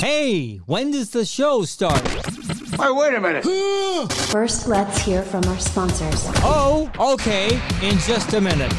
Hey, when does the show start? Hey, wait a minute. First, let's hear from our sponsors. Oh, okay, in just a minute.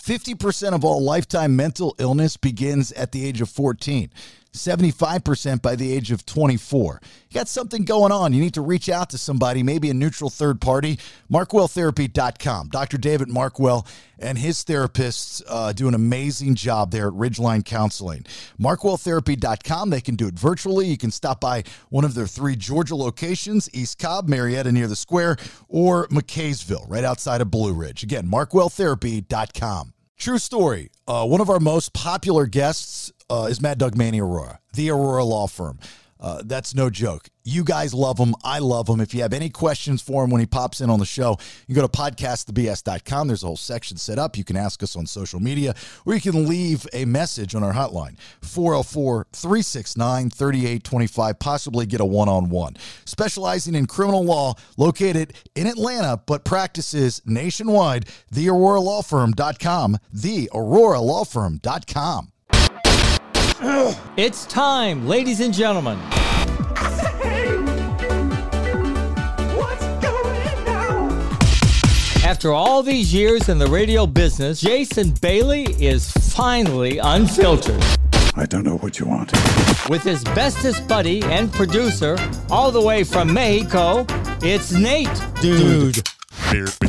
50% of all lifetime mental illness begins at the age of 14. 75% by the age of 24. You got something going on. You need to reach out to somebody, maybe a neutral third party. MarkwellTherapy.com. Dr. David Markwell and his therapists uh, do an amazing job there at Ridgeline Counseling. MarkwellTherapy.com. They can do it virtually. You can stop by one of their three Georgia locations East Cobb, Marietta near the square, or McCaysville, right outside of Blue Ridge. Again, MarkwellTherapy.com. True story. Uh, one of our most popular guests uh, is Mad Dog Manny Arora, the Arora Law Firm. Uh, that's no joke. You guys love him. I love him. If you have any questions for him when he pops in on the show, you go to podcastthebs.com. There's a whole section set up. You can ask us on social media or you can leave a message on our hotline 404 369 3825, possibly get a one on one. Specializing in criminal law, located in Atlanta, but practices nationwide, thearoralawfirm.com. Thearoralawfirm.com. It's time, ladies and gentlemen. After all these years in the radio business, Jason Bailey is finally unfiltered. I don't know what you want. With his bestest buddy and producer, all the way from Mexico, it's Nate. Dude.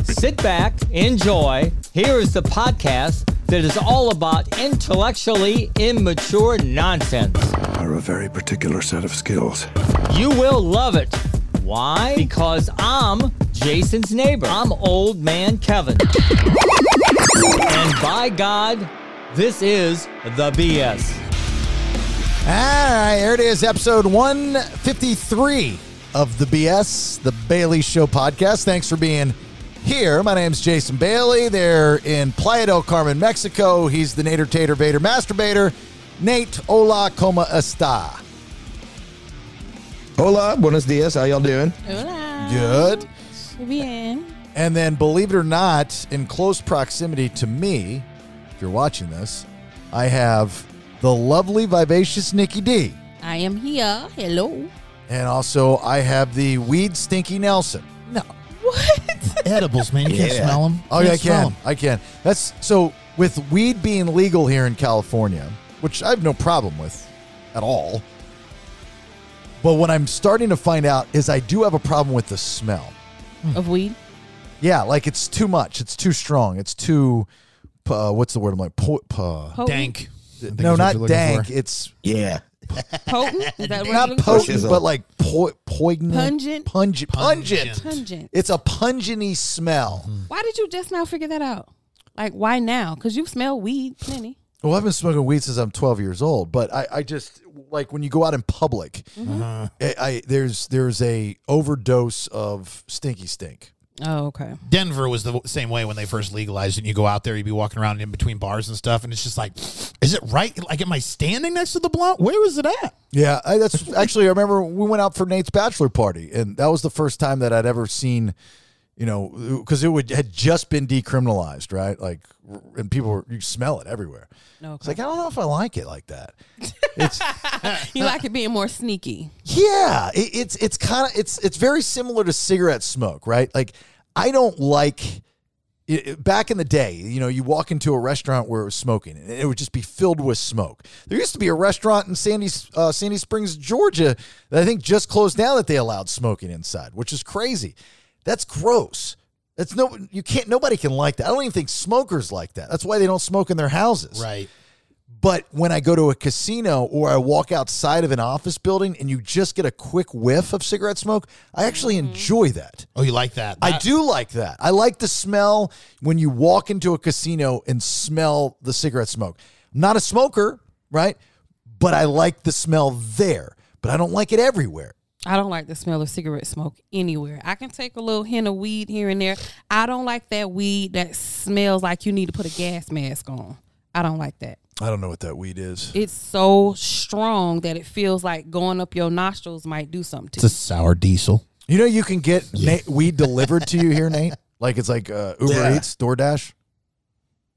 Sit back, enjoy. Here is the podcast that is all about intellectually immature nonsense. Are a very particular set of skills. You will love it. Why? Because I'm Jason's neighbor. I'm old man Kevin. And by God, this is the BS. All right, here it is, episode 153 of the BS, the Bailey Show podcast. Thanks for being here. My name's Jason Bailey. They're in Playa del Carmen, Mexico. He's the Nader Tater Vader Masturbator. Nate, hola, como esta? Hola, buenos dias. How y'all doing? Hola. Good. Bien. And then, believe it or not, in close proximity to me, if you're watching this, I have the lovely, vivacious Nikki D. I am here. Hello. And also, I have the weed stinky Nelson. No, What? edibles, man. You can't Yeah. smell them. Oh, yeah, I can. I can. That's so with weed being legal here in California, which I have no problem with at all. But what I'm starting to find out is I do have a problem with the smell. of weed? Yeah, like it's too much. It's too strong. It's too. Uh, what's the word? I'm like, po- po- Potent? Dank. I think no, what not you're looking dank. for. It's Yeah. Potent? Is that what not you're looking for? potent, but like po- poignant, Pungent? pungent, pungent. Pungent. Pungent. It's a pungenty smell. Hmm. Why did you just now figure that out? Like, why now? Because you smell weed plenty. Well, I've been smoking weed since I'm 12 years old, but I, I just like when you go out in public, mm-hmm. I, I there's there's a overdose of stinky stink. Oh, okay. Denver was the same way when they first legalized it. And you go out there, you'd be walking around in between bars and stuff, and it's just like, is it right? Like, am I standing next to the blunt? Where is it at? Yeah, I, that's actually I remember we went out for Nate's bachelor party, and that was the first time that I'd ever seen, you know, because it would had just been decriminalized, right? Like, and people were you smell it everywhere. No, It's like I don't know if I like it like that. It's you like it being more sneaky. Yeah, it, it's it's kind of it's it's very similar to cigarette smoke, right? Like I don't like it, it- back in the day, you know, you walk into a restaurant where it was smoking, and it would just be filled with smoke. There used to be a restaurant in Sandy uh, Sandy Springs, Georgia, that I think just closed down that they allowed smoking inside, which is crazy. That's gross. That's no, you can't. Nobody can like that. I don't even think smokers like that. That's why they don't smoke in their houses. Right. But when I go to a casino or I walk outside of an office building and you just get a quick whiff of cigarette smoke, I actually mm-hmm. enjoy that. Oh, you like that? I do like that. I like the smell when you walk into a casino and smell the cigarette smoke. I'm not a smoker, right? But I like the smell there, but I don't like it everywhere. I don't like the smell of cigarette smoke anywhere. I can take a little hint of weed here and there. I don't like that weed that smells like you need to put a gas mask on. I don't like that. I don't know what that weed is. It's so strong that it feels like going up your nostrils might do something to It's a sour diesel. You know, you can get Nate, weed delivered to you here, Nate. Like it's like uh, Uber Yeah. Eats, DoorDash.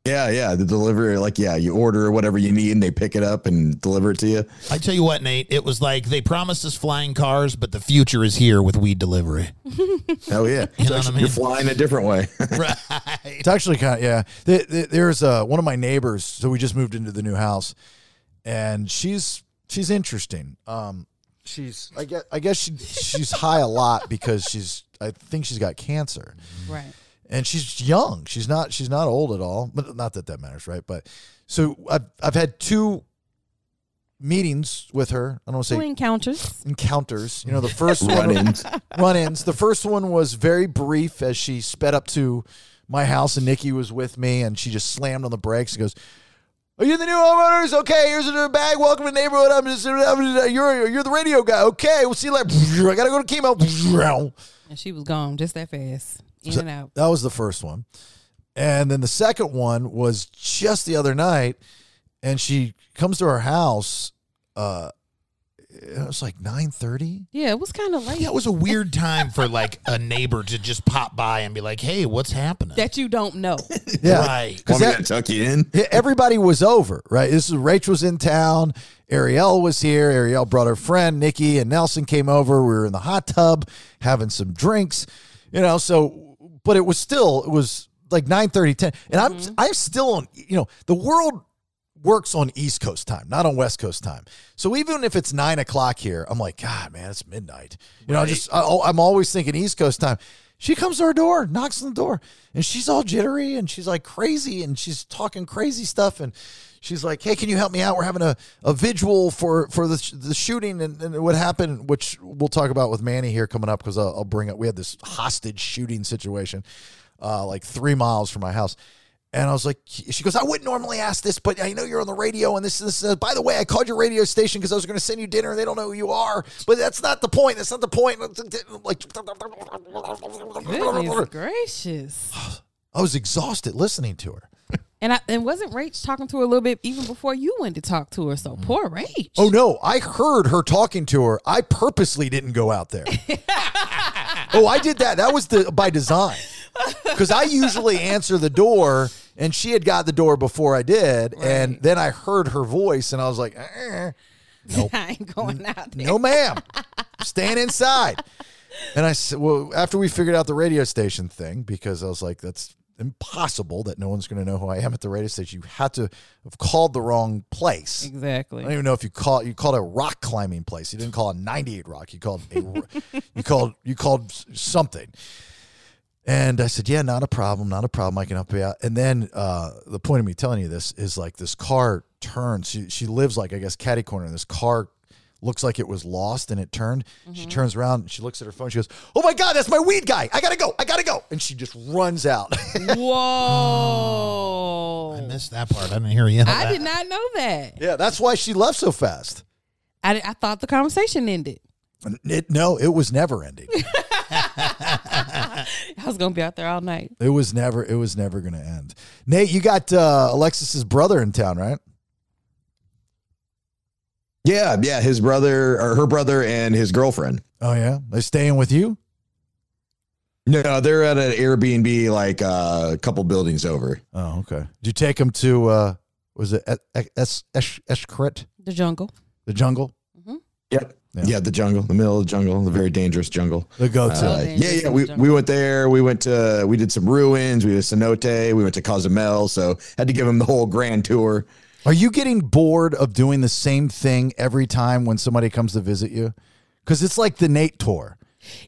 Yeah, yeah. The delivery, like, yeah, you order whatever you need and they pick it up and deliver it to you. I tell you what, Nate, it was like they promised us flying cars, but the future is here with weed delivery. Oh yeah, You know what I mean? you're flying a different way. right. It's actually kind of yeah. There- there- There's uh, one of my neighbors. So we just moved into the new house, and she's she's interesting. Um, she's I guess I guess she she's high a lot because she's I think she's got cancer, Right. And she's young. She's not she's not old at all. But not that that matters, right? But so I've I've had two meetings with her. I don't want to Two say encounters. encounters. You know, the first one Run-ins. run-ins. The first one was very brief as she sped up to my house and Nikki was with me and she just slammed on the brakes and goes, "Are you the new homeowners? Okay, here's a bag. Welcome to the neighborhood. I'm just I'm, you're you're the radio guy. Okay, we'll see you later. I gotta go to chemo." And she was gone just that fast. In So and out. That was the first one. And then the second one was just the other night, and she comes to our house. Uh, it was like nine thirty. Yeah, it was kind of late. Yeah, it was a weird time for like a neighbor to just pop by and be like, "Hey, what's happening?" that you don't know. Yeah, Right. because Want me tuck you in? Everybody was over, right? This is Rach was in town. Ariel was here. Ariel brought her friend Nikki and Nelson came over. We were in the hot tub having some drinks, you know. So, but it was still it was like 9 30 10. and I'm mm-hmm. I'm still on. You know, the world works on East Coast time, not on West Coast time. So even if it's nine o'clock here, I'm like, God, man, it's midnight. You know, I just I, oh, I'm always thinking East Coast time. She comes to our door, knocks on the door, and she's all jittery and she's like crazy and she's talking crazy stuff and she's like, "Hey, can you help me out? We're having a, a visual for for the the shooting and, and what happened, which we'll talk about with Manny here coming up because I'll, I'll bring up. We had this hostage shooting situation, uh, like three miles from my house." And I was like, she goes, I wouldn't normally ask this, but I know you're on the radio and this is. Uh, by the way, I called your radio station because I was going to send you dinner and they don't know who you are. But that's not the point. That's not the point. Like, Goodness gracious. I was exhausted listening to her. And I and wasn't Rach talking to her a little bit even before you went to talk to her. So poor Rach. Oh no, I heard her talking to her. I purposely didn't go out there. oh, I did that. That was the by design. Because I usually answer the door, and she had got the door before I did, and then I heard her voice, and I was like, eh, I ain't going out there. "No, ma'am, staying inside." And I said, "Well, after we figured out the radio station thing, because I was like, that's impossible that no one's going to know who I am at the radio station. You had to have called the wrong place." Exactly. I don't even know if you call you called a rock climbing place. You didn't call a 98 Rock. You called a you called you called something. And I said, "Yeah, not a problem, not a problem. I can help you out." And then uh, the point of me telling you this is like this car turns. She she lives like I guess catty corner. And this car looks like it was lost and it turned. She turns around. And she looks at her phone. She goes, "Oh my god, that's my weed guy! I gotta go! I gotta go!" And she just runs out. Whoa. I missed that part. I didn't hear you. I did not know that. yeah, that's why she left so fast. I, I thought the conversation ended. It, no, it was never ending. I was gonna be out there all night. It was never. It was never going to end. Nate, you got uh, Alexis's brother in town, right? Yeah, yeah. His brother or her brother and his girlfriend. Oh yeah, they staying with you? No, they're at an Airbnb like uh, a couple buildings over. Oh okay. Did you take them to? uh Was it Es Es Xcaret, The jungle. the jungle, Yep. Yeah. Yeah. the jungle, the middle of the jungle, the very dangerous jungle. the go to? Uh, Oh, yeah, yeah. We, we went there. We went to we did some ruins. We did cenote. We went to Cozumel. So had to give him the whole grand tour. Are you getting bored of doing the same thing every time when somebody comes to visit you? Because it's like the Nate tour.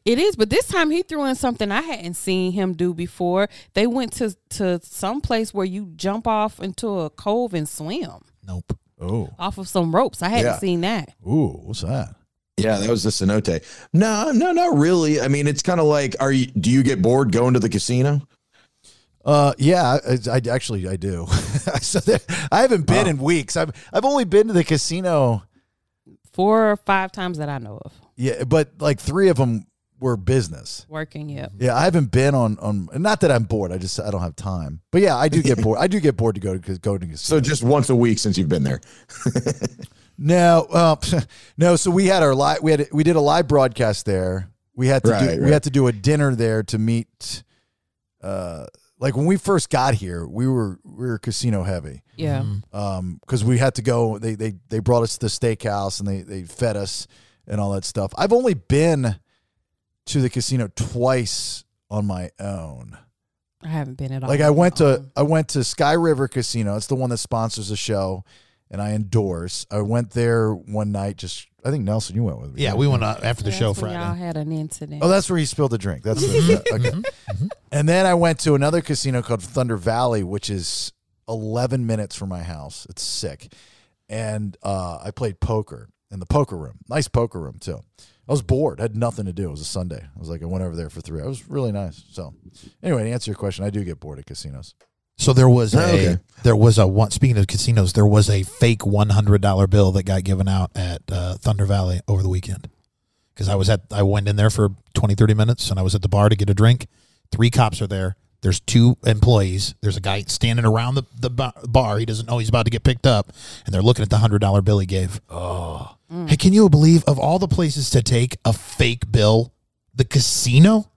It is, but this time he threw in something I hadn't seen him do before. They went to to some place where you jump off into a cove and swim Nope. Oh, off of some ropes. I hadn't Yeah. seen that. ooh, what's that? Yeah, that was the cenote. No, no, not really. I mean, it's kind of like, are you? Do you get bored going to the casino? Uh, yeah, I, I actually I do. so there, I haven't been in weeks. I've I've only been to the casino. Four or five times that I know of. Yeah, but like three of them were business. Working, yep. Yeah, I haven't been on on. Not that I'm bored. I just I don't have time. But yeah, I do get bored. I do get bored to go to go to So just once a week since you've been there. No, uh, no. So we had our live. We had we did a live broadcast there. We had to Right, do we had to do a dinner there to meet, uh, like when we first got here, we were we were casino heavy Yeah. um because we had to go. They they they brought us to the steakhouse and they they fed us and all that stuff. I've only been to the casino twice on my own. I haven't been at all. Like I went to Um, I went to Sky River Casino. It's the one that sponsors the show, and I endorse. I went there one night. Just I think Nelson, you went with me. Yeah, right? we went uh, after the that's show Friday. Y'all had an incident. Oh, that's where he spilled the drink. That's the, okay. And then I went to another casino called Thunder Valley, which is 11 minutes from my house. It's sick. And uh, I played poker in the poker room. Nice poker room too. I was bored. I had nothing to do. It was a Sunday. I was like, I went over there for three. It was really nice. So, anyway, to answer your question, I do get bored at casinos. So there was Oh, a okay. there was a one. Speaking of casinos, there was a fake one hundred dollar bill that got given out at uh, Thunder Valley over the weekend. Because I was at I went in there for 20, 30 minutes, and I was at the bar to get a drink. Three cops are there. There's two employees. There's a guy standing around the, the bar. He doesn't know he's about to get picked up, and they're looking at the hundred dollar bill he gave. Oh, hey, can you believe of all the places to take a fake bill, the casino?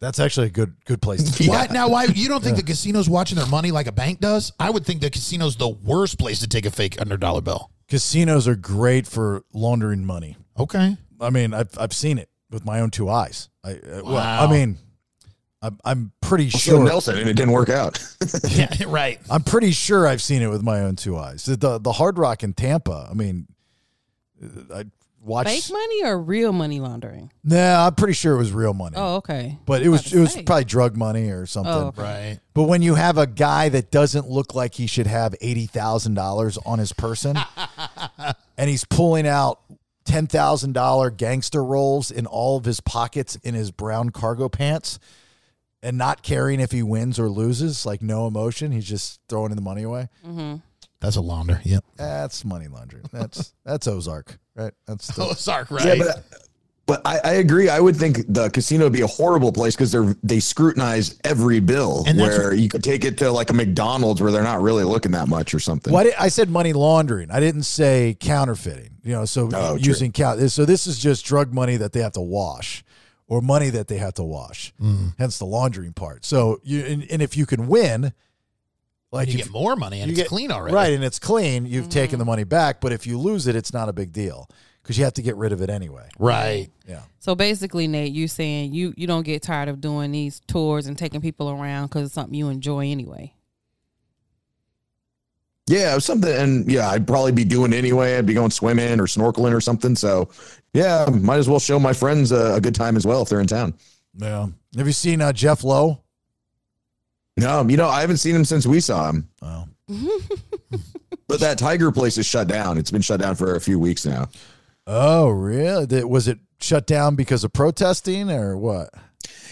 That's actually a good good place to Why now? Why you don't think the casino's watching their money like a bank does? I would think the casino's the worst place to take a fake hundred dollar bill. Casinos are great for laundering money. Okay, I mean, I've I've seen it with my own two eyes. I uh, well, Wow. I mean, I'm I'm pretty So sure. Nelson, and it didn't work out. yeah, right. I'm pretty sure I've seen it with my own two eyes. The the, the Hard Rock in Tampa. I mean, uh, I watched. Fake money or real money laundering? Nah, I'm pretty sure it was real money. Oh, okay. But it was it was say. probably drug money or something. Oh, okay. Right. But when you have a guy that doesn't look like he should have eighty thousand dollars on his person, and he's pulling out ten thousand dollar gangster rolls in all of his pockets in his brown cargo pants, and not caring if he wins or loses, like no emotion, he's just throwing the money away. Mm-hmm. That's a launder. Yep. That's money laundering. That's that's Ozark, right? That's the, Ozark, Yeah, but but I, I agree. I would think the casino would be a horrible place because they're they scrutinize every bill. And that's where you could take it to like a McDonald's where they're not really looking that much or something. What I said money laundering. I didn't say counterfeiting. You know, so Oh, true. using count. So this is just drug money that they have to wash, or money that they have to wash. Mm. Hence the laundering part. So you and, and if you can win, like you if- get more money and it's get- clean already. right, and it's clean. You've taken the money back. But if you lose it, it's not a big deal because you have to get rid of it anyway. Right. Yeah. So basically, Nate, you're saying you you don't get tired of doing these tours and taking people around because it's something you enjoy anyway. Yeah, something, and yeah, I'd probably be doing anyway. I'd be going swimming or snorkeling or something. So, yeah, might as well show my friends a, a good time as well if they're in town. Yeah. Have you seen uh, Jeff Lowe? No, you know, I haven't seen him since we saw him. Oh. But that tiger place is shut down. It's been shut down for a few weeks now. Oh, really? Was it shut down because of protesting or what?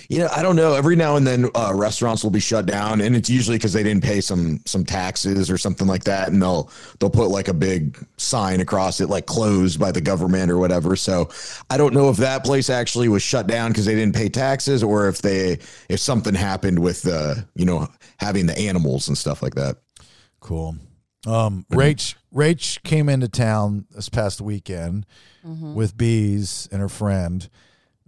You know, I don't know. Every now and then, uh, restaurants will be shut down, and it's usually because they didn't pay some some taxes or something like that, and they'll they'll put like a big sign across it, like closed by the government or whatever. So, I don't know if that place actually was shut down because they didn't pay taxes, or if they if something happened with uh, you know having the animals and stuff like that. Cool. Um, Rach Rach came into town this past weekend with bees and her friend.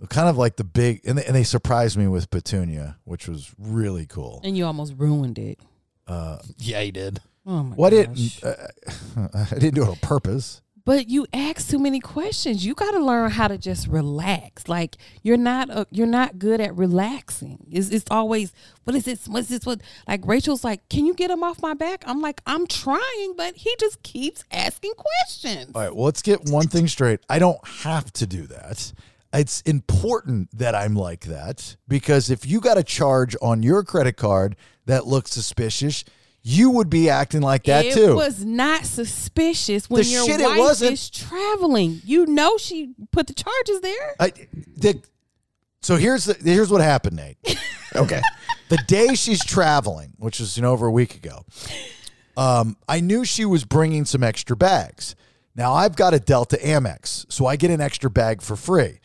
Kind of like the big, and they, and they surprised me with Petunia, which was really cool. And you almost ruined it. Uh, Yeah, he did. Oh my What it? Uh, I didn't do it on purpose. But you ask too many questions. You got to learn how to just relax. Like you're not uh, you're not good at relaxing. It's, it's always what is this? What's this? What? Like Rachel's like, can you get him off my back? I'm like, I'm trying, but he just keeps asking questions. All right. Well, let's get one thing straight. I don't have to do that. It's important that I'm like that because if you got a charge on your credit card that looks suspicious, you would be acting like that it too. was not suspicious when The your shit it wife wasn't- is traveling. You know she put the charges there. I, the, so here's the, here's what happened, Nate. Okay. the day she's traveling, which was you know over a week ago, um, I knew she was bringing some extra bags. Now I've got a Delta Amex, so I get an extra bag for free.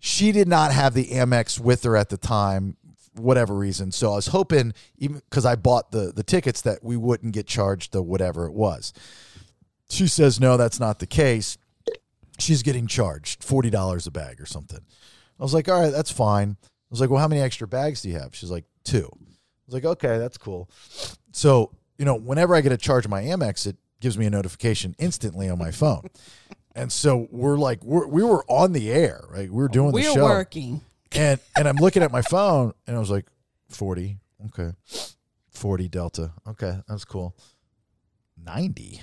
She did not have the Amex with her at the time, whatever reason. So I was hoping, even because I bought the the tickets, that we wouldn't get charged the whatever it was. She says no, that's not the case. She's getting charged forty dollars a bag or something. I was like, all right, that's fine. I was like, well, how many extra bags do you have? She's like, two. I was like, okay, that's cool. So, you know, whenever I get a charge of my Amex, it gives me a notification instantly on my phone. And so we're like, we're, we were on the air, right? We were doing the We're show. working. And and I'm looking at my phone and I was like, 40. Okay. 40 Delta. Okay, that's cool. 90.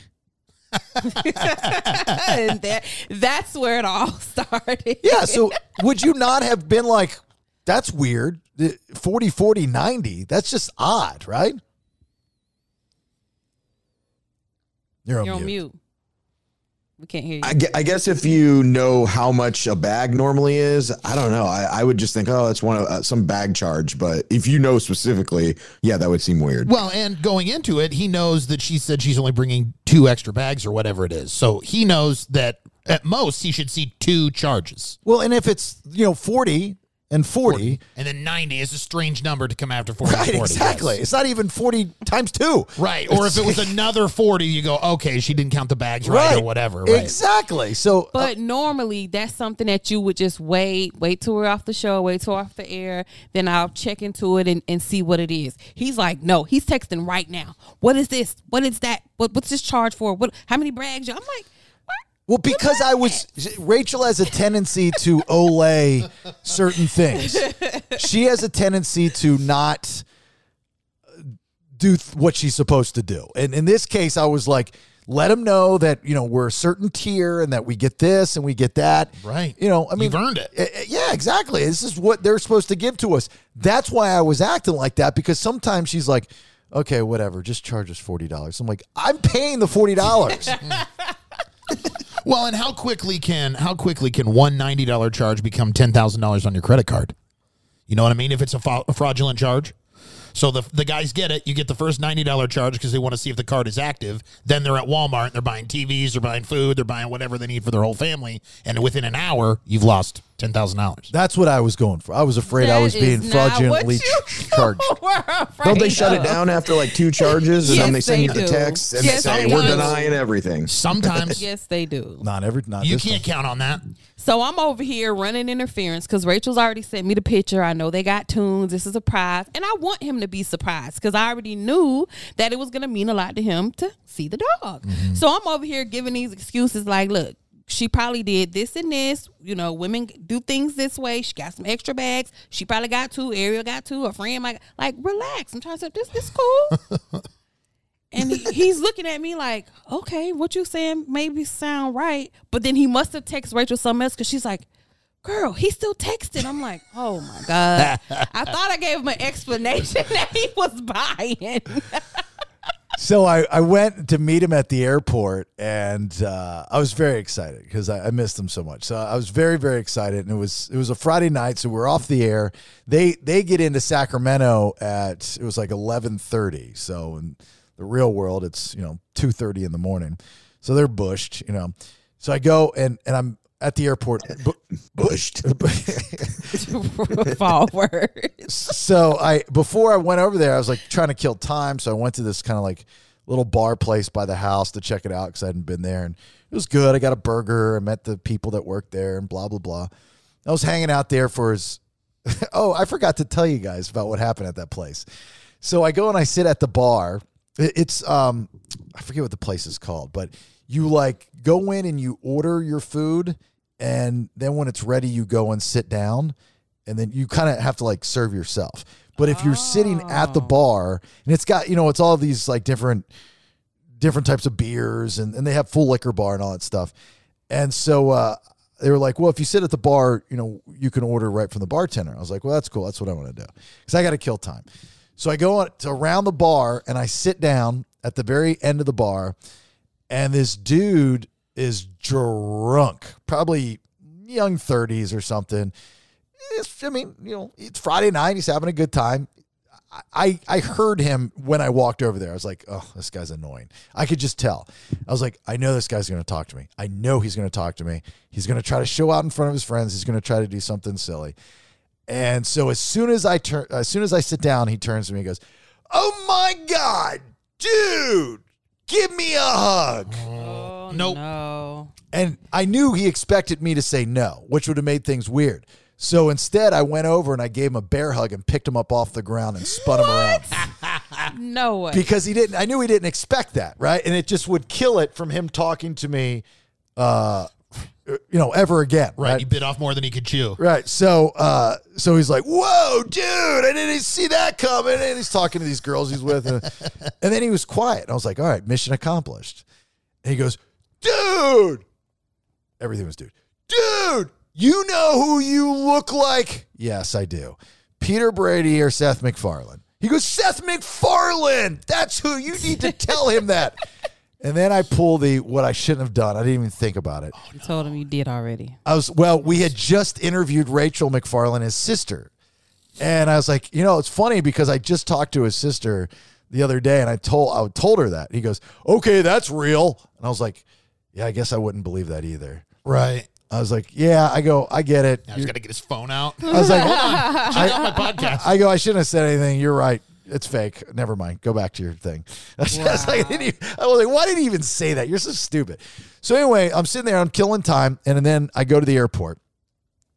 and that, that's where it all started. Yeah, so would you not have been like, that's weird? The 40, 40, 90. That's just odd, right? You're on You're on mute. Mute. We can't hear you. I, I guess if you know how much a bag normally is, I don't know. I, I would just think, oh, it's one of uh, some bag charge. But if you know specifically, yeah, that would seem weird. Well, and going into it, he knows that she said she's only bringing two extra bags or whatever it is. So he knows that at most he should see two charges. Well, and if it's, you know, 40 and 40, And then 90 is a strange number to come after 40. right, 40, exactly. yes. It's not even 40 times 2. Right. Or if it was another 40, you go, okay, she didn't count the bags right, or whatever. Right. Exactly. So, uh, But normally that's something that you would just wait, wait till we're off the show, wait till we're off the air, then I'll check into it and, and see what it is. He's like, no, he's texting right now. What is this? What is that? What what's this charge for? What how many brags? I'm like, what? Well, because I was Rachel has a tendency to olay certain things. She has a tendency to not do th- what she's supposed to do. And in this case, I was like, let them know that you know we're a certain tier and that we get this and we get that. Right. You know, I mean, You've earned it. eh, eh, Yeah, exactly. This is what they're supposed to give to us. That's why I was acting like that because sometimes she's like, okay, whatever, just charge us forty dollars. I'm like, I'm paying the forty dollars. Well, and how quickly can how quickly can one ninety dollar charge become ten thousand dollars on your credit card? You know what I mean? If it's a, fa- a fraudulent charge, so the the guys get it. You get the first ninety dollar charge because they want to see if the card is active. Then they're at Walmart and they're buying TVs, they're buying food, they're buying whatever they need for their whole family, and within an hour, you've lost ten thousand dollars. That's what I was going for. I was afraid I was is being not what fraudulently you charged. were afraid Don't they shut it of. down after like two charges and then they send they you the do. text and Yes, they say they we're do. denying everything? Sometimes Yes, they do. Not every, not you this can't time. count on that. So I'm over here running interference because Rachel's already sent me the picture. I know they got tunes. This is a prize. And I want him to be surprised because I already knew that it was going to mean a lot to him to see the dog. Mm-hmm. So I'm over here giving these excuses like, look, she probably did this and this. You know, women do things this way. She got some extra bags. She probably got two. Ariel got two. A friend might like relax. I'm trying to say this this cool. And he, he's looking at me like, okay, what you saying maybe sound right. But then he must have texted Rachel something else because she's like, girl, he's still texting. I'm like, oh my God. I thought I gave him an explanation that he was buying. So I, I went to meet him at the airport, and uh, I was very excited because I, I missed him so much. So I was very very excited, and it was it was a Friday night, so we're off the air. They they get into Sacramento at it was like eleven thirty. So in the real world, it's you know two thirty in the morning. So they're bushed, you know. So I go and and I'm at the airport. bu- Bushed. Forward. so I before I went over there, I was like trying to kill time. So I went to this kind of like little bar place by the house to check it out because I hadn't been there, and it was good. I got a burger. I met the people that worked there, and blah blah blah. I was hanging out there for his. oh, I forgot to tell you guys about what happened at that place. So I go and I sit at the bar. It- It's um, I forget what the place is called, but you like go in and you order your food, and then when it's ready, you go and sit down, and then you kind of have to like serve yourself. But if you're sitting at the bar and it's got you know it's all these like different different types of beers and, and they have full liquor bar and all that stuff. And so uh, they were like, well, if you sit at the bar, you know, you can order right from the bartender. I was like, well, that's cool. That's what I want to do because I got to kill time. So I go around the bar and I sit down at the very end of the bar, and this dude is drunk, probably young 30s or something. It's, I mean, you know, it's Friday night. He's having a good time. I, I heard him when I walked over there. I was like, oh, this guy's annoying. I could just tell. I was like, I know this guy's going to talk to me. I know he's going to talk to me. He's going to try to show out in front of his friends. He's going to try to do something silly. And so as soon as I turn, as soon as I sit down, he turns to me and goes, "Oh my god, dude, give me a hug." Oh, Nope. no. And I knew he expected me to say no, which would have made things weird. So instead, I went over and I gave him a bear hug and picked him up off the ground and spun him around No way. because he didn't. I knew he didn't expect that, right? And it just would kill it from him talking to me, uh, you know, ever again, Right. right? He bit off more than he could chew. Right. So uh so he's like, Whoa, dude, I didn't see that coming. And he's talking to these girls he's with. And, and then he was quiet. And I was like, All right, mission accomplished. And he goes, Dude. Everything was dude. Dude, you know who you look like? Yes, I do. Peter Brady or Seth MacFarlane. He goes, Seth MacFarlane. That's who you need to tell him that. And then I pull the what I shouldn't have done. I didn't even think about it. you told him you did already. I was well, we had just interviewed Rachael MacFarlane, his sister. And I was like, you know, it's funny because I just talked to his sister the other day and I told I told her that. He goes, "Okay, that's real." And I was like, "Yeah, I guess I wouldn't believe that either." Right. I was like, "Yeah, I go, I get it." Now he's got to get his phone out. I was like, Check out my podcast. I go, I shouldn't have said anything. You're right. It's fake. Never mind. Go back to your thing. I was, like, even- I was like, why did he even say that? You're so stupid. So anyway, I'm sitting there, I'm killing time, and then I go to the airport.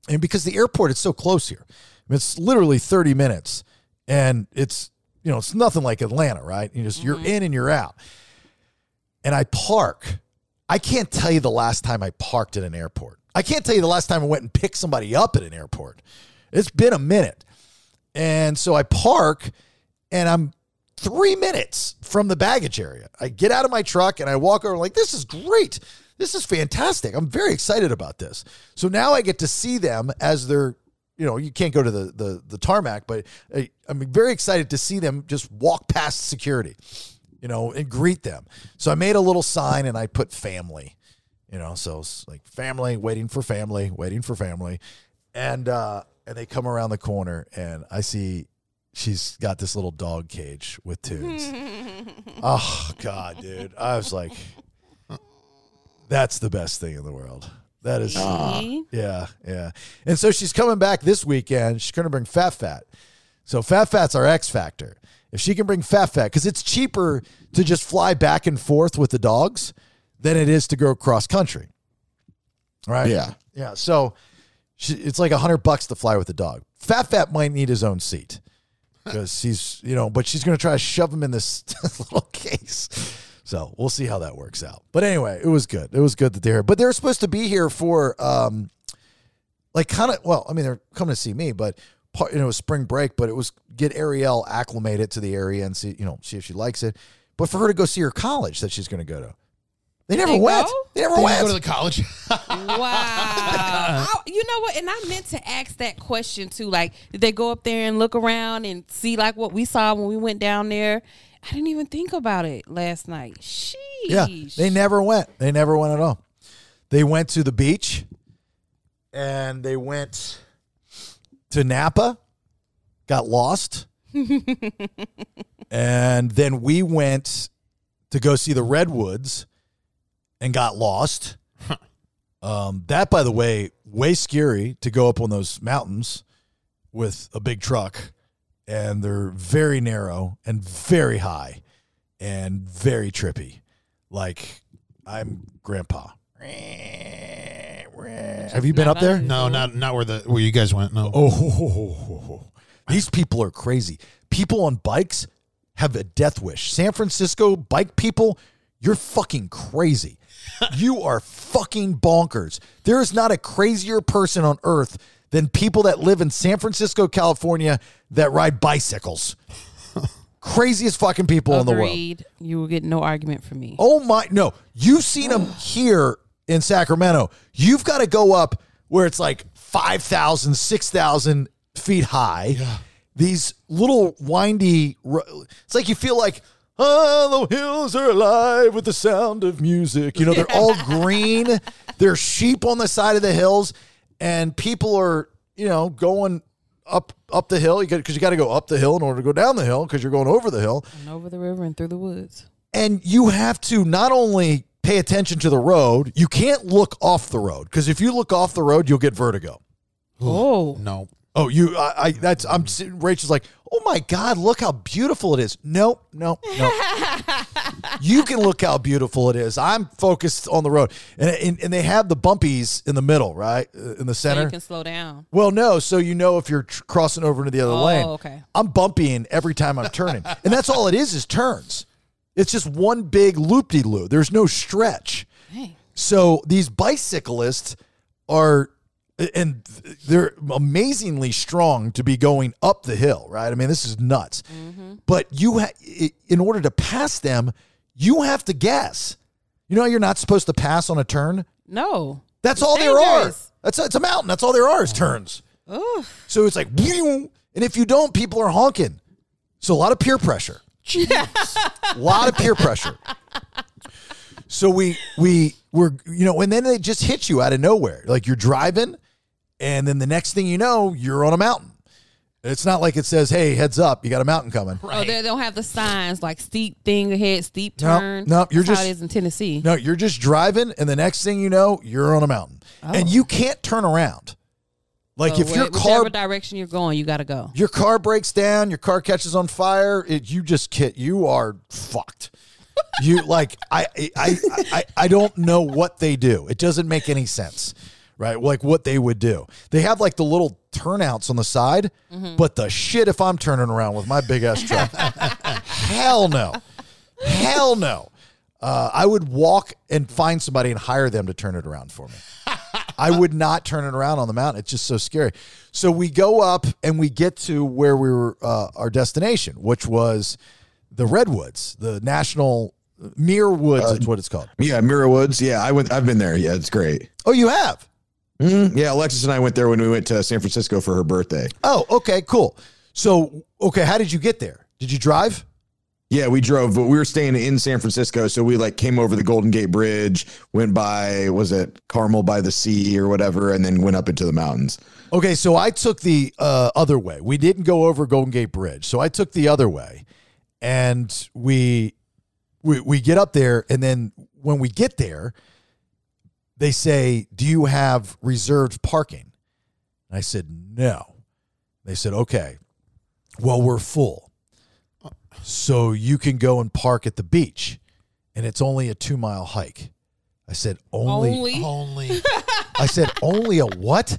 And because the airport is so close here, it's literally 30 minutes. And it's, you know, it's nothing like Atlanta, right? You just you're mm-hmm. in and you're out. And I park. I can't tell you the last time I parked at an airport. I can't tell you the last time I went and picked somebody up at an airport. It's been a minute. And so I park and I'm three minutes from the baggage area. I get out of my truck and I walk over like, this is great. This is fantastic. I'm very excited about this. So now I get to see them as they're, you know, you can't go to the the, the tarmac, but I, I'm very excited to see them just walk past security, you know, and greet them. So I made a little sign and I put family, you know, so it's like family, waiting for family, waiting for family. And uh and they come around the corner and I see she's got this little dog cage with tunes. oh God, dude. I was like, that's the best thing in the world. That is See? yeah, yeah. And so she's coming back this weekend. She's gonna bring Fat Fat. So Fat Fat's our X factor. If she can bring Fat Fat, because it's cheaper to just fly back and forth with the dogs than it is to go cross country. Right? Yeah. Yeah. So she, it's like a hundred bucks to fly with the dog. Fat Fat might need his own seat because he's, you know, but she's to try to shove him in this little case. So we'll see how that works out. But anyway, it was good. It was good that they're here. But they're supposed to be here for, um, like, kind of, well, I mean, they're coming to see me, but part, you know, it was spring break, but it was get Ariel acclimated to the area and see, you know, see if she likes it. But for her to go see her college that she's going to go to, they never They went. go? They never They went. go to the college. Wow. I- you know what? And I meant to ask that question too. Like, did they go up there and look around and see like what we saw when we went down there? I didn't even think about it last night. Sheesh. Yeah, they never went. They never went at all. They went to the beach, and they went to Napa, got lost, and then we went to go see the redwoods, and got lost. Um, that, by the way, way scary to go up on those mountains with a big truck, and they're very narrow and very high and very trippy. Like I'm grandpa. Have you been up there? no, not not where the where you guys went. No. Oh, these people are crazy. People on bikes have a death wish. San Francisco bike people, you're fucking crazy. you are fucking bonkers. There is not a crazier person on earth than people that live in San Francisco, California that ride bicycles. Craziest fucking people in the world. You will get no argument from me. Oh my no. You've seen them here in Sacramento. You've got to go up where it's like 5,000, 6,000 feet high. These little windy it's like you feel like Oh, the hills are alive with the sound of music. You know, they're all green. There's sheep on the side of the hills, and people are, you know, going up up the hill. You because you got to go up the hill in order to go down the hill because you're going over the hill And over the river and through the woods. and you have to not only pay attention to the road, you can't look off the road because if you look off the road, you'll get vertigo. Oh. No. Oh, you, I, I that's, I'm, sitting- Rachel's like, oh my God, look how beautiful it is. Nope, nope, nope. you can look how beautiful it is. I'm focused on the road. And, and, and they have the bumpies in the middle, right? Uh, In the So center. you can slow down. Well, no. So you know if you're tr- crossing over into the other Oh, lane. okay. I'm bumpying every time I'm turning, and that's all it is is turns. It's just one big loop de loo. There's no stretch. Hey. So these bicyclists are, and they're amazingly strong to be going up the hill, right? I mean, this is nuts. But you, ha- in order to pass them, you have to guess. You know, you're not supposed to pass on a turn. No. That's It's all there are. dangerous. That's it's a mountain. That's all there are is turns. So it's like, and if you don't, people are honking. So a lot of peer pressure. a lot of peer pressure. So we we were you know, and then they just hit you out of nowhere. Like you're driving, and then the next thing you know, you're on a mountain. It's not like it says, "Hey, heads up, you got a mountain coming." Oh, they don't have the signs like steep thing ahead, steep No, turn. no, you're That's just- how it is in Tennessee. No, you're just driving, and the next thing you know, you're on a mountain, and oh. you can't turn around. Like So if your wh- car direction you're going, you got to go. your car breaks down, your car catches on fire, it, you just kid, you are fucked. You like I, I I I don't know what they do. It doesn't make any sense, right? Like what they would do. They have like the little turnouts on the side, but the shit if I'm turning around with my big ass truck, hell no, hell no. Uh, I would walk and find somebody and hire them to turn it around for me. I would not turn it around on the mountain. It's just so scary. So we go up and we get to where we were, uh, our destination, which was the Redwoods, the National Muir Woods. is what it's called. Yeah, Muir Woods. Yeah, I went. I've been there. Yeah, it's great. Oh, you have? Mhm. Yeah, Alexis and I went there when we went to San Francisco for her birthday. Oh, okay, cool. So, okay, how did you get there? Did you drive? Yeah, we drove, but we were staying in San Francisco, so we like came over the Golden Gate Bridge, went by was it Carmel by the Sea or whatever, and then went up into the mountains. Okay, so I took the uh, other way. We didn't go over Golden Gate Bridge, so I took the other way, and we we we get up there, and then when we get there, they say, "Do you have reserved parking?" And I said, "No." They said, "Okay, well we're full, so you can go and park at the beach, and it's only a two mile hike." I said, Only. Only I said, only a what?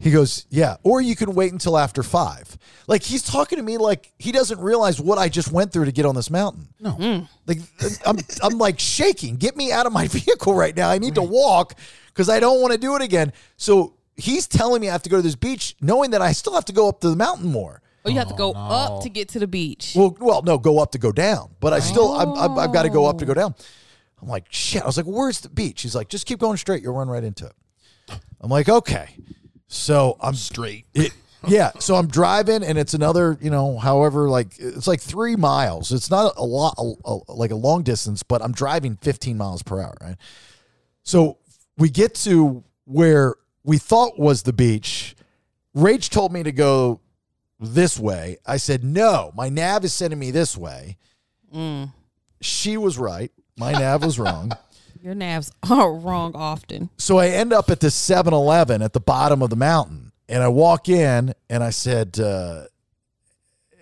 He goes, yeah, or you can wait until after five. Like he's talking to me like he doesn't realize what I just went through to get on this mountain. No, mm. like I'm, I'm like shaking. Get me out of my vehicle right now. I need to walk because I don't want to do it again. So he's telling me I have to go to this beach, knowing that I still have to go up to the mountain more. Oh, you have to oh, go up to get to the beach. Well, well, no, go up to go down. But I still, I'm, I'm, I've got to go up to go down. I'm like, shit. I was like, where's the beach? He's like, just keep going straight. You'll run right into it. I'm like, okay. So I'm straight. it, yeah. So I'm driving, and it's another, you know, however, like it's like three miles. It's not a lot, a, a- like a long distance, but I'm driving 15 miles per hour, right? So we get to where we thought was the beach. Rach told me to go this way. I said, no, my nav is sending me this way. Mm. She was right. My nav was wrong. Your navs are wrong often. So I end up at the 7 Eleven at the bottom of the mountain. And I walk in and I said, uh,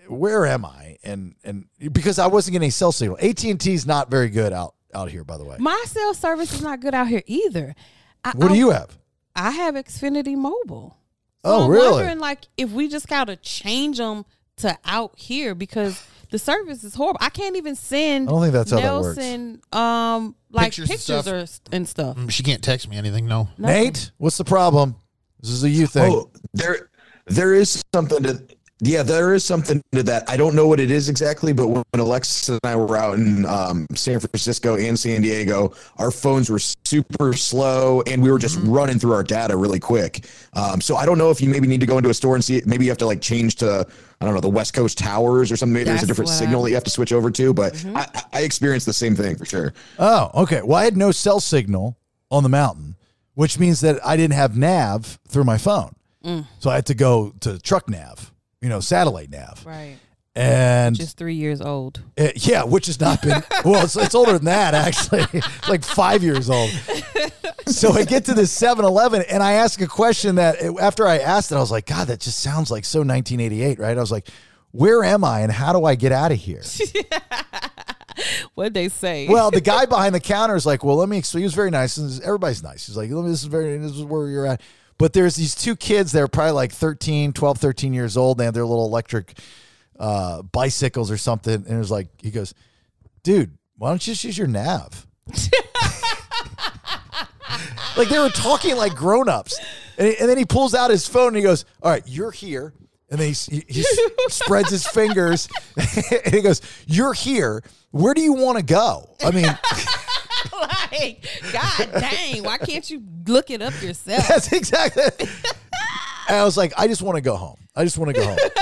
where am I? And and because I wasn't getting a cell signal. AT&T is not very good out, out here, by the way. My cell service is not good out here either. I, What do I- you have? I have Xfinity Mobile. So Oh, I'm really? wondering like if we just gotta change them to out here because the service is horrible. I can't even send I don't think that's how that works. Nelson um like Pictures pictures, and stuff. or and stuff. Mm, She can't text me anything. No. Nothing. Nate, what's the problem? This is a you thing. Oh, there, there is something to. Yeah, there is something to that. I don't know what it is exactly, but when Alexis and I were out in um, San Francisco and San Diego, our phones were super slow, and we were just running through our data really quick. Um, so I don't know if you maybe need to go into a store and see. it. Maybe you have to like change to I don't know the West Coast towers or something. Maybe there's a different what I- signal that you have to switch over to. But I, I experienced the same thing for sure. Oh, okay. Well, I had no cell signal on the mountain, which means that I didn't have nav through my phone. Mm. So I had to go to truck nav, you know, satellite nav. Right. and Just three years old. Uh, yeah, which has not been well. It's, it's older than that actually, like five years old. So I get to this 7-Eleven and I ask a question that after I asked it, I was like, God, that just sounds like so 1988, right? I was like, Where am I and how do I get out of here? What'd they say? Well, the guy behind the counter is like, "Well, let me." explain. He was very nice. and Everybody's nice. He's like, "Let me. This is very. This is where you're at." But there's these two kids. They're probably like 13, 12, 13 years old. They have their little electric uh, bicycles or something. And it was like, he goes, "Dude, why don't you just use your nav?" like they were talking like grown-ups. And, and then he pulls out his phone and he goes, "All right, you're here." And then he, he, he spreads his fingers and he goes, "You're here. Where do you want to go?" I mean, like, God dang, why can't you look it up yourself? that's exactly. I was like, "I just want to go home. I just want to go home."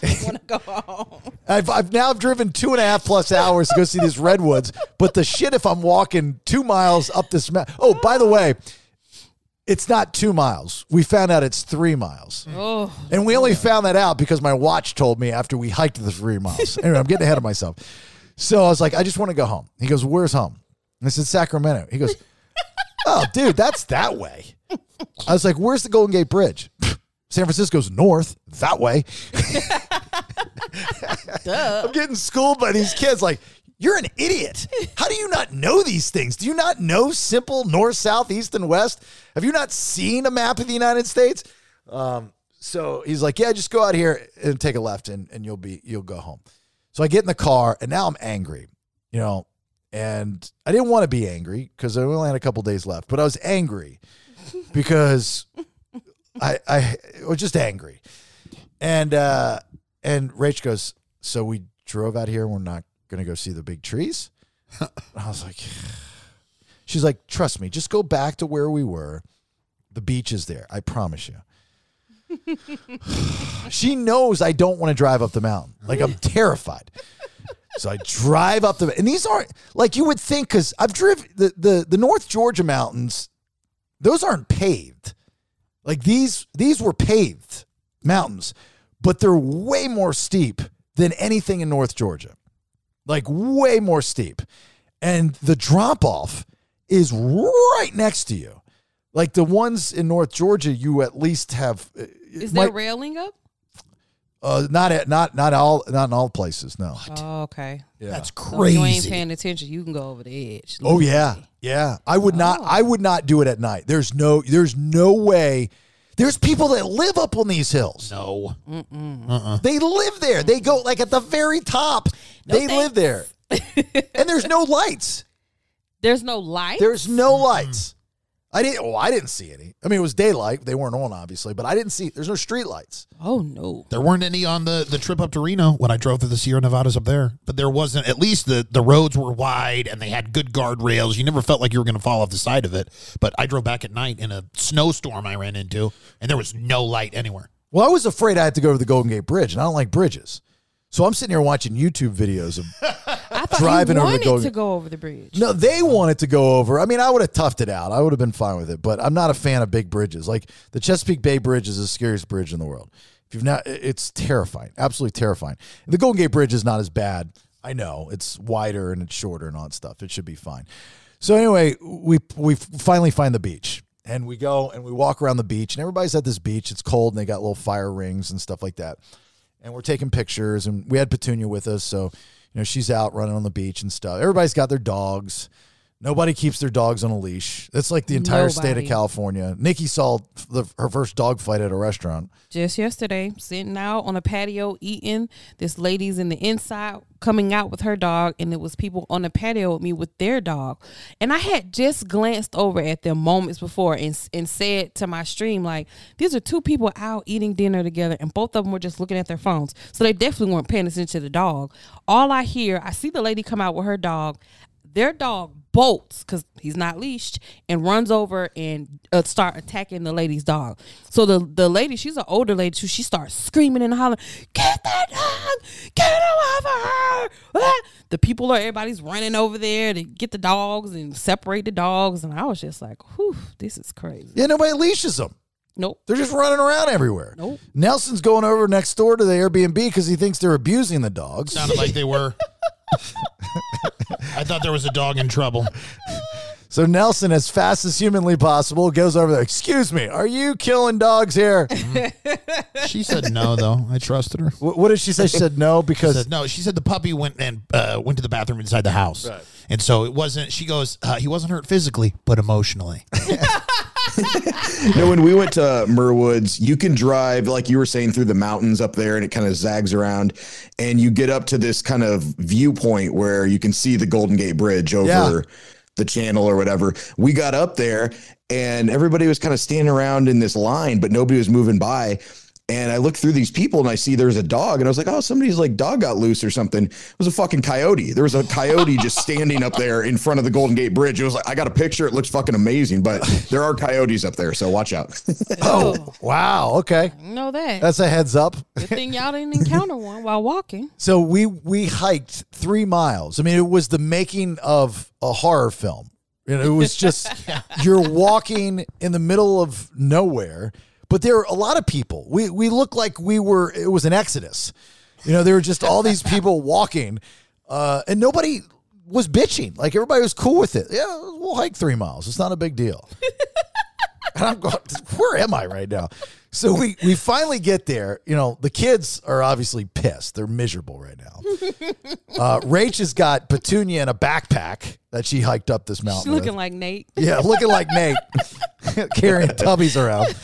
I want to go home. I've, I've now driven two and a half plus hours to go see these redwoods. But the shit if I'm walking two miles up this mountain. Oh, by the way, it's not two miles. We found out it's three miles. Oh, And we only found that out because my watch told me after we hiked the three miles. Anyway, I'm getting ahead of myself. So I was like, I just want to go home. He goes, Where's home? I said, Sacramento. He goes, Oh, dude, that's that way. I was like, Where's the Golden Gate Bridge? San Francisco's north, that way. I'm getting schooled by these kids. Like, you're an idiot. How do you not know these things? Do you not know simple north, south, east, and west? Have you not seen a map of the United States? Um, so he's like, yeah, just go out here and take a left, and, and you'll be you'll go home. So I get in the car, and now I'm angry, you know, and I didn't want to be angry because I only had a couple days left, but I was angry because I I was just angry, and uh, and Rach goes, so we drove out here. and We're not gonna go see the big trees. I was like, she's like, trust me, just go back to where we were. The beach is there. I promise you. she knows I don't want to drive up the mountain. Like I'm terrified. So I drive up the and these aren't like you would think because I've driven the, the the North Georgia mountains. Those aren't paved. Like these these were paved mountains, but they're way more steep than anything in North Georgia. Like way more steep. And the drop off is right next to you. Like the ones in North Georgia, you at least have. uh, is might- there railing up? Uh, not at not not all not in all places. No. Oh, okay. Yeah. That's So if you ain't paying attention, you can go over the edge. Oh yeah, yeah. I would not. I would not do it at night. There's no. There's no way. There's people that live up on these hills. No. They live there. They go like at the very top. they live there, and there's no lights. There's no light. There's no lights. I didn't. Oh, I didn't see any. I mean, it was daylight. They weren't on, obviously, but I didn't see. There's no street lights. oh no. There weren't any on the, the trip up to Reno when I drove through the Sierra Nevadas up there. But there wasn't, at least the, the roads were wide and they had good guardrails. You never felt like you were going to fall off the side of it. But I drove back at night in a snowstorm I ran into and there was no light anywhere. Well, I was afraid I had to go to the Golden Gate Bridge, and I don't like bridges. So I'm sitting here watching YouTube videos of I thought Driving you over the wanted Golden- to go over the bridge. No, they wanted to go over. I mean, I would have toughed it out. I would have been fine with it, but I'm not a fan of big bridges. Like the Chesapeake Bay Bridge is the scariest bridge in the world. If you've not, it's terrifying, absolutely terrifying. The Golden Gate Bridge is not as bad. I know it's wider and it's shorter and all that stuff. It should be fine. So anyway, we we finally find the beach and we go and we walk around the beach and everybody's at this beach. It's cold and they got little fire rings and stuff like that and we're taking pictures and we had petunia with us so you know she's out running on the beach and stuff. Everybody's got their dogs nobody keeps their dogs on a leash that's like the entire state of california nikki saw the, her first dog fight at a restaurant Just yesterday, sitting out on a patio eating. This lady's in the inside coming out with her dog, and it was people on the patio with me with their dog. And I had just glanced over at them moments before and and said to my stream like, "These are two people out eating dinner together, and both of them were just looking at their phones, so they definitely weren't paying attention to the dog." All I hear, I see the lady come out with her dog. Their dog bolts because he's not leashed and runs over and uh, start attacking the lady's dog. So the the lady, she's an older lady too. She starts screaming and hollering, "Get that dog! Get him off of her!" Ah! The people are everybody's running over there to get the dogs and separate the dogs, and I was just like, "Whew, this is crazy." yeah nobody leashes them Nope. They're just running around everywhere. Nope. Nelson's going over next door to the Airbnb because he thinks they're abusing the dogs. Sounded like they were. I thought there was a dog in trouble. So Nelson, as fast as humanly possible, goes over there. Excuse me, are you killing dogs here? She said no, though. I trusted her. Wh- what did she say? She said no because Said, no, she said the puppy went and uh, went to the bathroom inside the house, and so it wasn't. She goes, uh, he wasn't hurt physically, but emotionally. Know, when we went to Muir Woods, you can drive, like you were saying, through the mountains up there and it kind of zags around. And you get up to this kind of viewpoint where you can see the Golden Gate Bridge over Yeah. the channel or whatever. We got up there and everybody was kind of standing around in this line, but nobody was moving by. And I looked through these people and I see there's a dog, and I was like, oh, somebody's like dog got loose or something. It was a fucking coyote. There was a coyote just standing up there in front of the Golden Gate Bridge. It was like, I got a picture. It looks fucking amazing, but there are coyotes up there. So watch out. Oh, oh wow, okay, Know that. that's a heads up. Good thing y'all didn't encounter one while walking. So we we hiked three miles. I mean, it was the making of a horror film. You know, it was just you're walking in the middle of nowhere, but there are a lot of people. We we looked like we were. It was an exodus. You know, there were just all these people walking, uh, and nobody was bitching. Like everybody was cool with it. Yeah, we'll hike three miles. It's not a big deal. And I'm going, where am I right now? So we we finally get there. You know, the kids are obviously pissed. They're miserable right now. Uh, Rach has got Petunia in a backpack that she hiked up this mountain. She's looking with. like Nate. yeah, looking like Nate, carrying tubbies around.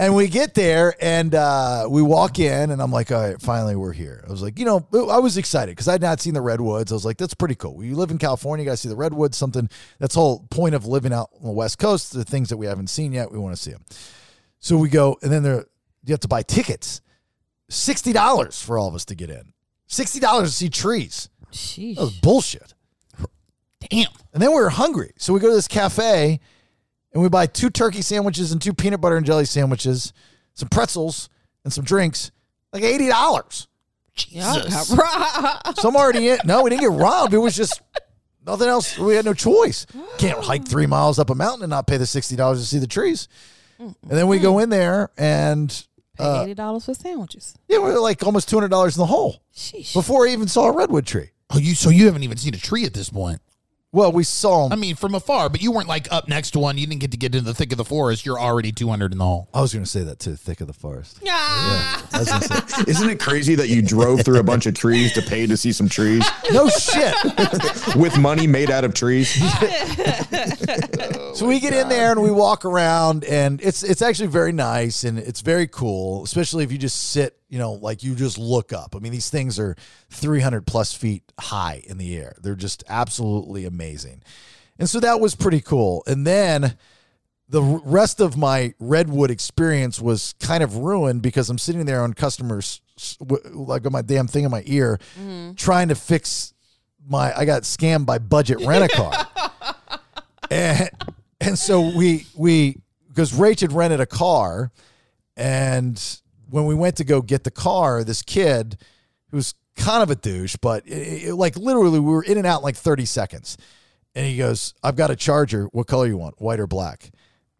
And we get there and uh, we walk in, and I'm like, all right, finally we're here. I was like, you know, I was excited because I'd not seen the redwoods. I was like, that's pretty cool. You live in California, you got to see the redwoods. Something that's the whole point of living out on the West Coast. The things that we haven't seen yet, we want to see them. So we go, and then there you have to buy tickets, sixty dollars for all of us to get in. Sixty dollars to see trees. Sheesh. That was bullshit. Damn. And then we were hungry. So we go to this cafe and we buy two turkey sandwiches and two peanut butter and jelly sandwiches, some pretzels, and some drinks. Like $80. Jesus. Some already in. No, we didn't get robbed. It was just nothing else. We had no choice. Can't hike three miles up a mountain and not pay the $60 to see the trees. And then we go in there and Pay uh, eighty dollars for sandwiches. yeah, we are like almost $200 in the hole Sheesh. before I even saw a redwood tree. Oh, you so you haven't even seen a tree at this point. Well, we saw I mean, from afar, but you weren't like up next to one. You didn't get to get into the thick of the forest. You're already 200 in the hole. I was going to say that too, thick of the forest. Ah. I was gonna say- Isn't it crazy that you drove through a bunch of trees to pay to see some trees no shit. with money made out of trees? So we get in there and we walk around, and it's it's actually very nice and it's very cool, especially if you just sit, you know, like you just look up. I mean, these things are 300 plus feet high in the air. They're just absolutely amazing, and so that was pretty cool. And then the rest of my redwood experience was kind of ruined because I'm sitting there on customers like on my damn thing in my ear, mm-hmm. trying to fix my. I got scammed by Budget Rent a Car and and so we we because Rach had rented a car, and when we went to go get the car, this kid who's kind of a douche, but it, it- like literally we were in and out in like thirty seconds, and he goes, "I've got a charger. What color you want? White or black?"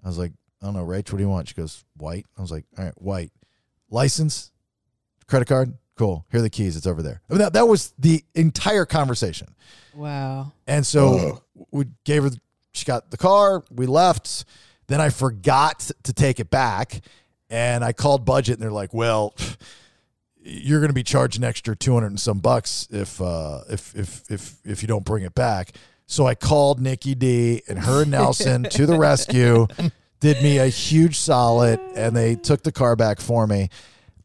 I was like, "I don't know, Rach. What do you want?" She goes, "White." I was like, "All right, white. License, credit card." Cool. Here are the keys. It's over there. I mean, that, that was the entire conversation. Wow. And so we gave her, she got the car, we left. Then I forgot to take it back. And I called budget and they're like, well, you're going to be charged an extra 200 and some bucks if, uh, if, if, if, if you don't bring it back. So I called Nikki D and her and Nelson to the rescue, did me a huge solid, and they took the car back for me.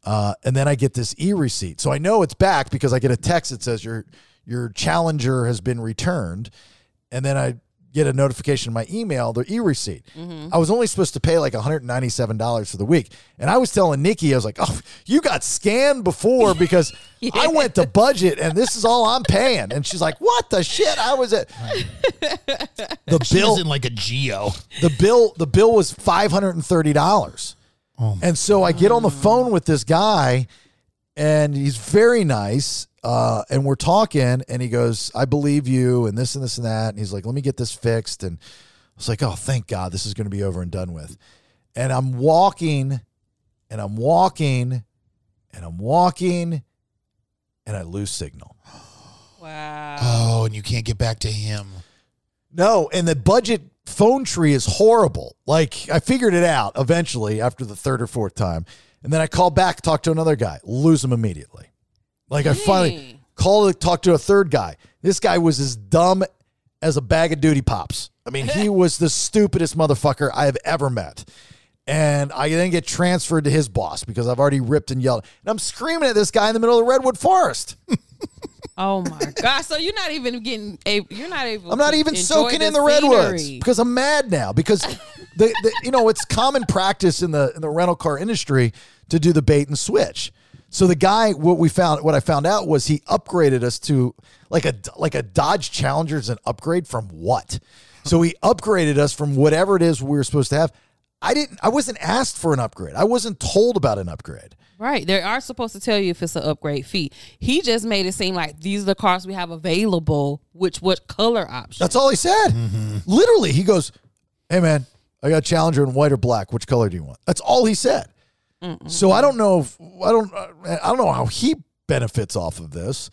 Uh, and then I get this e receipt. So I know it's back because I get a text that says your your challenger has been returned. And then I get a notification in my email, the e receipt. I was only supposed to pay like $197 for the week. And I was telling Nikki, I was like, oh, you got scammed before because I went to budget and this is all I'm paying. And she's like, what the shit? I was at the She bill in like a geo. the bill the bill was five hundred and thirty dollars. Oh and so I get on the phone with this guy, and he's very nice. Uh, and we're talking, and he goes, "I believe you," and this and this and that. And he's like, "Let me get this fixed." And I was like, "Oh, thank God, this is going to be over and done with." and I'm walking, and I'm walking, and I'm walking, and I lose signal. Wow. Oh, and you can't get back to him. No, and the budget phone tree is horrible. Like I figured it out eventually after the third or fourth time, and then I call back, talk to another guy, lose him immediately. Like I finally Dang. call, talk to a third guy. This guy was as dumb as a bag of duty pops. I mean, he was the stupidest motherfucker I have ever met. And I then get transferred to his boss because I've already ripped and yelled. And I'm screaming at this guy in the middle of the redwood forest. Oh my gosh! So you're not even getting a. You're not able. I'm not even soaking the in the redwoods because I'm mad now because the, the you know it's common practice in the in the rental car industry to do the bait and switch. So the guy what we found what I found out was he upgraded us to like a like a Dodge Challenger is an upgrade from what? So he upgraded us from whatever it is we were supposed to have. I didn't I wasn't asked for an upgrade. I wasn't told about an upgrade. Right. They are supposed to tell you if it's an upgrade fee. He just made it seem like these are the cars we have available, which what color option. That's all he said. Mm-hmm. Literally, he goes, "Hey man, I got a Challenger in white or black. Which color do you want?" That's all he said. So I don't know if I don't uh, I don't know how he benefits off of this.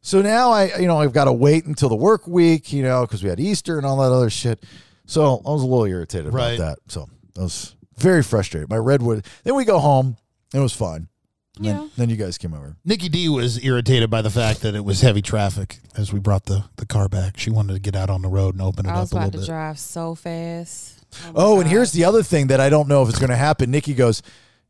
So now I you know I've got to wait until the work week, you know, because we had Easter and all that other shit. So I was a little irritated Right. about that. So I was very frustrated. My redwood. Then we go home. It was fine. And Then, Yeah. then you guys came over. Nikki D was irritated by the fact that it was heavy traffic as we brought the, the car back. She wanted to get out on the road and open it I was up a about little to bit. drive so fast. my Oh, and here's the other thing that I don't know if it's going to happen. Nikki goes,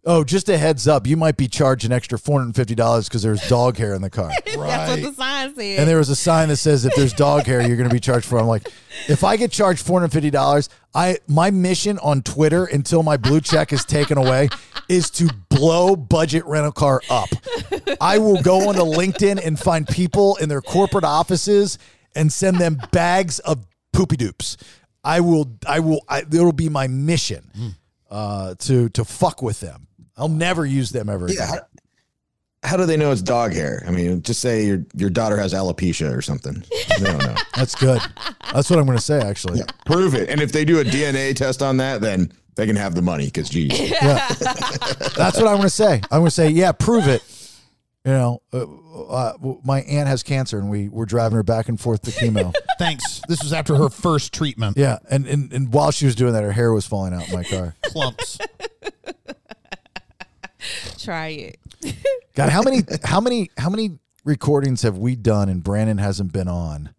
"Oh, just a heads up, you might be charged an extra four hundred and fifty dollars because there's dog hair in the car." That's what the sign said. And there was a sign that says if there's dog hair, you're going to be charged for. it. I'm like, if I get charged four hundred fifty dollars, I my mission on Twitter until my blue check is taken away is to blow budget rental car up. I will go onto LinkedIn and find people in their corporate offices and send them bags of poopy doops. I will. I will. I, it'll be my mission uh, to to fuck with them. I'll never use them ever again. Yeah. How, how do they know it's dog hair? I mean, just say your your daughter has alopecia or something. They don't know. That's good. That's what I'm going to say. Actually, Prove it. And if they do a DNA test on that, then they can have the money because geez. Yeah. That's what I'm going to say. I'm going to say, yeah, prove it. You know, uh, uh, my aunt has cancer, and we were driving her back and forth to chemo. Thanks. This was after her first treatment. yeah, and, and and while she was doing that, her hair was falling out in my car. Clumps. Try it. God, how many how many how many recordings have we done and Branden hasn't been on?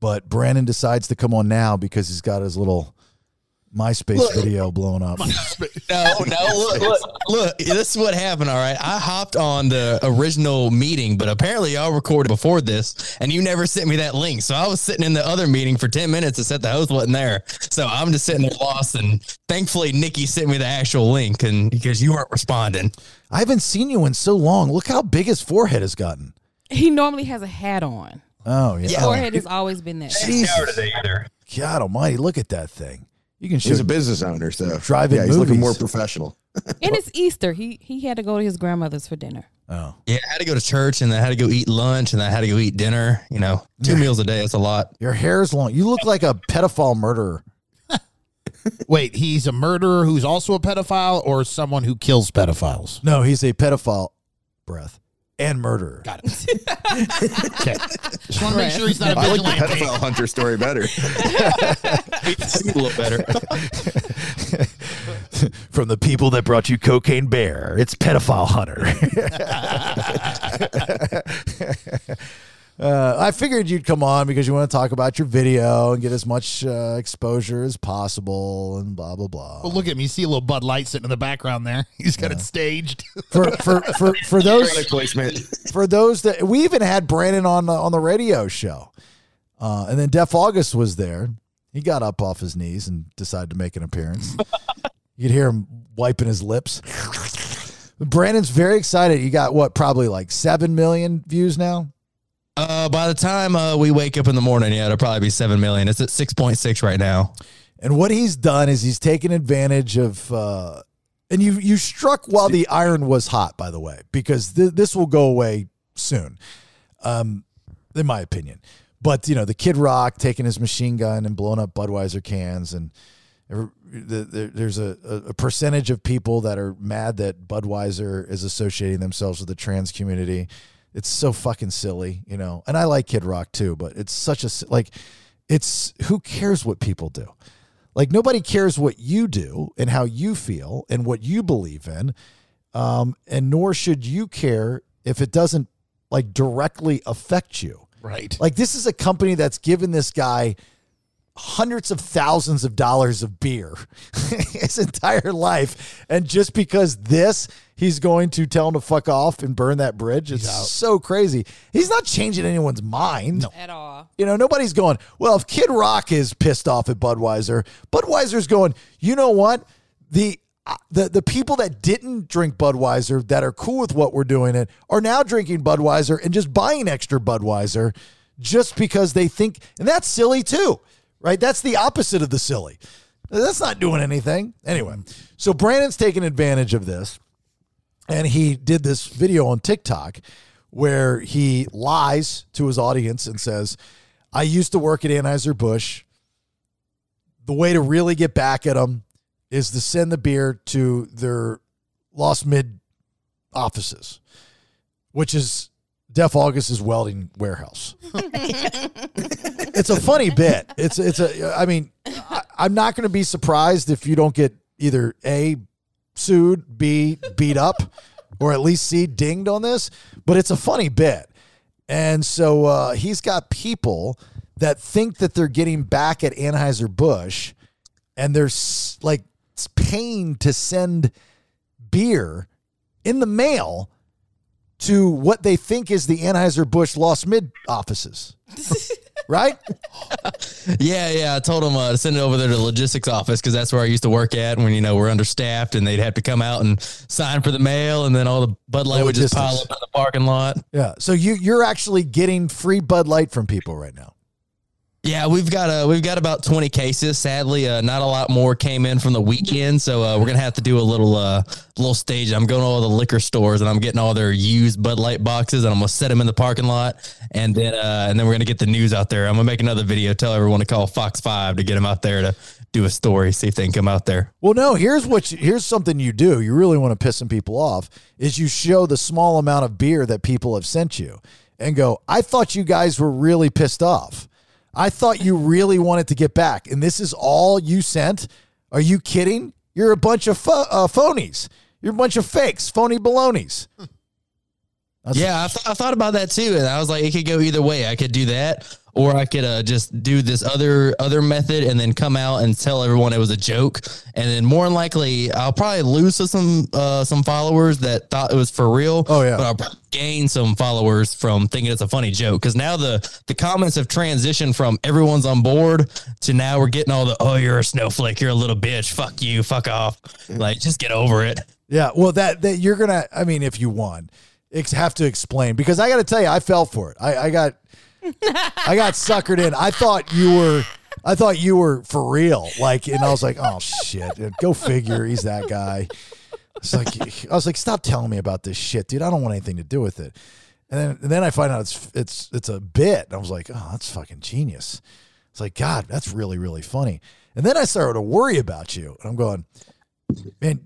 But Branden decides to come on now because he's got his little MySpace video blown up. No, no, look, look, look, this is what happened. All right. I hopped on the original meeting, but apparently y'all recorded before this and you never sent me that link. So I was sitting in the other meeting for 10 minutes and said the host wasn't there. So I'm just sitting there lost. And thankfully, Nikki sent me the actual link and because you weren't responding. I haven't seen you in so long. Look how big his forehead has gotten. He normally has a hat on. Oh yeah. Yeah. Oh, Forehead has always been that. Jesus. today either. God Almighty! Look at that thing. You can He's a business owner, so Drive-in yeah, he's looking more professional. And it's Easter. He he had to go to his grandmother's for dinner. Oh, Yeah. I had to go to church and I had to go eat lunch and I had to go eat dinner. You know, two meals a day. It's a lot. your hair's long. You look like a pedophile murderer. Wait, he's a murderer who's also a pedophile or someone who kills pedophiles? No, he's a pedophile. Breath and murderer. Got it. okay. Just want to make sure he's not a I like the vigilante. pedophile hunter story better. a little better. From the people that brought you Cocaine Bear, it's pedophile hunter. Uh, I figured you'd come on because you want to talk about your video and get as much uh, exposure as possible and blah blah blah. Well, look at me. You see a little Bud Light sitting in the background there. He's got it staged. For for for for those placement. for those that we even had Branden on the, on the radio show, uh, and then Def August was there. He got up off his knees and decided to make an appearance. you could hear him wiping his lips. Branden's very excited. You got what, probably like seven million views now. Uh, by the time uh, we wake up in the morning, yeah, it'll probably be seven million. It's at six point six right now. And what he's done is he's taken advantage of. Uh, and you you struck while the iron was hot, by the way, because th- this will go away soon, um, in my opinion. But you know, the Kid Rock taking his machine gun and blowing up Budweiser cans, and There- there- There's a, a percentage of people that are mad that Budweiser is associating themselves with the trans community. It's so fucking silly, you know. And I like Kid Rock too, but it's such a like, it's who cares what people do? Like nobody cares what you do and how you feel and what you believe in, um, and nor should you care if it doesn't like directly affect you. Right. Like this is a company that's given this guy hundreds of thousands of dollars of beer his entire life. And just because this, he's going to tell him to fuck off and burn that bridge. It's so crazy. He's not changing anyone's mind. At all. You know, nobody's going, well, if Kid Rock is pissed off at Budweiser, Budweiser's going, you know what? The uh, the the people that didn't drink Budweiser that are cool with what we're doing it are now drinking Budweiser and just buying extra Budweiser just because they think and that's silly too. Right? That's the opposite of the silly. That's not doing anything. Anyway, so Branden's taking advantage of this and he did this video on TikTok where he lies to his audience and says, I used to work at Anheuser-Busch. The way to really get back at them is to send the beer to their Lost Mid offices, which is Def August's welding warehouse. it's a funny bit. It's it's a. I mean, I, I'm not going to be surprised if you don't get either a sued, b beat up, or at least c dinged on this. But it's a funny bit, and so uh, he's got people that think that they're getting back at Anheuser Busch, and they're s- like paying to send beer in the mail to what they think is the Anheuser-Busch Lost Mid offices. right? Yeah, yeah. I told them uh, to send it over there to the logistics office because that's where I used to work at when you know we're understaffed and they'd have to come out and sign for the mail and then all the Bud Light would just pile up in the parking lot. Yeah. So you you're actually getting free Bud Light from people right now. Yeah, we've got uh, we've got about twenty cases. Sadly, uh, not a lot more came in from the weekend, so uh, we're gonna have to do a little uh, little stage. I'm going to all the liquor stores and I'm getting all their used Bud Light boxes, and I'm gonna set them in the parking lot, and then uh, and then we're gonna get the news out there. I'm gonna make another video, tell everyone to call Fox Five to get them out there to do a story, see if they can come out there. Well, no, here's what you, here's something you do. You really want to piss some people off is you show the small amount of beer that people have sent you and go, "I thought you guys were really pissed off. I thought you really wanted to get back, and this is all you sent. Are you kidding? You're a bunch of pho- uh, phonies. You're a bunch of fakes, phony balonies." That's- Yeah, I, th- I thought about that too, and I was like, it could go either way. I could do that, or I could uh, just do this other other method, and then come out and tell everyone it was a joke, and then more than likely, I'll probably lose some uh, some followers that thought it was for real. Oh, yeah. but I'll gain some followers from thinking it's a funny joke because now the the comments have transitioned from everyone's on board to now we're getting all the oh you're a snowflake, you're a little bitch, fuck you, fuck off, like just get over it. Yeah, well, that that you're gonna. I mean, if you won, ex- have to explain because I got to tell you, I fell for it. I, I got, I got suckered in. I thought you were, I thought you were for real. Like, and I was like, oh shit, go figure. He's that guy. It's like I was like, stop telling me about this shit, dude. I don't want anything to do with it. And then, and then I find out it's it's it's a bit. And I was like, oh, that's fucking genius. It's like, God, that's really really funny. And then I started to worry about you, and I'm going, man,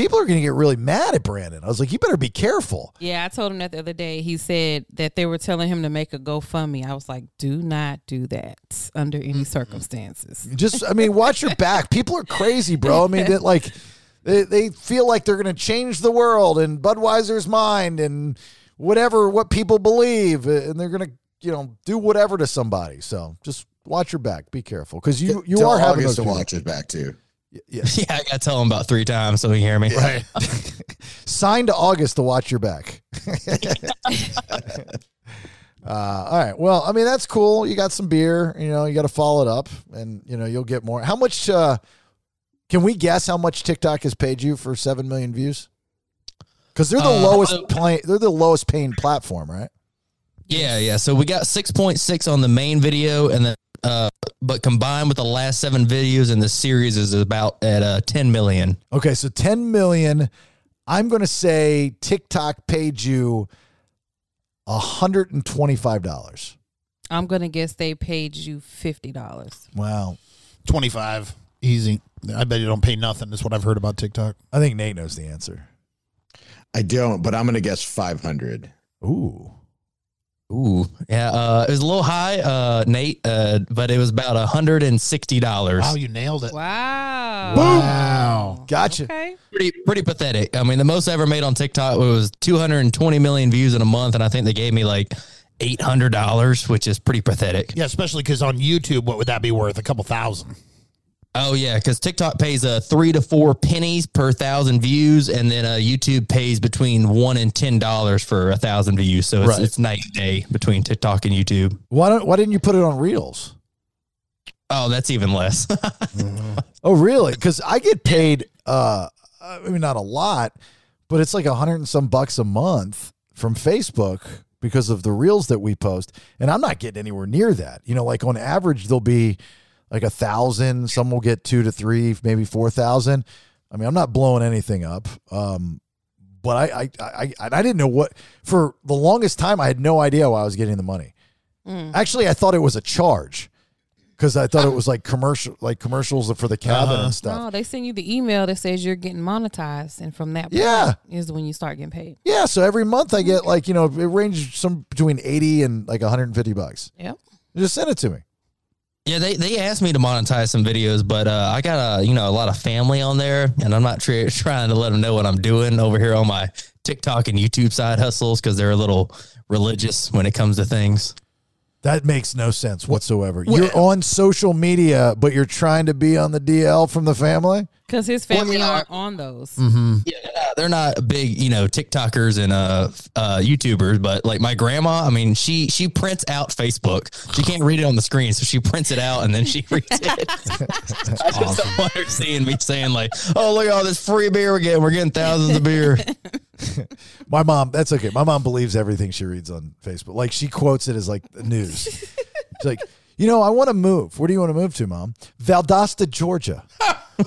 people are going to get really mad at Branden. I was like, you better be careful. Yeah, I told him that the other day. He said that they were telling him to make a GoFundMe. I was like, do not do that under any circumstances. Just, I mean, watch your back. People are crazy, bro. I mean, that like they, they feel like they're going to change the world and Budweiser's mind and whatever what people believe, uh, and they're going to you know do whatever to somebody. So just watch your back. Be careful because you you Tell are having August those to watch his back too. Yeah. Yeah, I got to tell him about three times so he hear me. Right. Sign to August to watch your back. uh, all right. Well, I mean, that's cool. You got some beer, you know, you got to follow it up and, you know, you'll get more. How much, uh, can we guess how much TikTok has paid you for 7 million views? Because they're the Uh, lowest so- play, they're the lowest paying platform, right? Yeah, yeah. So we got 6.6 on the main video and then uh but combined with the last 7 videos in the series is about at uh 10 million. Okay. So 10 million. I'm going to say TikTok paid you $125. I'm gonna guess they paid you fifty dollars. Wow. 25. Easy. I bet you don't pay nothing. That's what I've heard about TikTok. I think Nate knows the answer. I don't, but I'm gonna guess 500. Ooh. Ooh, yeah. Uh, it was a little high, uh, Nate, uh, but it was about hundred and sixty dollars. Wow, you nailed it. Wow. Wow. Gotcha. Okay. Pretty, pretty pathetic. I mean, the most I ever made on TikTok was two hundred and twenty million views in a month, and I think they gave me like eight hundred dollars, which is pretty pathetic. Yeah, especially because on YouTube, what would that be worth? A couple thousand. Oh yeah, because TikTok pays uh three to four pennies per thousand views, and then uh, YouTube pays between one and ten dollars for a thousand views. So it's, Right. it's night and day between TikTok and YouTube. Why don't why didn't you put it on Reels? Oh, that's even less. Oh, really? Because I get paid. Uh, I mean, not a lot, but it's like a hundred and some bucks a month from Facebook because of the reels that we post, and I'm not getting anywhere near that. You know, like on average, there'll be like a thousand. Some will get two to three, maybe four thousand. I mean, I'm not blowing anything up. Um, but I, I, I, I, I didn't know what for the longest time. I had no idea why I was getting the money. Actually, I thought it was a charge because I thought it was like commercial, like commercials for the cabin Uh-huh. and stuff. No, they send you the email that says you're getting monetized, and from that point Yeah. is when you start getting paid. Yeah, so every month I get like you know it ranges some between eighty and like one hundred and fifty bucks. Yep. Just send it to me. Yeah, they, they asked me to monetize some videos, but uh, I got a you know a lot of family on there, and I'm not tr- trying to let them know what I'm doing over here on my TikTok and YouTube side hustles because they're a little religious when it comes to things. That makes no sense whatsoever. You're on social media, but you're trying to be on the DL from the family. Because his family yeah. aren't on those. Yeah, they're not, they're not big, you know, TikTokers and uh, uh, YouTubers, but like my grandma, I mean, she she prints out Facebook. She can't read it on the screen, so she prints it out and then she reads it. I just don't want her seeing me saying like, "Oh, look at all this free beer we're getting. We're getting thousands of beer." My mom, that's okay. My mom believes everything she reads on Facebook. Like she quotes it as like the news. She's like, you know, I want to move. Where do you want to move to, mom? Valdosta, Georgia.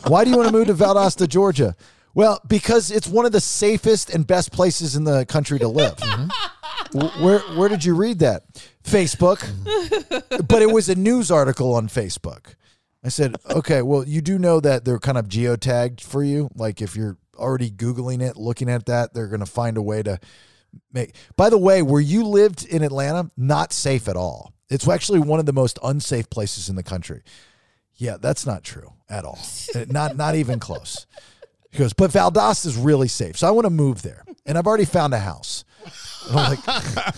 Why do you want to move to Valdosta, Georgia? Well, because it's one of the safest and best places in the country to live. Mm-hmm. Wh- Where where did you read that? Facebook. but it was a news article on Facebook. I said, okay, well, you do know that they're kind of geotagged for you. Like if you're already Googling it, looking at that, they're going to find a way to make. By the way, where you lived in Atlanta, not safe at all. It's actually one of the most unsafe places in the country. Yeah, that's not true at all. Uh, not not even close. He goes, but Valdosta is really safe. So I want to move there. And I've already found a house. And I'm like, I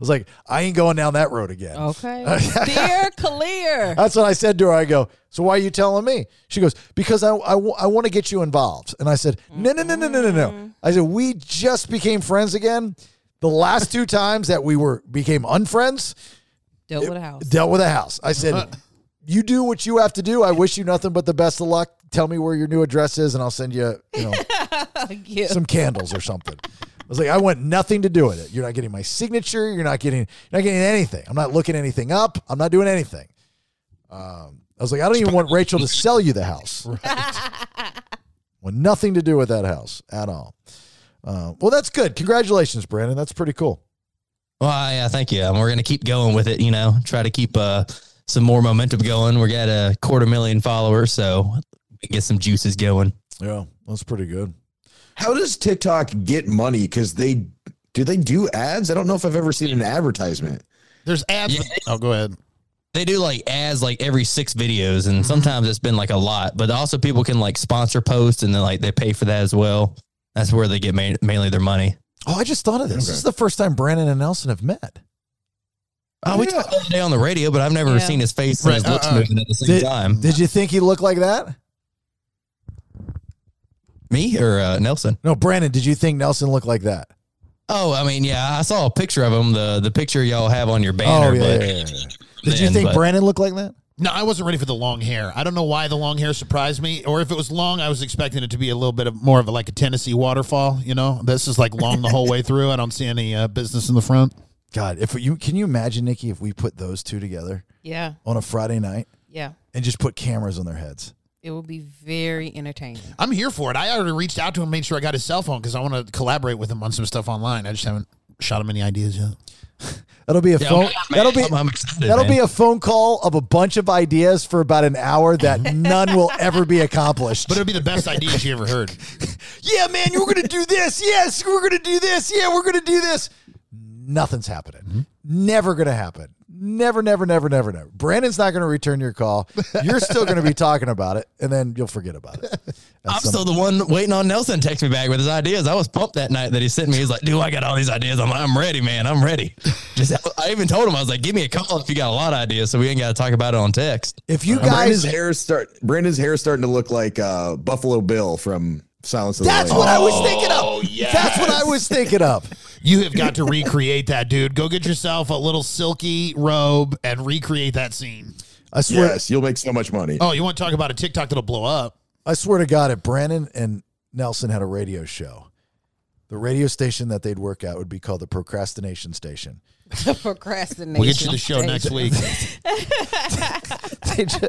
was like, I ain't going down that road again. Okay. Steer clear. That's what I said to her. I go, so why are you telling me? She goes, because I, I, I, want to get you involved. And I said, no, no, no, no, no, no, no. I said, we just became friends again. The last two times that we were became unfriends, Dealt with a house. dealt with a house. I said, you do what you have to do. I wish you nothing but the best of luck. Tell me where your new address is, and I'll send you, you know, some candles or something. I was like, I want nothing to do with it. You're not getting my signature. You're not getting, you're not getting anything. I'm not looking anything up. I'm not doing anything. Um, I was like, I don't even want Rachel to sell you the house. Want nothing to do with that house at all. Uh, well, that's good. Congratulations, Branden. That's pretty cool. Well, yeah, thank you. And we're gonna keep going with it. You know, try to keep uh some more momentum going. We got a quarter million followers, so get some juices going. Yeah, that's pretty good. How does TikTok get money? Because they do they do ads? I don't know if I've ever seen an advertisement. There's ads. Yeah. oh, go ahead. They do like ads like every six videos, and mm-hmm. sometimes it's been like a lot. But also, people can like sponsor posts, and then like they pay for that as well. That's where they get ma- mainly their money. Oh, I just thought of this. This is the first time Branden and Nelson have met. Oh, we talked the other day on the radio, but I've never Yeah. seen his face and Right, his lips uh, uh, moving at the same Did, time. did you think he looked like that? Me or uh, Nelson? No, Branden, did you think Nelson looked like that? Oh, I mean, yeah, I saw a picture of him. The the picture y'all have on your banner. oh, yeah, but yeah, yeah, yeah. Did you then, think but- Branden looked like that? No, I wasn't ready for the long hair. I don't know why the long hair surprised me, or if it was long, I was expecting it to be a little bit of more of a, like a Tennessee waterfall. You know, this is like long the whole way through. I don't see any uh, business in the front. God, if you can you imagine, Nikki, if we put those two together Yeah. on a Friday night Yeah. and just put cameras on their heads? It will be very entertaining. I'm here for it. I already reached out to him, made sure I got his cell phone because I want to collaborate with him on some stuff online. I just haven't shot him any ideas yet. That'll be a Yeah, phone. man, that'll be I'm- I'm excited, that'll be a phone call of a bunch of ideas for about an hour that none will ever be accomplished. But it'll be the best ideas you ever heard. yeah, man, you're gonna do this. Yes, we're gonna do this. Yeah, we're gonna do this. Nothing's happening. Mm-hmm. Never gonna happen. Never, never, never, never, never. Branden's not gonna return your call. You're still gonna be talking about it, and then you'll forget about it. I'm still the one waiting on Nelson to text me back with his ideas. I was pumped that night that he sent me. He's like, dude, I got all these ideas. I'm like, I'm ready, man. I'm ready. Just, I even told him, I was like, give me a call if you got a lot of ideas so we ain't got to talk about it on text. If you Branden's guys, hair start. Branden's hair is starting to look like uh, Buffalo Bill from Silence of the that's Lambs. what I was thinking of. That's what I was thinking of. You have got to recreate that, dude. Go get yourself a little silky robe and recreate that scene. I swear. Yes, you'll make so much money. Oh, you want to talk about a TikTok that'll blow up? I swear to God, if Branden and Nelson had a radio show, the radio station that they'd work at would be called the Procrastination Station. The procrastination. We'll get you the show next week. They ju-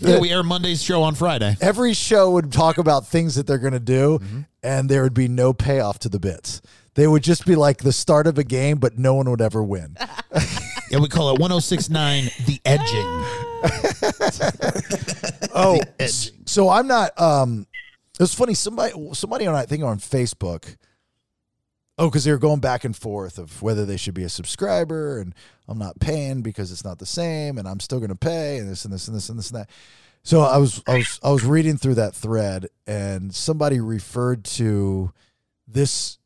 yeah, we air Monday's show on Friday. Every show would talk about things that they're going to do, mm-hmm. And there would be no payoff to the bits. They would just be like the start of a game, but no one would ever win. Yeah, we call it 1069 The Edging. Oh, s- so I'm not. Um, it was funny. Somebody, somebody on I think on Facebook. Oh, because they were going back and forth of whether they should be a subscriber, and I'm not paying because it's not the same, and I'm still going to pay, and this and this and this and this and that. So I was, I was, I was reading through that thread, and somebody referred to this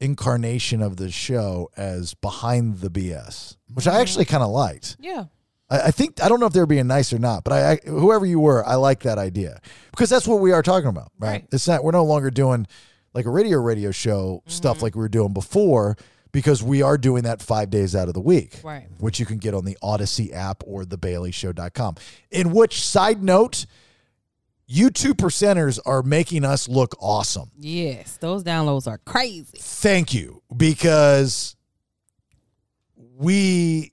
incarnation of the show as behind the BS, which I mm-hmm. actually kind of liked. Yeah. I, I think I don't know if they're being nice or not, but I, I whoever you were, I like that idea because that's what we are talking about, right? Right. It's not we're no longer doing like a radio radio show stuff mm-hmm. like we were doing before because we are doing that five days out of the week, Right. Which you can get on the Audacy app or the BaileyShow.com. In which side note, you two percenters are making us look awesome. Yes. Those downloads are crazy. Thank you because we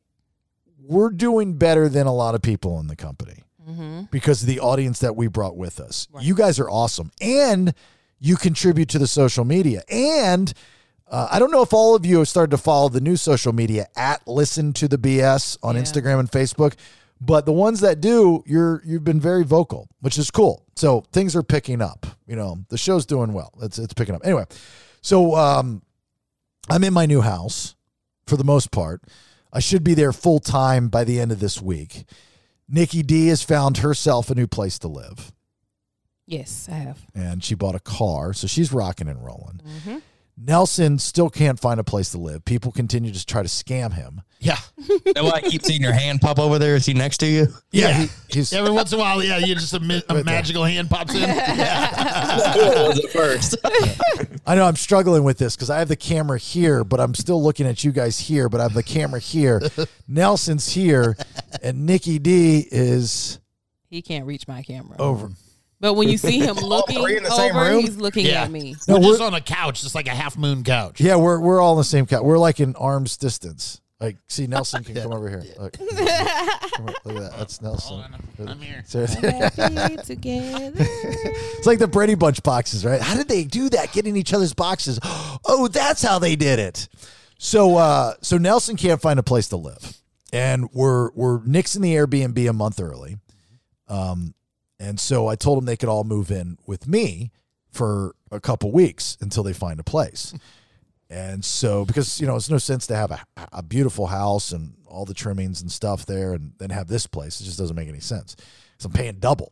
we're doing better than a lot of people in the company mm-hmm. because of the audience that we brought with us. You guys are awesome and you contribute to the social media and uh, I don't know if all of you have started to follow the new social media at listen to the BS on Yeah. Instagram and Facebook, but the ones that do, you're you've been very vocal, which is cool. So things are picking up. You know, the show's doing well. It's it's picking up. Anyway, so um, I'm in my new house for the most part. I should be there full time by the end of this week. Nikki D has found herself a new place to live Yes, I have. and she bought a car, so she's rocking and rolling. Nelson still can't find a place to live. People continue to try to scam him. Yeah. That's why I keep seeing your hand pop over there. Is he next to you? Yeah. he- he's Every once in a while, yeah, you just a, mi- a magical hand pops in. was it first? I know I'm struggling with this because I have the camera here, but I'm still looking at you guys here, but I have the camera here. Nelson's here, and Nikki D is He can't reach my camera. over. But when you see him looking in the same over, room? he's looking Yeah. at me. We're No, just we're- on a couch, just like a half moon couch. Yeah, we're we're all in the same couch. We're like in arm's distance. Like, see, Nelson can come over here. Look, Come on, look at that. That's Nelson. I'm here. So- Happy together. It's like the Brady Bunch boxes, right? How did they do that? Get in each other's boxes. Oh, that's how they did it. So, uh, so Nelson can't find a place to live, and we're we're nixing the Airbnb a month early. Um, and so I told them they could all move in with me for a couple weeks until they find a place. And so, because you know, it's no sense to have a, a beautiful house and all the trimmings and stuff there, and then have this place. It just doesn't make any sense. So I'm paying double.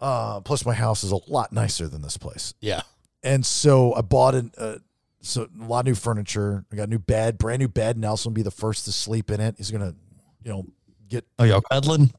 Uh, plus, my house is a lot nicer than this place. Yeah. And so I bought an, uh, so a lot of new furniture. I got a new bed, brand new bed. Nelson will be the first to sleep in it. He's gonna, you know, get Oh, y'all cuddling?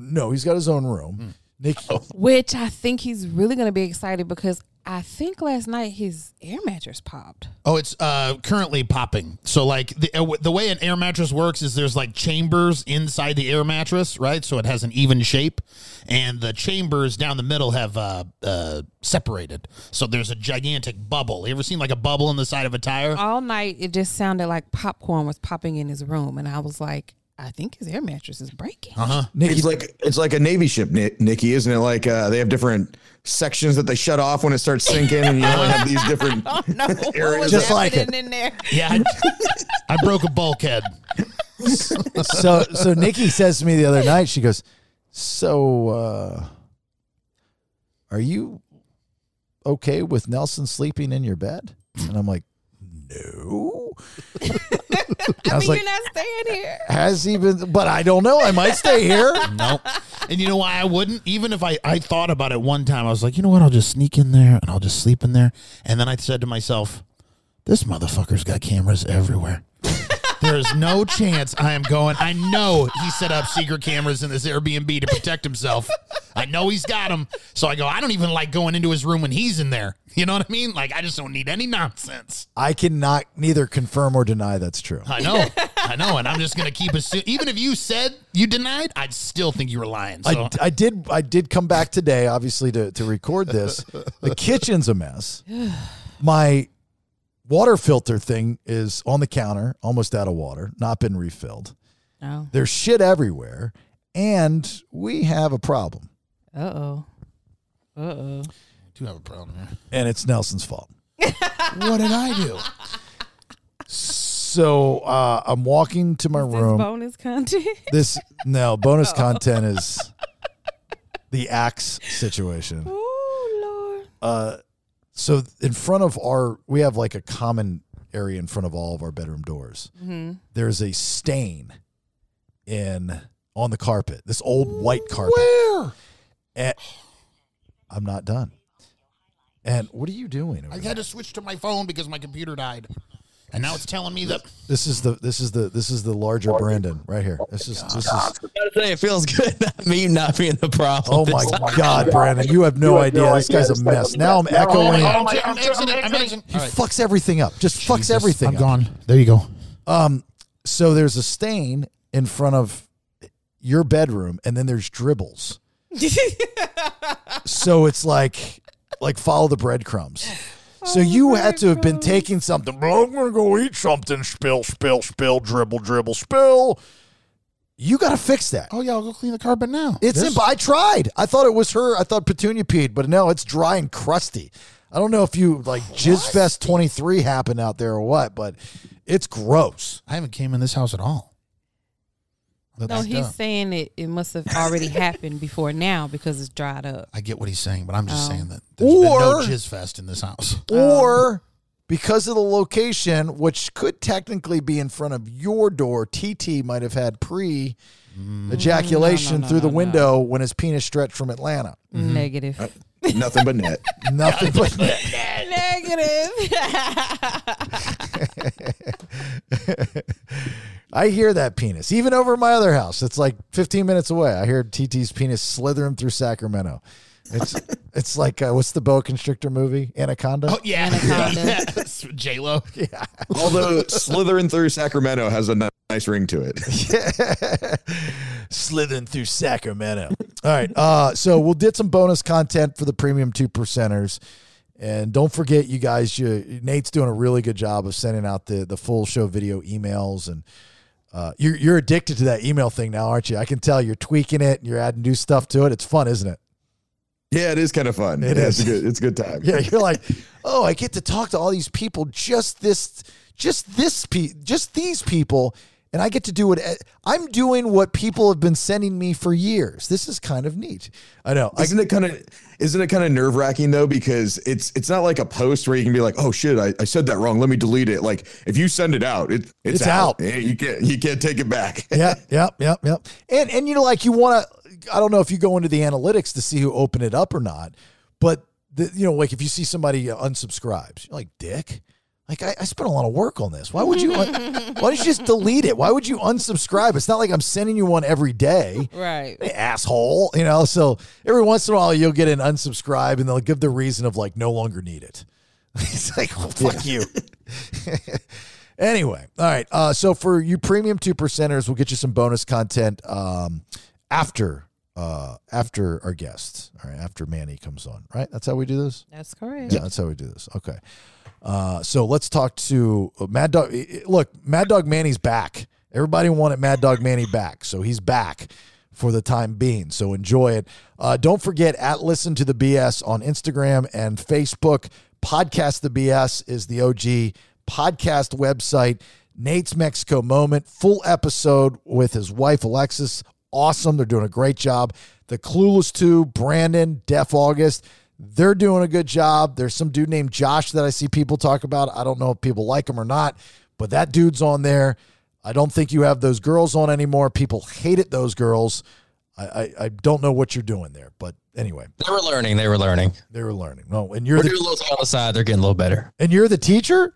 No. He's got his own room. Nick, Which I think he's really going to be excited because I think last night his air mattress popped. Oh, it's uh, currently popping. So, like the uh, the way an air mattress works is there's like chambers inside the air mattress, right? So it has an even shape, and the chambers down the middle have uh, uh, separated. So there's a gigantic bubble. You ever seen like a bubble in the side of a tire? All night, it just sounded like popcorn was popping in his room. And I was like, I think his air mattress is breaking. Uh huh. Nick, It's like it's like a Navy ship, Nikki, isn't it? Like uh, they have different sections that they shut off when it starts sinking, and you only have these different Oh, no, what areas. Just like happening in there? Yeah, I, I broke a bulkhead. so so Nikki says to me the other night, she goes, "So, uh, are you okay with Nelson sleeping in your bed?" And I'm like, "No." I I was like, you're not staying here. "Has he been?" But I don't know. I might stay here. Nope. And you know why I wouldn't? Even if I, I thought about it one time, I was like, you know what? I'll just sneak in there and I'll just sleep in there. And then I said to myself, this motherfucker's got cameras everywhere. There's no chance I am going. I know he set up secret cameras in this Airbnb to protect himself. I know he's got them. So I go, I don't even like going into his room when he's in there. You know what I mean? Like, I just don't need any nonsense. I cannot neither confirm or deny that's true. I know. I know. And I'm just going to keep assuming. Even if you said you denied, I'd still think you were lying. So. I, I did I did come back today, obviously to to record this. The kitchen's a mess. My water filter thing is on the counter, almost out of water, not been refilled. Oh, There's shit everywhere, and we have a problem, uh oh, uh oh. do have a problem here. and it's Nelson's fault. What did I do? So uh, I'm walking to my This room. bonus content. This no bonus content is the axe situation. oh Lord. uh so in front of our we have like a common area in front of all of our bedroom doors mm-hmm. there's a stain in on the carpet this old white carpet Where? and i'm not done and what are you doing over I there? had to switch to my phone because my computer died. And now it's telling me that this is the this is the this is the larger Branden right here this is this is gotta say, it feels good not me not being the problem. oh my god Branden you have no idea this guy's a mess now i'm echoing I'm, I'm exiting. I'm exiting. he fucks everything up just fucks Jesus, everything I'm up. gone. There you go. Um, so there's a stain in front of your bedroom, and then there's dribbles. so it's like, like follow the breadcrumbs. So oh, you had to have been taking something. "Bro, I'm gonna go eat something. Spill, spill, spill. Dribble, dribble, spill. You got to fix that. Oh yeah, I'll go clean the carpet now. It's imp- I tried. I thought it was her. I thought Petunia peed, but no, it's dry and crusty. I don't know if you like Jizzfest 23 happened out there or what, but it's gross. I haven't came in this house at all. But No, he's dumb. saying it. It must have already happened before now because it's dried up. I get what he's saying, but I'm just Oh. saying that there's been no Or- jizz fest in this house. or because of the location, which could technically be in front of your door, TT might have had pre ejaculation Mm, No, no, through the no, no. window when his penis stretched from Atlanta. Negative. Nothing but net. Nothing but net. Negative. I hear that penis. Even over my other house. It's like 15 minutes away. I hear TT's penis slithering through Sacramento. It's it's like uh, what's the boa constrictor movie? Anaconda? Oh yeah, Anaconda. J Lo. Yeah. Although slithering through Sacramento has a nice ring to it. slithering through Sacramento. All right. Uh, so we'll did some bonus content for the premium two percenters. And don't forget, you guys, you, Nate's doing a really good job of sending out the, the full show video emails. And uh, you're, you're addicted to that email thing now, aren't you? I can tell you're tweaking it and you're adding new stuff to it. It's fun, isn't it? Yeah, it is kind of fun. It yeah, is. It's a good. It's a good time. Yeah, you're like, oh, I get to talk to all these people, just this, just this, pe- just these people, and I get to do it. Eh, I'm doing what people have been sending me for years. This is kind of neat. I know. Isn't it kind of isn't it kind of nerve wracking though? Because it's it's not like a post where you can be like, oh shit, I, I said that wrong. Let me delete it. Like if you send it out, it it's, It's out. out. Eh, you can't you can't take it back. yeah, yeah, yeah, yeah. And and you know, like you want to. I don't know if you go into the analytics to see who opened it up or not, but the, you know, like if you see somebody unsubscribes, you're like, Dick. Like I, I spent a lot of work on this. Why would you? why don't you just delete it? Why would you unsubscribe? It's not like I'm sending you one every day. right. Hey, asshole. You know, so every once in a while you'll get an unsubscribe and they'll give the reason of like no longer need it. it's like, well, fuck you. anyway, all right. Uh, so for you premium two percenters, we'll get you some bonus content um, after uh, after our guests. All right, after Manny comes on. Right? That's how we do this. That's correct. Yeah, that's how we do this. Okay. Uh, so let's talk to uh, Mad Dog. Look, Mad Dog Manny's back. Everybody wanted Mad Dog Manny back, so he's back for the time being. So enjoy it. Uh, don't forget at Listen to the BS on Instagram and Facebook. Podcast the BS is the OG podcast website. Nate's Mexico Moment, full episode with his wife Alexis. Awesome. They're doing a great job. The Clueless 2, Branden, Def August, they're doing a good job. There's some dude named Josh that I see people talk about. I don't know if people like him or not, but that dude's on there. I don't think you have those girls on anymore. People hated those girls. I, I, I don't know what you're doing there, but anyway, They were learning. They were learning. they were learning. No, and you're We're doing a little on the side. They're getting a little better. and you're the teacher.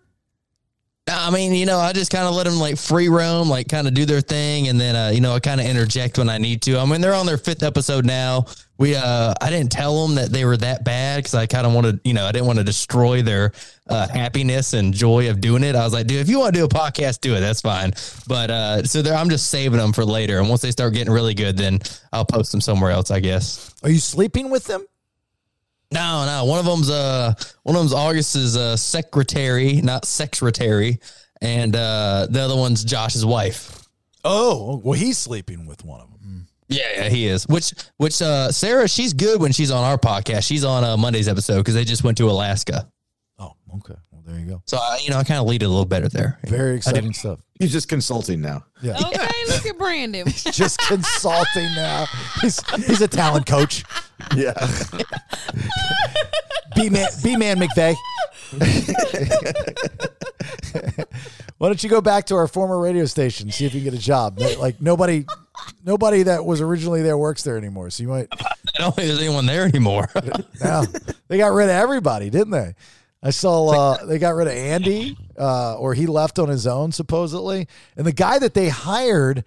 I mean, you know, I just kind of let them like free roam, like kind of do their thing, and then uh, you know, I kind of interject when I need to. I mean, they're on their fifth episode now. We, uh, I didn't tell them that they were that bad because I kind of wanted, you know, I didn't want to destroy their uh, happiness and joy of doing it. I was like, dude, if you want to do a podcast, do it. That's fine. But uh, so there, I'm just saving them for later, and once they start getting really good, then I'll post them somewhere else, I guess. Are you sleeping with them? No, no. One of them's uh one of them's August's uh secretary, not secretary, and uh the other one's Josh's wife. Oh, well, he's sleeping with one of them. Yeah, yeah, he is. Which which uh Sarah, she's good when she's on our podcast. She's on uh, Monday's episode because they just went to Alaska. Oh, okay. Well, there you go. So I, you know, I kind of lead it a little better there. Very exciting stuff. He's just consulting now. Yeah. Okay, look at Branden. Just consulting now. He's he's a talent coach. Yeah. B man, B man McVeigh. Why don't you go back to our former radio station, see if you can get a job? Like nobody, nobody that was originally there works there anymore. So you might. I don't think there's anyone there anymore. Now they got rid of everybody, didn't they? I saw uh, they got rid of Andy, uh, or he left on his own supposedly, and the guy that they hired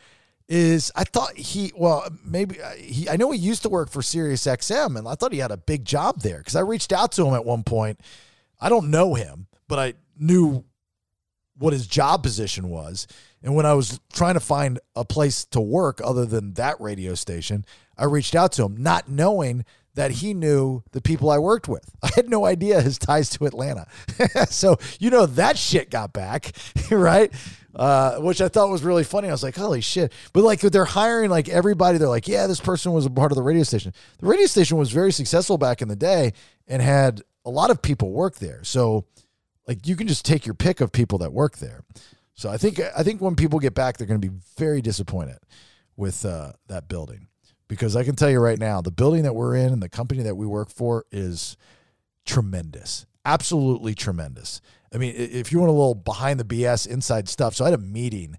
is I thought he well maybe uh, he I know he used to work for Sirius XM, and I thought he had a big job there because I reached out to him at one point. I don't know him, but I knew what his job position was. And when I was trying to find a place to work other than that radio station, I reached out to him, not knowing that he knew the people I worked with. I had no idea his ties to Atlanta. so, you know, that shit got back, right? Uh, which I thought was really funny. I was like, holy shit. But like they're hiring like everybody, they're like, yeah, this person was a part of the radio station. The radio station was very successful back in the day and had a lot of people work there. So, like you can just take your pick of people that work there. So I think I think when people get back, they're going to be very disappointed with uh, that building because I can tell you right now, the building that we're in and the company that we work for is tremendous, absolutely tremendous. I mean, if you want a little behind the BS inside stuff, so I had a meeting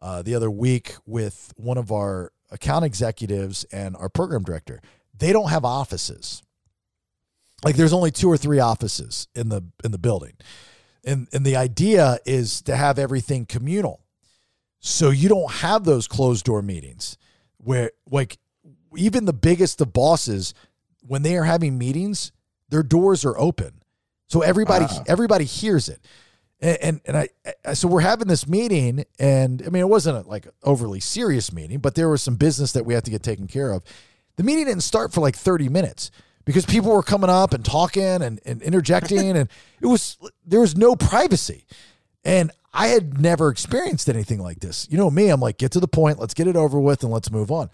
uh, the other week with one of our account executives and our program director. They don't have offices like there's only two or three offices in the in the building and and the idea is to have everything communal so you don't have those closed door meetings where like even the biggest of bosses when they are having meetings their doors are open. So everybody Ah. everybody hears it. And and, and I, I so we're having this meeting and i mean it wasn't a, like overly serious meeting but there was some business that we had to get taken care of. The meeting didn't start for like 30 minutes because people were coming up and talking and, and interjecting and it was there was no privacy. And i had never experienced anything like this. You know me i'm like get to the point let's get it over with and let's move on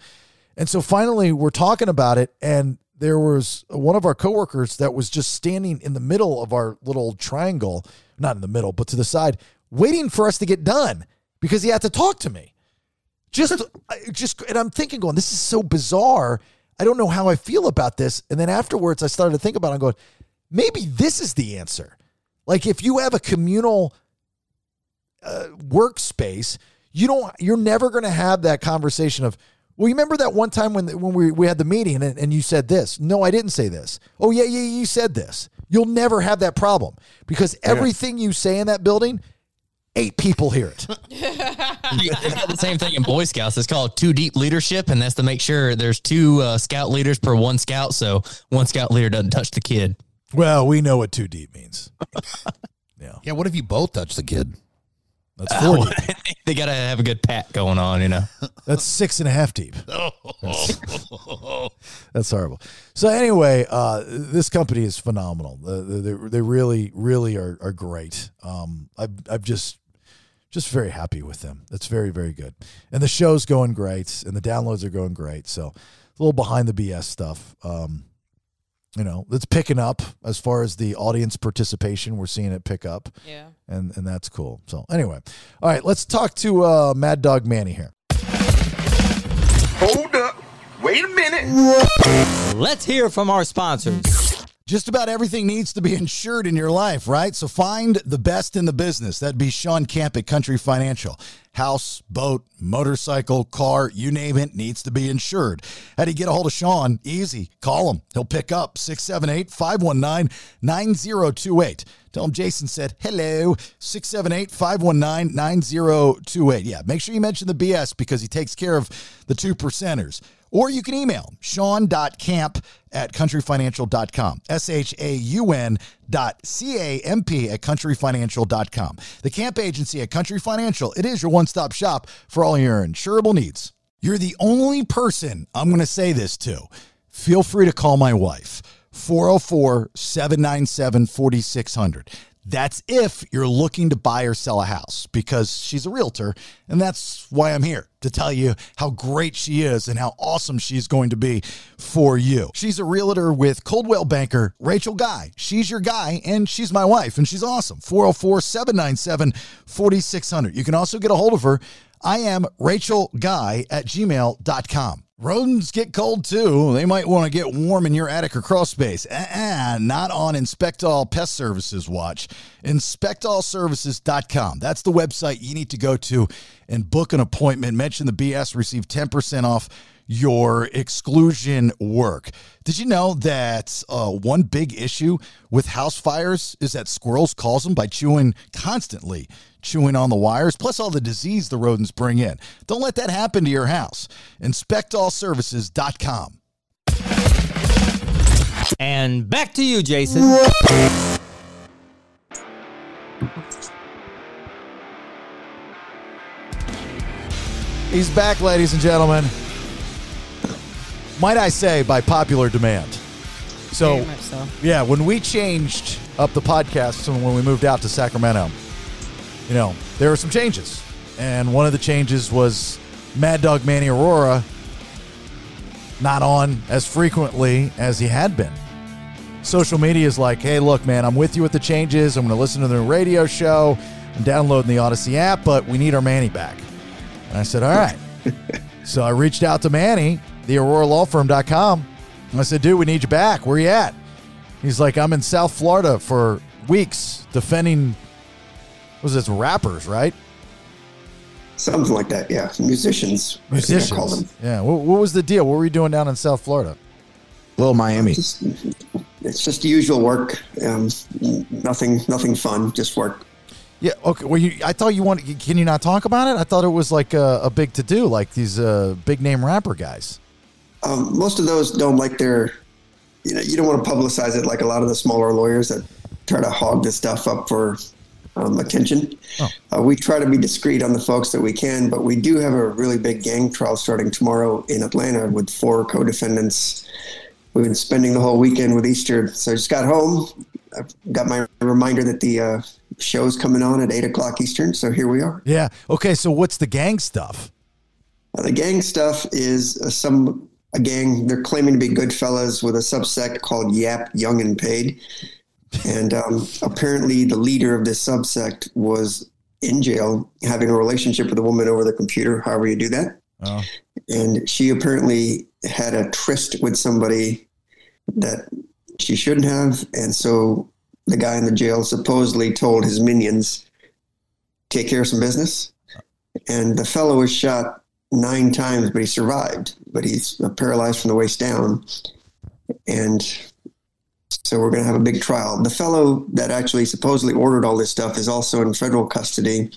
and so finally we're talking about it and there was one of our coworkers that was just standing in the middle of our little triangle not in the middle but to the side waiting for us to get done because he had to talk to me. Just just and i'm thinking going this is so bizarre. I don't know how i feel about this. And then afterwards i started to think about it i'm going maybe this is the answer. Like if you have a communal uh, workspace you don't you're never going to have that conversation of well you remember that one time when when we, we had the meeting and, and you said this no i didn't say this oh yeah yeah you said this you'll never have that problem because everything you say in that building eight people hear it It's the same thing in Boy Scouts. It's called two deep leadership, and that's to make sure there's two uh, scout leaders per one scout, so one scout leader doesn't touch the kid. well we know what two deep means yeah. Yeah, what if you both touch the kid? That's four deep. they got to have a good pat going on, you know. That's six and a half deep. That's horrible. So anyway, uh, this company is phenomenal. Uh, they, they really, really are, are great. Um, I've, I've just just very happy with them. It's very, very good. And the show's going great and the downloads are going great. So a little behind the BS stuff. Um, you know, it's picking up as far as the audience participation. We're seeing it pick up. Yeah. And and that's cool. So anyway. All right, let's talk to uh, Mad Dog Manny here. Hold up. Wait a minute. Let's hear from our sponsors. Just about everything needs to be insured in your life, right? So find the best in the business. That'd be Shaun Camp at Country Financial. House, boat, motorcycle, car, you name it, needs to be insured. How do you get a hold of Shaun? Easy. Call him. He'll pick up 678 519 9028. Tell him Jason said hello. 678 519 9028. Yeah, make sure you mention the BS because he takes care of the two percenters. Or you can email shaun.camp at countryfinancial.com. S H A U N dot C A M P at countryfinancial.com. The camp agency at Country Financial, it is your one stop shop for all your insurable needs. You're the only person I'm going to say this to. Feel free to call my wife, 404 797 4600. That's if you're looking to buy or sell a house because she's a realtor. And that's why I'm here to tell you how great she is and how awesome she's going to be for you. She's a realtor with Coldwell Banker, Rachel Guy. She's your guy and she's my wife and she's awesome. 404 797 4600. You can also get a hold of her. I am Rachel Guy at gmail.com. Rodents get cold too. They might want to get warm in your attic or crawl space. Uh-uh, not on Inspectall Pest Services watch. InspectallServices.com. That's the website you need to go to and book an appointment. Mention the BS, receive 10% off your exclusion work. Did you know that uh, one big issue with house fires is that squirrels cause them by chewing constantly, chewing on the wires, plus all the disease the rodents bring in. Don't let that happen to your house. InspectAllServices.com. And back to you, Jason. He's back, ladies and gentlemen. Might I say, by popular demand. So, Very much so. yeah, when we changed up the podcast and when we moved out to Sacramento, you know, there were some changes. And one of the changes was Mad Dog Manny Arora not on as frequently as he had been. Social media is like, hey, look, man, I'm with you with the changes. I'm going to listen to the radio show. I'm downloading the Audacy app, but we need our Manny back. And I said, all right. so I reached out to Manny, thearoralawfirm.com. And I said, dude, we need you back. Where you at? He's like, I'm in South Florida for weeks defending, what was this, rappers, right? Something like that, yeah. Musicians. I call Musicians. them. Yeah. What, what was the deal? What were you doing down in South Florida? Little Miami. Just, it's just the usual work. Um, nothing, nothing fun. Just work. Yeah. Okay. Well, you, I thought you wanted. Can you not talk about it? I thought it was like a, a big to do, like these uh, big name rapper guys. Um, most of those don't like their. You know, you don't want to publicize it like a lot of the smaller lawyers that try to hog this stuff up for um, attention. Uh, we try to be discreet on the folks that we can, but we do have a really big gang trial starting tomorrow in Atlanta with four co-defendants. We've been spending the whole weekend with Easter, so I just got home. I've got my reminder that the uh, show's coming on at eight o'clock Eastern, so here we are. Yeah. Okay. So what's the gang stuff? Uh, the gang stuff is uh, some a gang. They're claiming to be good fellas with a subsect called Yap Young and Paid, and um, apparently the leader of this subsect was in jail having a relationship with a woman over the computer. However you do that, Oh. and she apparently had a tryst with somebody that she shouldn't have, and so the guy in the jail supposedly told his minions take care of some business and the fellow was shot nine times, but he survived. But he's paralyzed from the waist down, and so we're going to have a big trial. The fellow that actually supposedly ordered all this stuff is also in federal custody.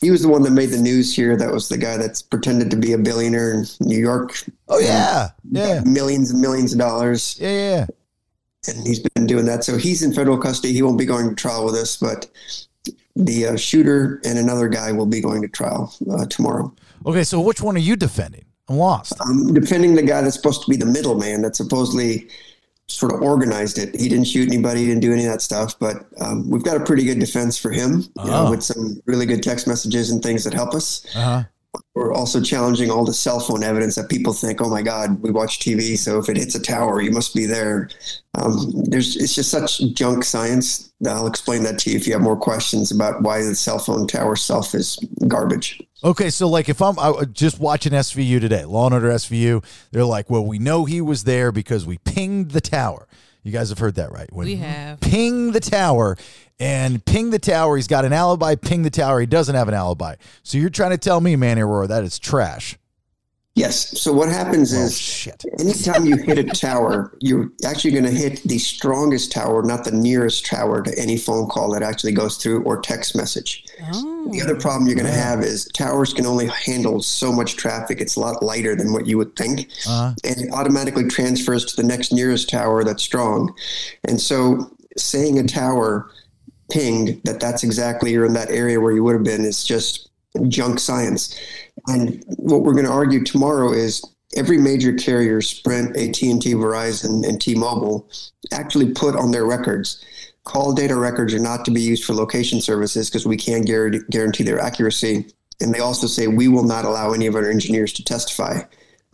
He was the one that made the news here. That was the guy that's pretended to be a billionaire in New York. Oh yeah. Yeah. millions and millions of dollars, Yeah. Yeah. and he's been doing that. So he's in federal custody. He won't be going to trial with us, but the uh, shooter and another guy will be going to trial uh, tomorrow. Okay. So which one are you defending? I'm lost. I'm defending the guy that's supposed to be the middleman that supposedly sort of organized it. He didn't shoot anybody, he didn't do any of that stuff, but um, we've got a pretty good defense for him you know, Oh. with some really good text messages and things that help us. Uh-huh. We're also challenging all the cell phone evidence that people think, oh my God, we watch TV, so if it hits a tower, you must be there. Um, there's it's just such junk science. I'll explain that to you if you have more questions about why the cell phone tower self is garbage. Okay, so like if I'm I, just watching SVU today, Law and Order SVU, they're like, well, we know he was there because we pinged the tower. You guys have heard that, right? When We have. Ping the tower and ping the tower. He's got an alibi. Ping the tower. He doesn't have an alibi. So you're trying to tell me, Manny Arora, that is trash. Yes. So what happens Oh is shit. anytime you hit a tower, you're actually going to hit the strongest tower, not the nearest tower to any phone call that actually goes through or text message. Oh. The other problem you're going to have is towers can only handle so much traffic. It's a lot lighter than what you would think. Uh-huh. And it automatically transfers to the next nearest tower that's strong. And so saying a tower pinged that that's exactly you're in that area where you would have been is just junk science. And what we're going to argue tomorrow is every major carrier, Sprint, AT&T, Verizon, and T-Mobile, actually put on their records call data records are not to be used for location services because we can't guarantee, their accuracy. And they also say we will not allow any of our engineers to testify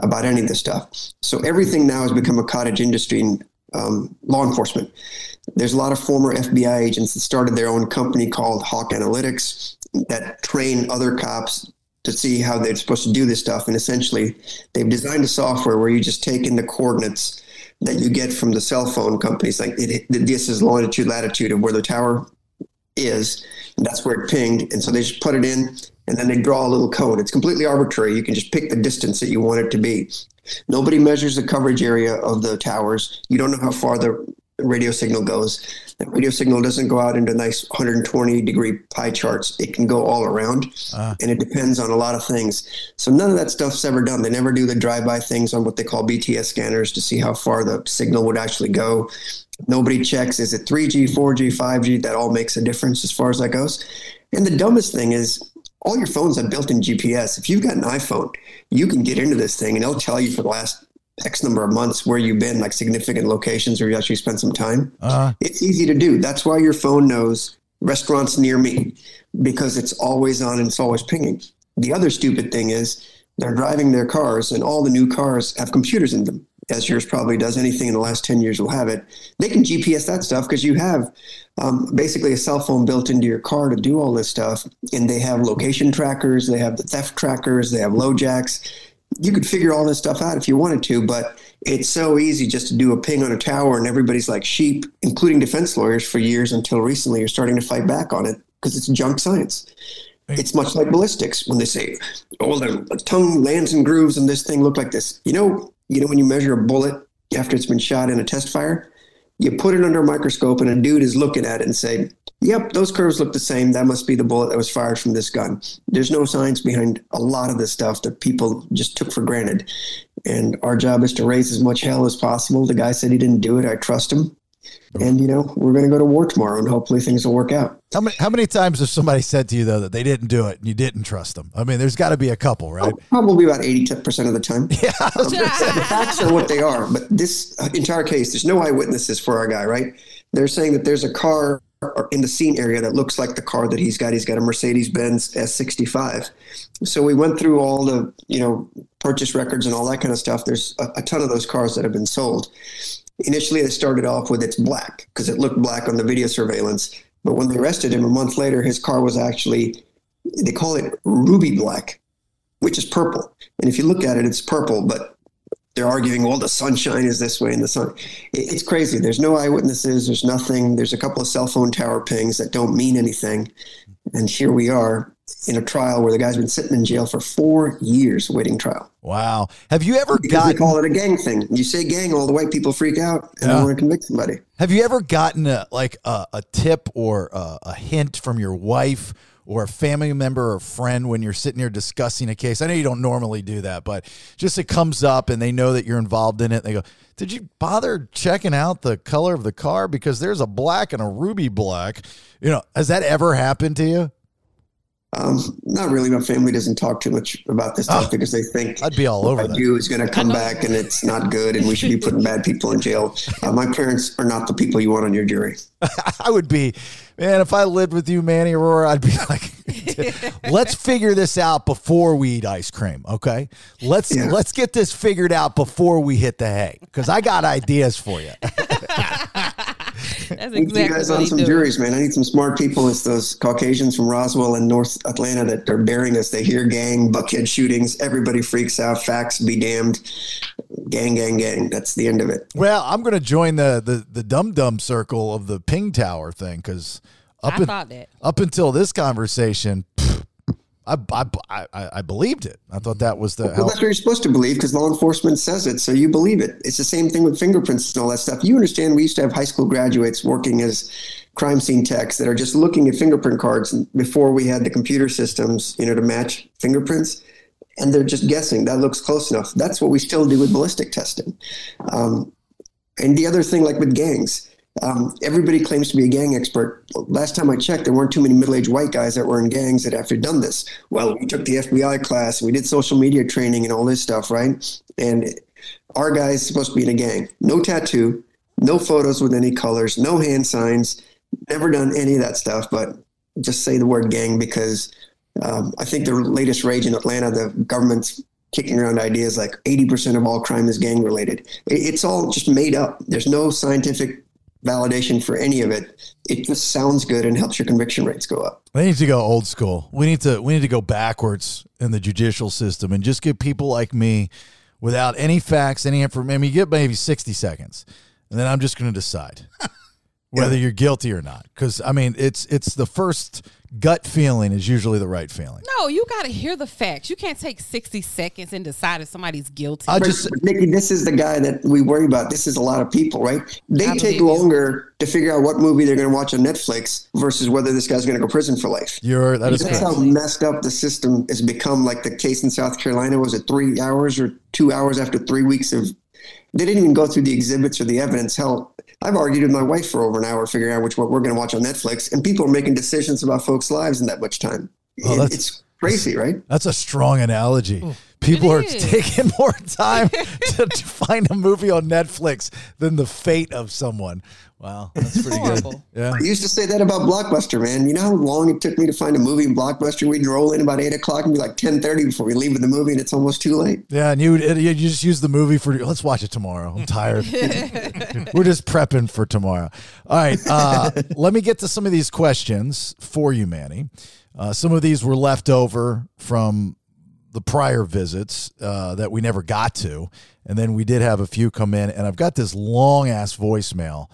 about any of this stuff. So everything now has become a cottage industry in um, law enforcement. There's a lot of former FBI agents that started their own company called Hawk Analytics that train other cops to see how they're supposed to do this stuff. And essentially, they've designed a software where you just take in the coordinates that you get from the cell phone companies. Like it, this is longitude, latitude of where the tower is, and that's where it pinged. And so they just put it in, and then they draw a little code. It's completely arbitrary. You can just pick the distance that you want it to be. Nobody measures the coverage area of the towers. You don't know how far the radio signal goes. That radio signal doesn't go out into nice 120 degree pie charts. It can go all around, ah. and it depends on a lot of things. So none of that stuff's ever done. They never do the drive-by things on what they call BTS scanners to see how far the signal would actually go. Nobody checks is it 3G, 4G, 5G. That all makes a difference as far as that goes. And the dumbest thing is all your phones have built-in GPS. If you've got an iPhone, you can get into this thing and it'll tell you for the last X number of months where you've been, like significant locations where you actually spent some time. Uh, It's easy to do. That's why your phone knows restaurants near me because it's always on and it's always pinging. The other stupid thing is they're driving their cars and all the new cars have computers in them. As yours probably does, anything in the last 10 years will have it. They can GPS that stuff because you have um, basically a cell phone built into your car to do all this stuff. And they have location trackers, they have the theft trackers, they have low jacks. You could figure all this stuff out if you wanted to, but it's so easy just to do a ping on a tower and everybody's like sheep, including defense lawyers for years until recently are starting to fight back on it because it's junk science. It's much like ballistics when they say, "Oh, the tongue lands in grooves and this thing looked like this." You know, you know when you measure a bullet after it's been shot in a test fire, you put it under a microscope and a dude is looking at it and say, "Yep, those curves look the same. That must be the bullet that was fired from this gun." There's no science behind a lot of this stuff that people just took for granted. And our job is to raise as much hell as possible. The guy said he didn't do it. I trust him. And you know, we're going to go to war tomorrow, and hopefully things will work out. how many how many times has somebody said to you though that they didn't do it and you didn't trust them? I mean, there's got to be a couple, right? Oh, probably about eighty percent of the time. Yeah, the facts are what they are. But this uh, entire case, there's no eyewitnesses for our guy, right? They're saying that there's a car uh, in the scene area that looks like the car that he's got. He's got a Mercedes Benz S65. So we went through all the you know purchase records and all that kind of stuff. There's a, a ton of those cars that have been sold. Initially, they started off with it's black because it looked black on the video surveillance. But when they arrested him a month later, his car was actually they call it ruby black which is purple. And if you look at it, it's purple, but they're arguing, well, the sunshine is this way and the sun. It, it's crazy. There's no eyewitnesses. There's nothing. There's a couple of cell phone tower pings that don't mean anything. And here we are in a trial where the guy's been sitting in jail for four years waiting trial. Wow. Have you ever Because they gotten call it a gang thing. You say gang, all the white people freak out and Yeah. they want to convict somebody. Have you ever gotten a, like a, a tip or a, a hint from your wife or a family member or friend when you're sitting here discussing a case? I know you don't normally do that, but just it comes up and they know that you're involved in it. And They go, "Did you bother checking out the color of the car because there's a black and a ruby black?" You know, has that ever happened to you? Um, not really. My family doesn't talk too much about this stuff Oh, because they think I'd be all over I that. do is going to come back and it's not good, and we should be putting bad people in jail. Uh, my parents are not the people you want on your jury. I would be, man, if I lived with you, Manny Arora, I'd be like, let's figure this out before we eat ice cream, okay? Let's Yeah. let's get this figured out before we hit the hay, because I got ideas for you. That's We need you guys what on some do. juries, man. I need some smart people. It's those Caucasians from Roswell and North Atlanta that are bearing us. They hear gang, buckhead shootings. Everybody freaks out. Facts be damned. Gang, gang, gang. That's the end of it. Well, I'm going to join the the the dum dum circle of the ping tower thing because up I in- thought that. up until this conversation, pff, I, I, I, I believed it. I thought that was the Well, that's what you're supposed to believe because law enforcement says it, so you believe it. It's the same thing with fingerprints and all that stuff. You understand? We used to have high school graduates working as crime scene techs that are just looking at fingerprint cards before we had the computer systems, you know, to match fingerprints, and they're just guessing that looks close enough. That's what we still do with ballistic testing. Um, and the other thing, like with gangs, um, everybody claims to be a gang expert. Last time I checked, there weren't too many middle-aged white guys that were in gangs that actually done this. Well, we took the FBI class, we did social media training and all this stuff, right? And our guy is supposed to be in a gang. No tattoo, no photos with any colors, no hand signs, never done any of that stuff, but just say the word gang because um, I think the latest rage in Atlanta, the government's kicking around ideas like 80% of all crime is gang related. It's all just made up. There's no scientific validation for any of it. It just sounds good and helps your conviction rates go up. We need to go old school. We need to we need to go backwards in the judicial system and just get people like me without any facts, any information. I mean, you get maybe sixty seconds, and then I'm just going to decide whether you're guilty or not. Because I mean, it's it's the first gut feeling is usually the right feeling. No, you got to hear the facts. You can't take 60 seconds and decide if somebody's guilty. I just Nikki, this is the guy that we worry about. This is a lot of people, right? They take longer to figure out what movie they're going to watch on Netflix versus whether this guy's going to go to prison for life. you're that is That's correct. how messed up the system has become. Like the case in South Carolina was it three hours or two hours after three weeks of? They didn't even go through the exhibits or the evidence. Hell, I've argued with my wife for over an hour figuring out which what we're going to watch on Netflix, and people are making decisions about folks' lives in that much time. Oh, It- it's crazy, right? That's a strong analogy. People are taking more time to, to find a movie on Netflix than the fate of someone. Wow, that's pretty good. Yeah. I used to say that about Blockbuster, man. You know how long it took me to find a movie in Blockbuster? We'd roll in about eight o'clock and be like ten thirty before we leave with the movie, and it's almost too late. Yeah, and you you just use the movie for let's watch it tomorrow. I'm tired. We're just prepping for tomorrow. All right, uh, let me get to some of these questions for you, Manny. Uh, some of these were left over from the prior visits uh, that we never got to, and then we did have a few come in, and I've got this long ass voicemail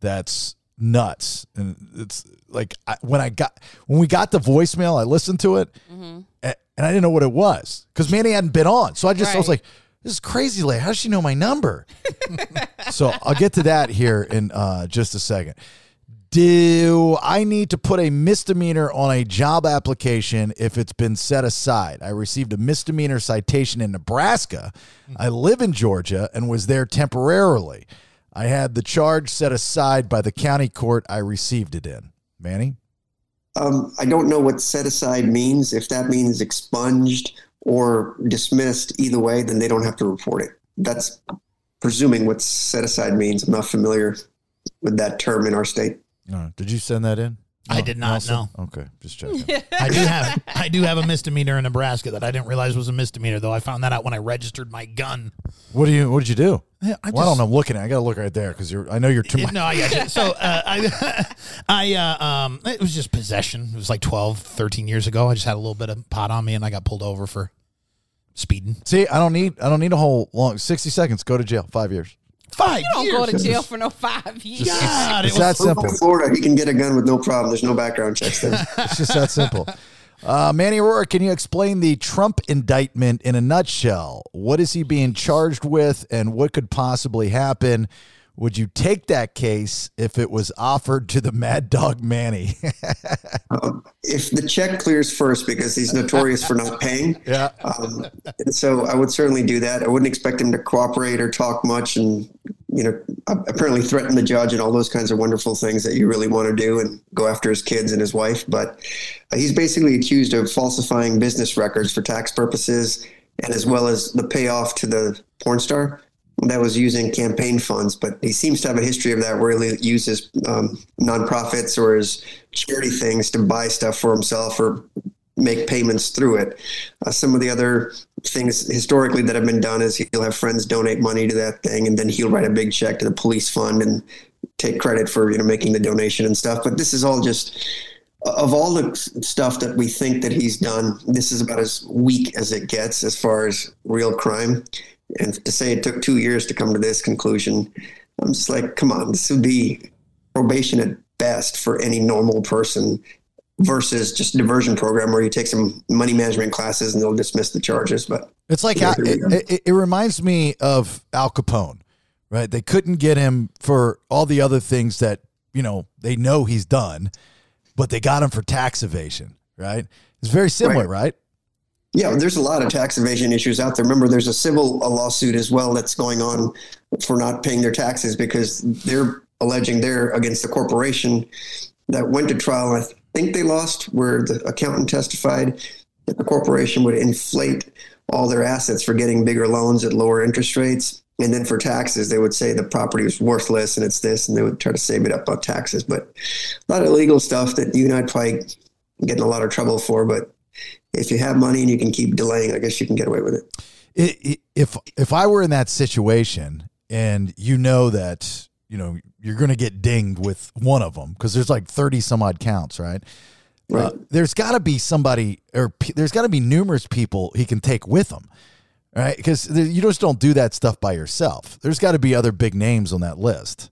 that's nuts, and it's like I, when I got when we got the voicemail, I listened to it, Mm-hmm. a- and I didn't know what it was because Manny hadn't been on, so I just I was like, "This is crazy, lady. How does she know my number?" so I'll get to that here in uh, just a second. Do I need to put a misdemeanor on a job application if it's been set aside? I received a misdemeanor citation in Nebraska. I live in Georgia and was there temporarily. I had the charge set aside by the county court I received it in. Manny? Um, I don't know what set aside means. If that means expunged or dismissed, either way, then they don't have to report it. That's presuming what set aside means. I'm not familiar with that term in our state. Uh, did you send that in? I did not, Nelson? Okay, just checking. I do have I do have a misdemeanor in Nebraska that I didn't realize was a misdemeanor though. I found that out when I registered my gun. What do you? What did you do? Yeah, I well, I don't know. I'm looking at. it. I got to look right there because you're. I know you're too much. No, I got you. So uh, I, I, uh, um, it was just possession. It was like 12, 13 years ago. I just had a little bit of pot on me, and I got pulled over for speeding. See, I don't need. I don't need a whole long. Sixty seconds. Go to jail. Five years. Five You don't years. go to jail for no five years. God, it It's was that simple. In Florida, he can get a gun with no problem. There's no background checks there. It's just that simple. Uh, Manny Arora, can you explain the Trump indictment in a nutshell? What is he being charged with, and what could possibly happen? Would you take that case if it was offered to the Mad Dog Manny? Um, if the check clears first, because he's notorious for not paying, yeah. Um, so I would certainly do that. I wouldn't expect him to cooperate or talk much, and you know, apparently threaten the judge and all those kinds of wonderful things that you really want to do and go after his kids and his wife. But uh, he's basically accused of falsifying business records for tax purposes, and as well as the payoff to the porn star that was using campaign funds, but he seems to have a history of that where he uses um, nonprofits or his charity things to buy stuff for himself or make payments through it. Uh, some of the other things historically that have been done is he'll have friends donate money to that thing, and then he'll write a big check to the police fund and take credit for you know making the donation and stuff. But this is all just of all the stuff that we think that he's done. This is about as weak as it gets as far as real crime. And to say it took two years to come to this conclusion, I'm just like, come on, this would be probation at best for any normal person versus just a diversion program where you take some money management classes and they'll dismiss the charges. But it's like yeah, it, it, it, reminds me of Al Capone, right? They couldn't get him for all the other things that you know they know he's done, but they got him for tax evasion, right? It's very similar, right? right? Yeah, there's a lot of tax evasion issues out there. Remember, there's a civil a lawsuit as well that's going on for not paying their taxes because they're alleging they're against the corporation that went to trial. I think they lost, where the accountant testified that the corporation would inflate all their assets for getting bigger loans at lower interest rates. And then for taxes, they would say the property was worthless and it's this, and they would try to save it up on taxes. But a lot of legal stuff that you and I'd probably get in a lot of trouble for. But if you have money and you can keep delaying, I guess you can get away with it. If if I were in that situation and you know that you know you're going to get dinged with one of them because there's like 30 some odd counts, right? Uh, right. Uh, there's got to be somebody or p- there's got to be numerous people he can take with him, right? Because you just don't do that stuff by yourself. There's got to be other big names on that list.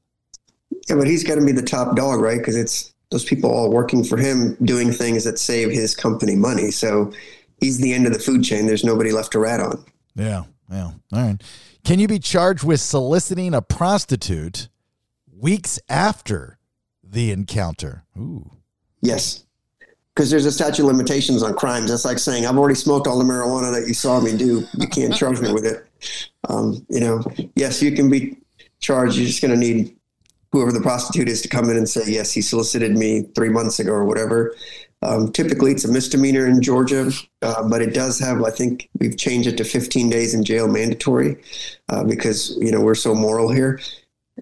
Yeah, but he's got to be the top dog, right? Because it's those people all working for him doing things that save his company money. So he's the end of the food chain. There's nobody left to rat on. Yeah. Yeah. All right. Can you be charged with soliciting a prostitute weeks after the encounter? Ooh. Yes. Because there's a statute of limitations on crimes. That's like saying, I've already smoked all the marijuana that you saw me do. You can't charge me with it. Um, you know, yes, you can be charged. You're just going to need whoever the prostitute is to come in and say, yes, he solicited me three months ago or whatever. Um, typically, it's a misdemeanor in Georgia, uh, but it does have. I think we've changed it to 15 days in jail mandatory uh, because you know we're so moral here,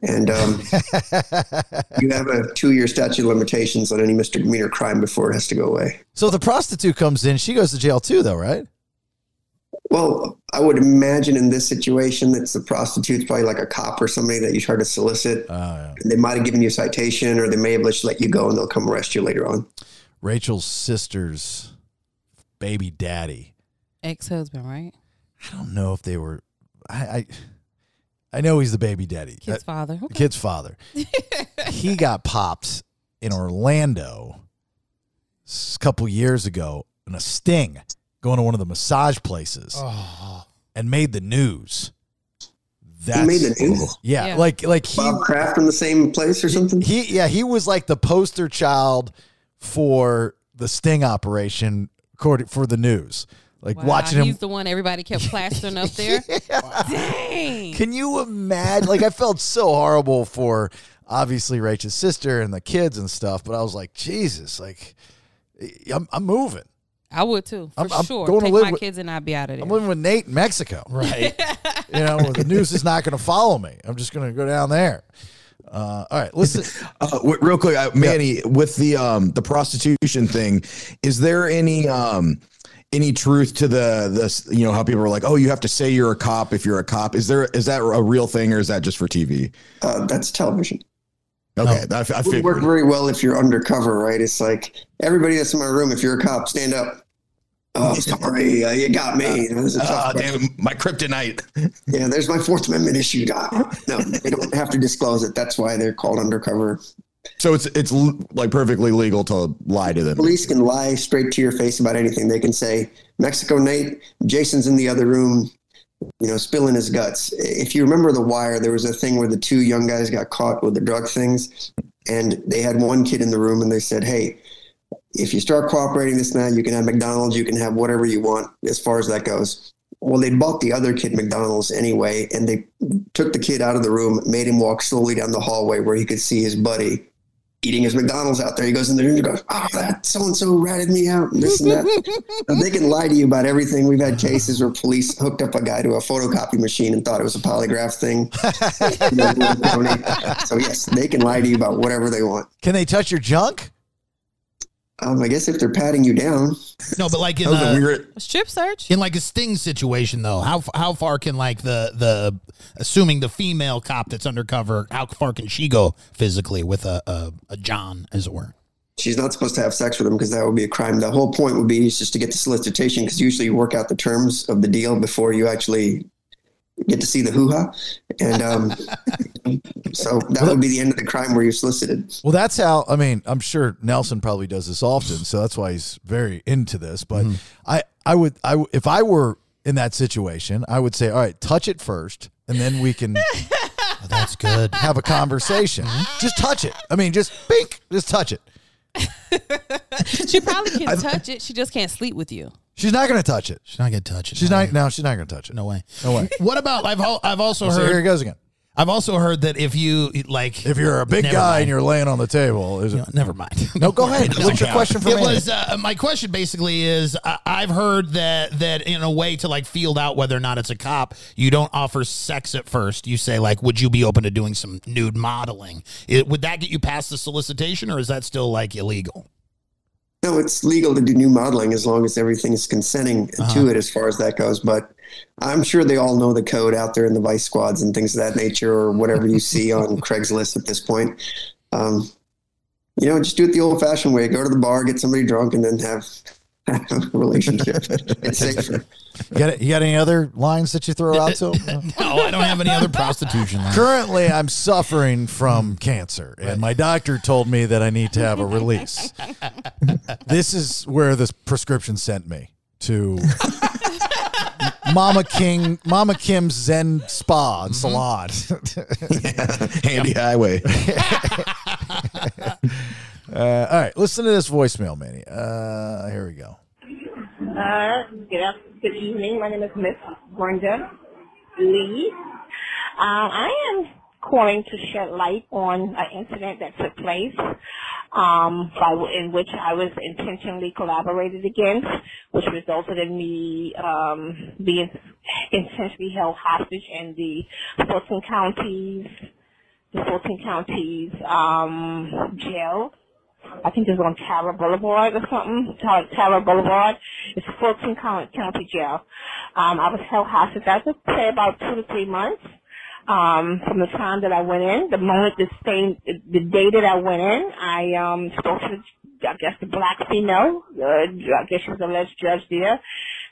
and um, you have a two-year statute of limitations on any misdemeanor crime before it has to go away. So the prostitute comes in; she goes to jail too, though, right? Well, I would imagine in this situation that's the prostitute's probably like a cop or somebody that you try to solicit. Oh, yeah. They might have given you a citation or they may have just let you go and they'll come arrest you later on. Rachel's sister's baby daddy. Ex husband, right? I don't know if they were I I, I know he's the baby daddy. Kid's uh, father. Okay. Kid's father. he got popped in Orlando a couple years ago in a sting going to one of the massage places oh. and made the news. That's, he made the news. Yeah, yeah, like like he Bob Kraft from the same place or something. He yeah he was like the poster child for the sting operation according for the news. Like wow, watching him. He's the one everybody kept plastering up there. yeah. Dang. Can you imagine? Like I felt so horrible for obviously Rachel's sister and the kids and stuff, but I was like, Jesus, like I'm, I'm moving. I would too, for I'm, sure. I'm going Take to live my with, kids and I'd be out of there. I'm living with Nate in Mexico, right? you know, the news is not going to follow me. I'm just going to go down there. Uh, all right, listen. Uh, real quick, uh, Manny, yeah. with the um, the prostitution thing, is there any um, any truth to the this? You know how people are like, oh, you have to say you're a cop if you're a cop. Is there is that a real thing or is that just for TV? Uh, that's television. Okay, no. I, I it would work very well if you're undercover, right? It's like everybody that's in my room. If you're a cop, stand up. Oh, sorry, uh, you got me. Uh, damn, my kryptonite. yeah, there's my Fourth Amendment issue. No, they don't have to disclose it. That's why they're called undercover. So it's it's like perfectly legal to lie to them. Police can lie straight to your face about anything. They can say, "Mexico Nate, Jason's in the other room. you know, spilling his guts. If you remember The Wire, there was a thing where the two young guys got caught with the drug things, and they had one kid in the room, and they said, "Hey, if you start cooperating this now, you can have McDonald's, you can have whatever you want as far as that goes." Well, they bought the other kid McDonald's anyway, and they took the kid out of the room, made him walk slowly down the hallway where he could see his buddy eating his McDonald's out there. He goes in there and goes, "Oh, that so and so ratted me out." And this and that. And they can lie to you about everything. We've had cases where police hooked up a guy to a photocopy machine and thought it was a polygraph thing. so yes, they can lie to you about whatever they want. Can they touch your junk? Um, I guess if they're patting you down, No, but like in a a, weird. A strip search. in like a sting situation though, how how far can like the the assuming the female cop that's undercover, how far can she go physically with a a, a John, as it were? she's not supposed to have sex with him because that would be a crime. The whole point would be just to get the solicitation because usually you work out the terms of the deal before you actually get to see the hoo ha. And um, so that would be the end of the crime where you're solicited. Well, that's how. I mean, I'm sure Nelson probably does this often, so that's why he's very into this. But I, I would, I, if I were in that situation, I would say, all right, touch it first, and then we can Oh, that's good. have a conversation. Just touch it. I mean, just bink, just touch it. She probably can touch it. She just can't sleep with you. She's not going to touch it. She's not gonna touch it. She's no not. No, she's not going to touch it. No way. No way. What about I've al- I've also So here it heard goes again. I've also heard that if you like If you're a big Never guy mind. and you're laying on the table, is it? never mind. No, go ahead. What's your question for it me? was uh, my question basically is I I've heard that that in a way to like field out whether or not it's a cop, you don't offer sex at first. You say like, would you be open to doing some nude modeling? It, would that get you past the solicitation, or is that still like illegal? No, it's legal to do new modeling as long as everything is consenting Uh-huh. to it as far as that goes. But I'm sure they all know the code out there in the vice squads and things of that nature, or whatever you see on Craigslist at this point. Um, you know, just do it the old fashioned way. Go to the bar, get somebody drunk, and then have, relationship. it's safer. You got, you got any other lines that you throw out to him? No, I don't have any other prostitution. lines. Currently, I'm suffering from cancer, and my doctor told me that I need to have a release. this is where this prescription sent me to Mama King, Mama Kim's Zen Spa and mm-hmm. Salon. Handy highway. Uh, all right, listen to this voicemail, Manny. Uh, here we go. Uh, good, good evening. My name is Miss Brenda Lee. Uh, I am calling to shed light on an incident that took place um, by, in which I was intentionally collaborated against, which resulted in me um, being intentionally held hostage in the Fulton counties, the Fulton counties um, jail. I think it's on Tara Boulevard or something. Tara, Tara Boulevard. It's Fulton County, County Jail. Um, I was held hostage. I would say about two to three months. Um, from the time that I went in, the moment the same, the day that I went in, I um spoke to, I guess, the black female. Uh, I guess she was alleged judge there,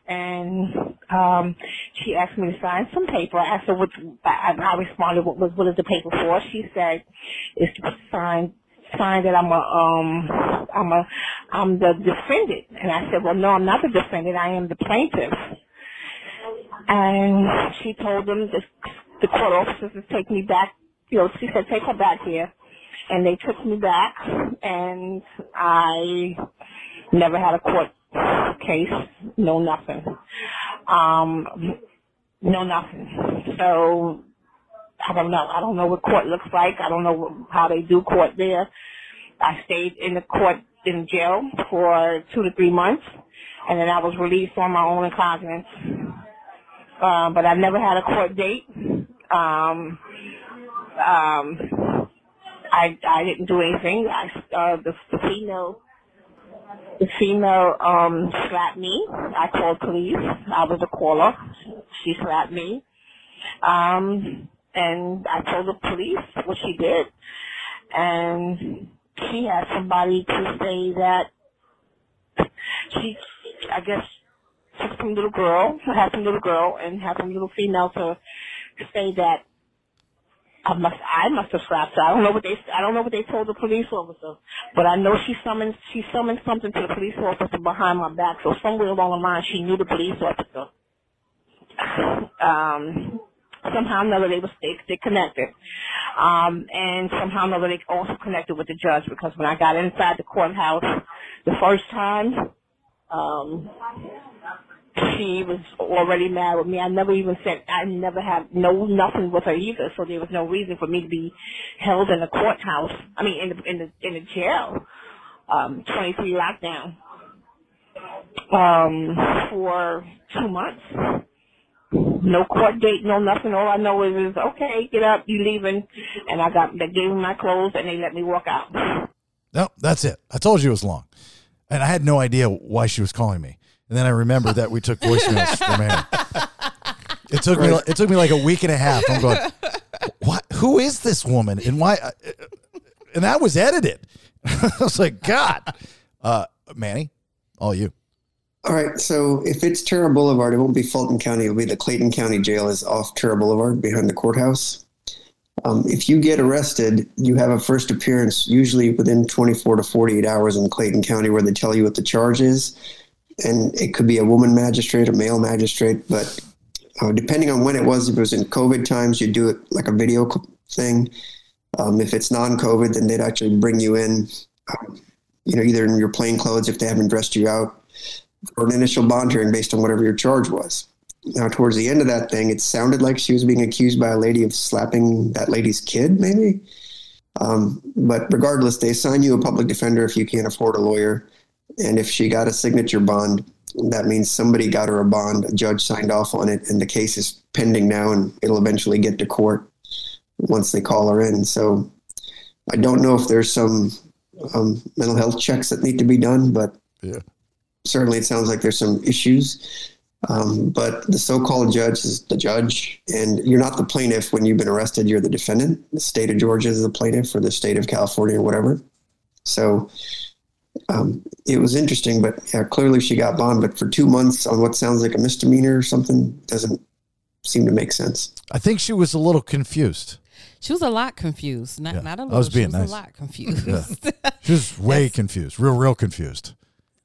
and um, she asked me to sign some paper. I asked her what. I, I responded, "What was what is the paper for?" She said, "It's to sign sign that I'm a um I'm a I'm the defendant and I said, Well no, I'm not the defendant, I am the plaintiff and she told them the the court officers to take me back you know, she said, Take her back here and they took me back and I never had a court case, no nothing. Um no nothing. So I don't know. I don't know what court looks like. I don't know how they do court there. I stayed in the court in jail for two to three months, and then I was released on my own recognizance. Um, but I never had a court date. Um, um, I I didn't do anything. I uh, the, the female the female um slapped me. I called police. I was a caller. She slapped me. Um, and I told the police what she did, and she had somebody to say that she, I guess, took some little girl, had some little girl, and had some little female to say that I must, I must have slapped her. I don't know what they, I don't know what they told the police officer, but I know she summoned, she summoned something to the police officer behind my back. So somewhere along the line, she knew the police officer um, somehow or another they was they, they connected. Um, and somehow or another they also connected with the judge because when I got inside the courthouse the first time, um, she was already mad with me. I never even said I never had no nothing with her either, so there was no reason for me to be held in the courthouse. I mean, in the in the in the jail, um, 23 lockdown, um, for two months. No court date, no nothing. All I know is, is okay, get up, you leaving, and I got they gave me my clothes and they let me walk out. No, that's it. I told you it was long, and I had no idea why she was calling me. And then I remembered that we took voicemails from Annie. It took me. It took me like a week and a half. I'm going. What? Who is this woman? And why? And that was edited. I was like, God, uh, Manny, all you. All right, so if it's Tara Boulevard, it won't be Fulton County. It'll be the Clayton County Jail is off Tara Boulevard behind the courthouse. Um, if you get arrested, you have a first appearance usually within 24 to 48 hours in Clayton County where they tell you what the charge is. And it could be a woman magistrate or male magistrate, but uh, depending on when it was, if it was in COVID times, you do it like a video thing. Um, if it's non-COVID, then they'd actually bring you in, um, you know, either in your plain clothes if they haven't dressed you out, or an initial bond hearing based on whatever your charge was. Now, towards the end of that thing, it sounded like she was being accused by a lady of slapping that lady's kid, maybe. Um, but regardless, they assign you a public defender if you can't afford a lawyer. And if she got a signature bond, that means somebody got her a bond, a judge signed off on it, and the case is pending now, and it'll eventually get to court once they call her in. So I don't know if there's some um, mental health checks that need to be done, but Yeah. Certainly it sounds like there's some issues. Um, but the so-called judge is the judge, and you're not the plaintiff when you've been arrested. You're the defendant. The state of Georgia is the plaintiff, or the state of California, or whatever. So um, it was interesting, but yeah, clearly she got bond. But for two months on what sounds like a misdemeanor or something doesn't seem to make sense. I think she was a little confused. She was a lot confused. Not Yeah, not a I little. was being she was nice. a lot confused. Yeah. She was way confused, real, real confused.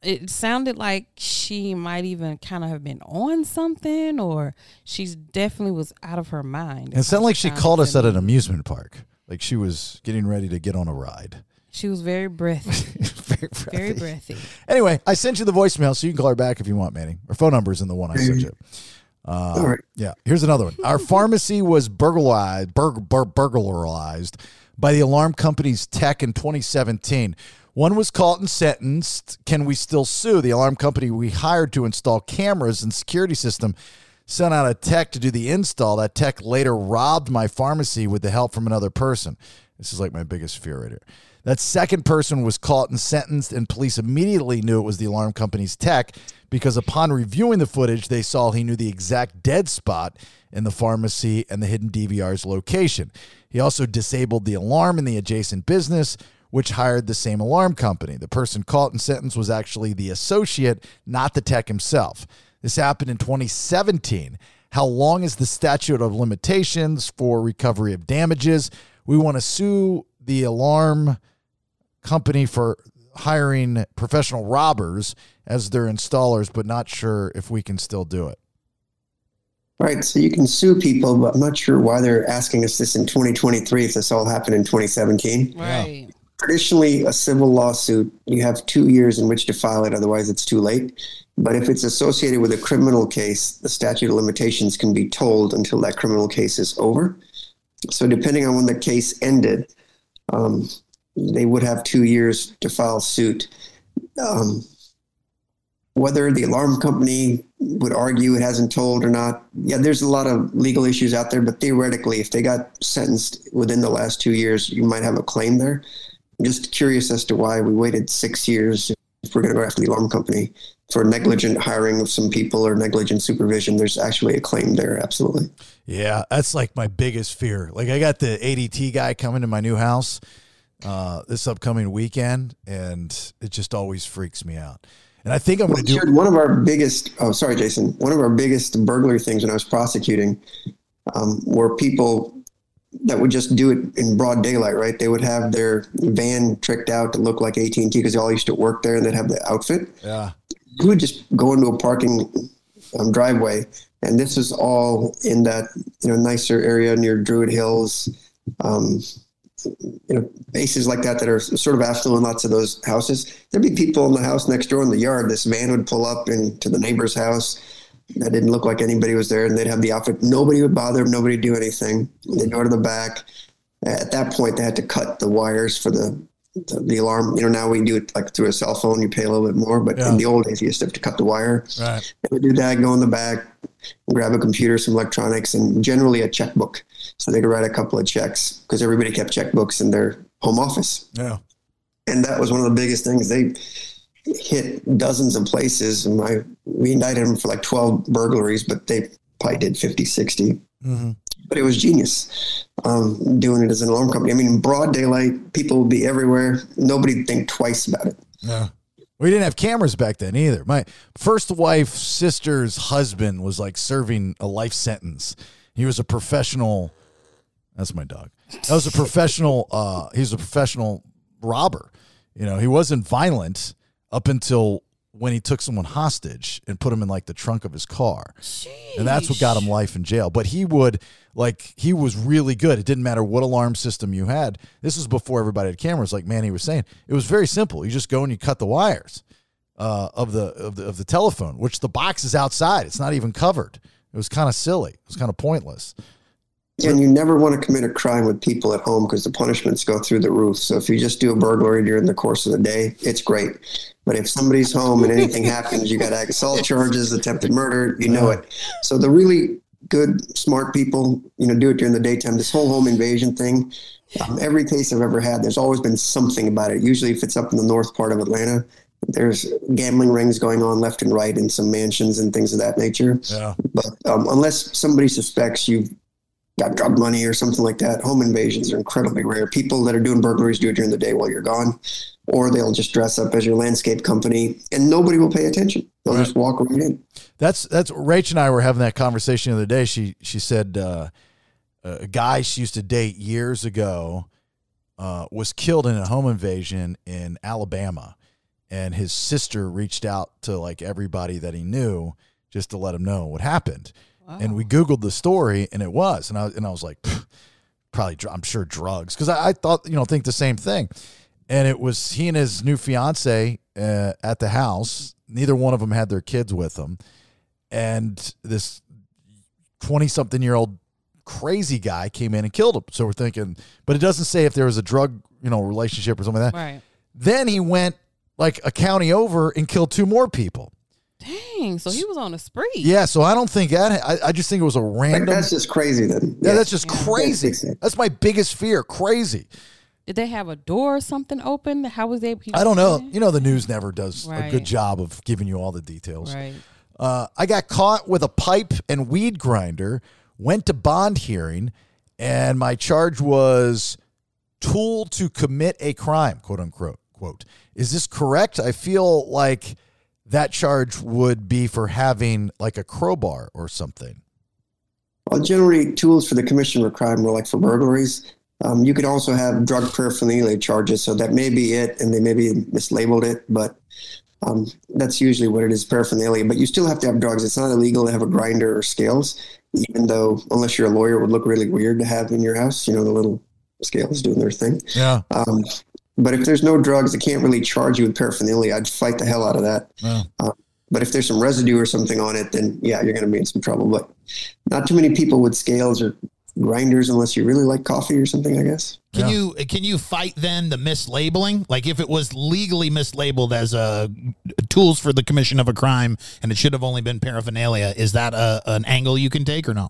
It sounded like she might even kind of have been on something, or she definitely was out of her mind. It sounded like she called us at an amusement park, like she was getting ready to get on a ride. She was very breathy, Very very breathy. breathy. Anyway, I sent you the voicemail, so you can call her back if you want, Manny. Her phone number is in the one I sent you. Uh, All right. Yeah, here's another one. Our pharmacy was burglarized, bur- bur- burglarized by the alarm company's tech in 2017. One was caught and sentenced. Can we still sue? The alarm company we hired to install cameras and security system sent out a tech to do the install. That tech later robbed my pharmacy with the help from another person. This is like my biggest fear right here. That second person was caught and sentenced, and police immediately knew it was the alarm company's tech because upon reviewing the footage, they saw he knew the exact dead spot in the pharmacy and the hidden DVR's location. He also disabled the alarm in the adjacent business, which hired the same alarm company. The person caught and sentenced was actually the associate, not the tech himself. This happened in 2017. How long is the statute of limitations for recovery of damages? We want to sue the alarm company for hiring professional robbers as their installers, but not sure if we can still do it. Right. So you can sue people, but I'm not sure why they're asking us this in 2023 if this all happened in 2017. Right. Traditionally, a civil lawsuit, you have two years in which to file it, otherwise, it's too late. But if it's associated with a criminal case, the statute of limitations can be tolled until that criminal case is over. So, depending on when the case ended, um, they would have two years to file suit. Um, whether the alarm company would argue it hasn't tolled or not, yeah, there's a lot of legal issues out there. But theoretically, if they got sentenced within the last two years, you might have a claim there. Just curious as to why we waited six years if we're going to go after the alarm company for negligent hiring of some people or negligent supervision. There's actually a claim there, absolutely. Yeah, that's like my biggest fear. Like I got the ADT guy coming to my new house uh, this upcoming weekend, and it just always freaks me out. And I think I'm going to do. One of our biggest, oh, sorry, Jason, one of our biggest burglary things when I was prosecuting um, were people that would just do it in broad daylight, right? They would have their van tricked out to look like AT&T because they all used to work there and they'd have the outfit. Yeah, You would just go into a parking um, driveway, and this is all in that you know nicer area near Druid Hills. Um, you know, bases like that that are sort of affluent, lots of those houses. There'd be people in the house next door in the yard. This van would pull up into the neighbor's house. That didn't look like anybody was there, and they'd have the outfit. Nobody would bother them. Nobody would do anything. They'd go to the back. At that point, they had to cut the wires for the the, the alarm. You know, now we do it like through a cell phone. You pay a little bit more, but Yeah. in the old days, you used to have to cut the wire. Right. They would do that, go in the back, grab a computer, some electronics, and generally a checkbook. So they could write a couple of checks because everybody kept checkbooks in their home office. Yeah. And that was one of the biggest things. They hit dozens of places. And my, we indicted him for like 12 burglaries, but they probably did 50, 60. hmm But it was genius um, doing it as an alarm company. I mean, in broad daylight, people would be everywhere. Nobody'd think twice about it. Yeah. We didn't have cameras back then either. My first wife's sister's husband was like serving a life sentence. He was a professional. That's my dog. That was a professional. Uh, he was a professional robber. You know, he wasn't violent up until when he took someone hostage and put him in like the trunk of his car. And that's what got him life in jail. But he would like he was really good. It didn't matter what alarm system you had. This was before everybody had cameras, like Manny was saying. It was very simple. You just go and you cut the wires uh, of the of the of the telephone, which the box is outside. It's not even covered. It was kind of silly. It was kind of pointless. And you never want to commit a crime with people at home because the punishments go through the roof. So if you just do a burglary during the course of the day, it's great. But if somebody's home and anything happens, you got assault charges, attempted murder, you know it. So the really good, smart people, you know, do it during the daytime. This whole home invasion thing, um, every case I've ever had, there's always been something about it. Usually, if it's up in the north part of Atlanta, there's gambling rings going on left and right in some mansions and things of that nature. Yeah. But um, unless somebody suspects you've got drug money or something like that, home invasions are incredibly rare. People that are doing burglaries do it during the day while you're gone, or they'll just dress up as your landscape company and nobody will pay attention. They'll just walk right in. That's that's Rach and I were having that conversation the other day. She she said uh, a guy she used to date years ago uh, was killed in a home invasion in Alabama, and his sister reached out to like everybody that he knew just to let him know what happened. And we googled the story, and it was, and I and I was like, probably I'm sure drugs because I, I thought you know think the same thing. And it was he and his new fiance uh, at the house. Neither one of them had their kids with them and this 20 something year old crazy guy came in and killed him. So we're thinking, but it doesn't say if there was a drug, you know, relationship or something like that. Right. Then he went like a county over and killed two more people. Dang. So he was on a spree. Yeah. So I don't think that, I, I just think it was a Like, random. that's just crazy then. yeah, that's just Yeah. crazy. That's my biggest fear. Crazy. Did they have a door or something open? How was they? I don't know. You know, the news never does a good job of giving you all the details. Right. Uh, I got caught with a pipe and weed grinder, went to bond hearing, and my charge was tool to commit a crime, quote unquote. Quote. Is this correct? I feel like that charge would be for having like a crowbar or something. Well, generally, tools for the commission of a crime were like for burglaries. Um, you could also have drug paraphernalia charges, so that may be it, and they maybe mislabeled it, but um, that's usually what it is paraphernalia. But you still have to have drugs. It's not illegal to have a grinder or scales, even though, unless you're a lawyer, it would look really weird to have in your house, you know, the little scales doing their thing. Yeah. Um, but if there's no drugs, they can't really charge you with paraphernalia. I'd fight the hell out of that. Yeah. Uh, but if there's some residue or something on it, then yeah, you're going to be in some trouble. But not too many people with scales or grinders unless you really like coffee or something, I guess. Can Yeah. you can you fight then the mislabeling? Like if it was legally mislabeled as a tools for the commission of a crime and it should have only been paraphernalia, is that a, an angle you can take or no?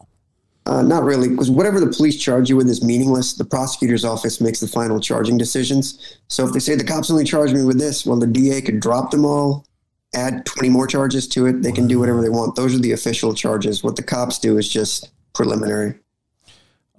Uh, not really, because whatever the police charge you with is meaningless. The prosecutor's office makes the final charging decisions. So if they say the cops only charged me with this, well, the DA could drop them all, add 20 more charges to it. They can do whatever they want. Those are the official charges. What the cops do is just preliminary.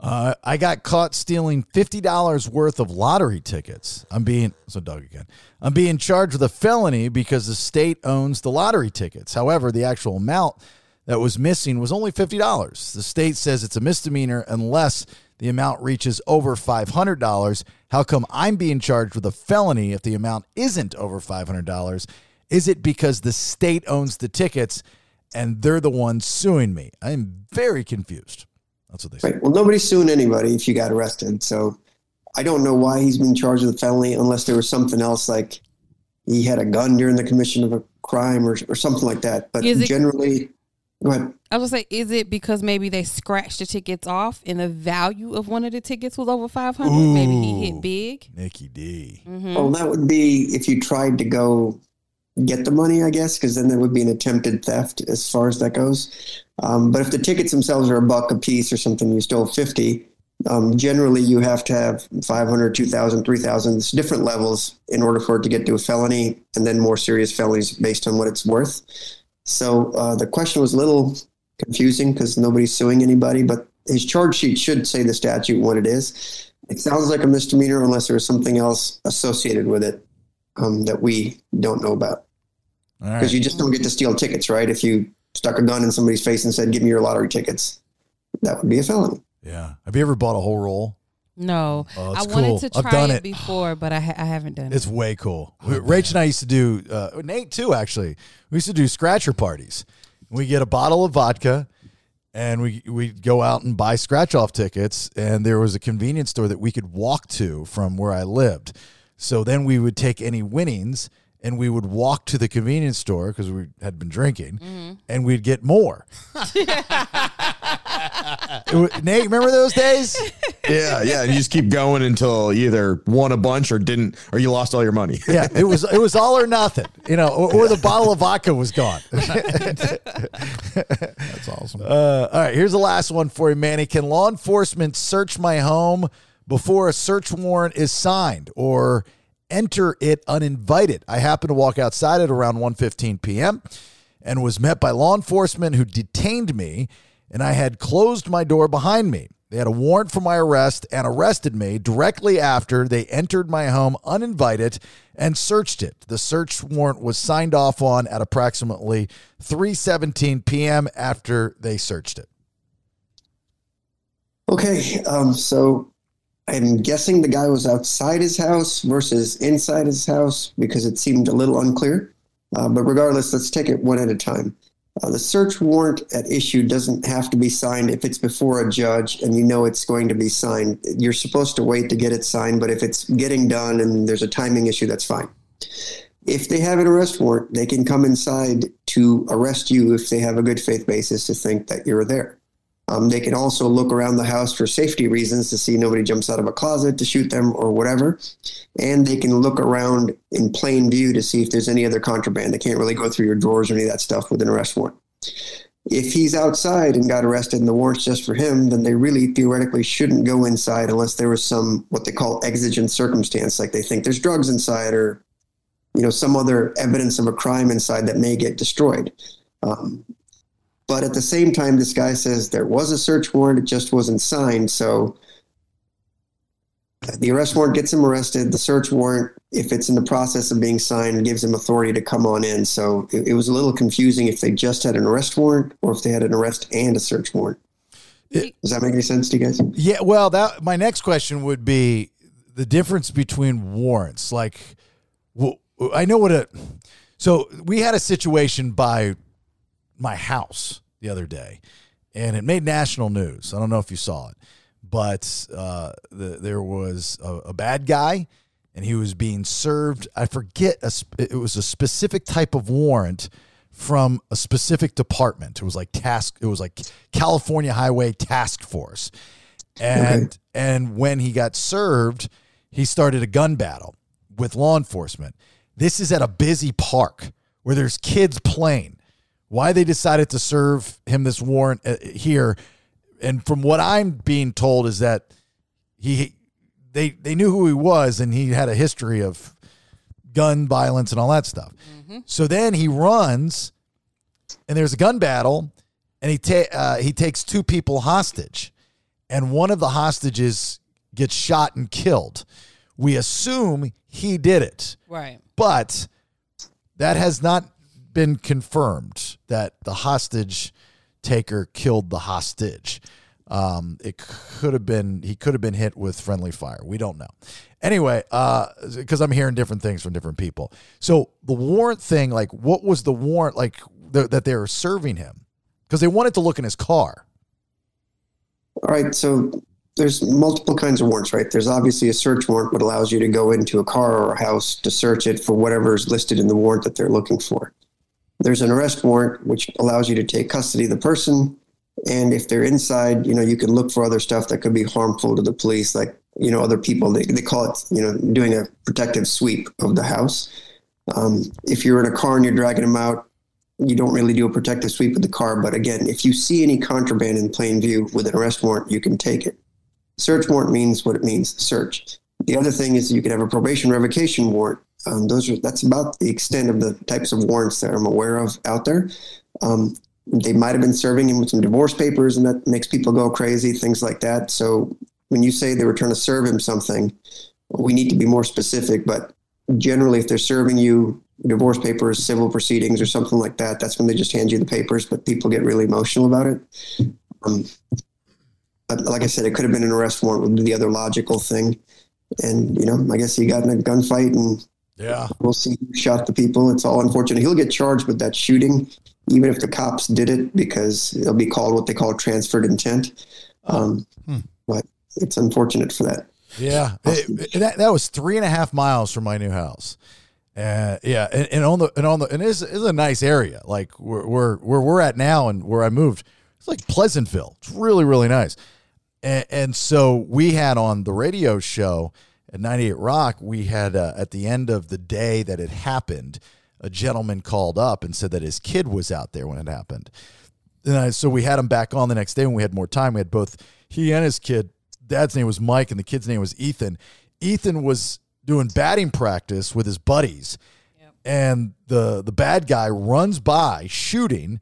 Uh, I got caught stealing fifty dollars worth of lottery tickets. I'm being so Doug again. I'm being charged with a felony because the state owns the lottery tickets. However, the actual amount that was missing was only fifty dollars. The state says it's a misdemeanor unless the amount reaches over five hundred dollars. How come I'm being charged with a felony if the amount isn't over five hundred dollars? Is it because the state owns the tickets and they're the ones suing me. I'm very confused. That's what they say. Right. Well, nobody's suing anybody if you got arrested. So I don't know why he's being charged with a felony unless there was something else like he had a gun during the commission of a crime or, or something like that. But Is it- generally, go ahead. I was gonna say, is it because maybe they scratched the tickets off and the value of one of the tickets was over five hundred? Maybe he hit big. Nikki D. Mhm. Well, that would be if you tried to go get the money, I guess, because then there would be an attempted theft as far as that goes. Um, but if the tickets themselves are a buck a piece or something, you stole 50. Um, generally, you have to have 500, 2,000, 3,000. It's different levels in order for it to get to a felony and then more serious felonies based on what it's worth. So uh, the question was a little confusing because nobody's suing anybody, but his charge sheet should say the statute what it is. It sounds like a misdemeanor unless there was something else associated with it um, that we don't know about. Because right. you just don't get to steal tickets, right? If you stuck a gun in somebody's face and said, "Give me your lottery tickets," that would be a felony. Yeah. Have you ever bought a whole roll? No, Oh, I wanted cool. to try it, it. before, but I, ha- I haven't done It's it. It's way cool. Rach and I used to do, uh, Nate too, actually. We used to do scratcher parties. We get a bottle of vodka and we we'd go out and buy scratch off tickets. And there was a convenience store that we could walk to from where I lived. So then we would take any winnings and we would walk to the convenience store because we had been drinking and we'd get more. It wa- Nate, remember those days? Yeah, yeah. And you just keep going until you either won a bunch or didn't, or you lost all your money. Yeah, it was it was all or nothing, you know, or, or the bottle of vodka was gone. That's awesome. Uh, all right, here's the last one for you, Manny. Can law enforcement search my home before a search warrant is signed or enter it uninvited? I happened to walk outside at around 1:15 p.m. and was met by law enforcement who detained me, and I had closed my door behind me. They had a warrant for my arrest and arrested me directly after they entered my home uninvited and searched it. The search warrant was signed off on at approximately 3:17 p.m. after they searched it. Okay, um, so I'm guessing the guy was outside his house versus inside his house because it seemed a little unclear. Uh, but regardless, let's take it one at a time. Uh, the search warrant at issue doesn't have to be signed if it's before a judge and you know it's going to be signed. You're supposed to wait to get it signed, but if it's getting done and there's a timing issue, that's fine. If they have an arrest warrant, they can come inside to arrest you if they have a good faith basis to think that you're there. Um, they can also look around the house for safety reasons to see nobody jumps out of a closet to shoot them or whatever. And they can look around in plain view to see if there's any other contraband. They can't really go through your drawers or any of that stuff with an arrest warrant. If he's outside and got arrested and the warrant's just for him, then they really theoretically shouldn't go inside unless there was some what they call exigent circumstance, like they think there's drugs inside or you know some other evidence of a crime inside that may get destroyed. Um, but at the same time, this guy says there was a search warrant, it just wasn't signed. So the arrest warrant gets him arrested. The search warrant, if it's in the process of being signed, gives him authority to come on in. So it, it was a little confusing if they just had an arrest warrant or if they had an arrest and a search warrant. Does that make any sense to you guys? Yeah, well, that my next question would be the difference between warrants. Like, well, I know what a. So we had a situation by my house the other day, and it made national news. I don't know if you saw it, but uh, the, there was a, a bad guy, and he was being served. I forget. A, it was a specific type of warrant from a specific department. It was like task. It was like California Highway Task Force, and and when he got served, he started a gun battle with law enforcement. This is at a busy park where there's kids playing. Why they decided to serve him this warrant uh, here, and from what I'm being told is that he they they knew who he was and he had a history of gun violence and all that stuff. So then he runs, and there's a gun battle, and he ta- uh, he takes two people hostage, and one of the hostages gets shot and killed. We assume he did it, Right. but that has not been confirmed that the hostage taker killed the hostage. Um, it could have been he could have been hit with friendly fire. We don't know. Anyway, because I'm hearing different things from different people. So the warrant thing, like, what was the warrant like th- that they were serving him? Because they wanted to look in his car. All right, so there's multiple kinds of warrants, right? There's obviously a search warrant, what allows you to go into a car or a house to search it for whatever is listed in the warrant that they're looking for. There's an arrest warrant, which allows you to take custody of the person. And if they're inside, you know, you can look for other stuff that could be harmful to the police, like, you know, other people. They, they call it, you know, doing a protective sweep of the house. Um, if you're in a car and you're dragging them out, you don't really do a protective sweep of the car. But again, if you see any contraband in plain view with an arrest warrant, you can take it. Search warrant means what it means, search. The other thing is you can have a probation revocation warrant. Um, those are that's about the extent of the types of warrants that I'm aware of out there. Um, they might have been serving him with some divorce papers, and that makes people go crazy, things like that. So when you say they were trying to serve him something, we need to be more specific. But generally, if they're serving you divorce papers, civil proceedings, or something like that, that's when they just hand you the papers. But people get really emotional about it. Um, but like I said, it could have been an arrest warrant would be the other logical thing. And you know, I guess he got in a gunfight, and Yeah. we'll see who shot the people. It's all unfortunate. He'll get charged with that shooting, even if the cops did it, because it'll be called what they call transferred intent. Um, But it's unfortunate for that. Yeah, It- it- that, that was three and a half miles from my new house. Uh, yeah, and, and on the and on the and it's, it's a nice area. Like where, where where we're at now and where I moved, it's like Pleasantville. It's really really nice. And, and so we had on the radio show at 98 Rock, we had uh, at the end of the day that it happened, a gentleman called up and said that his kid was out there when it happened. And I, so we had him back on the next day when we had more time. We had both he and his kid. Dad's name was Mike, and the kid's name was Ethan. Ethan was doing batting practice with his buddies, and the the bad guy runs by shooting.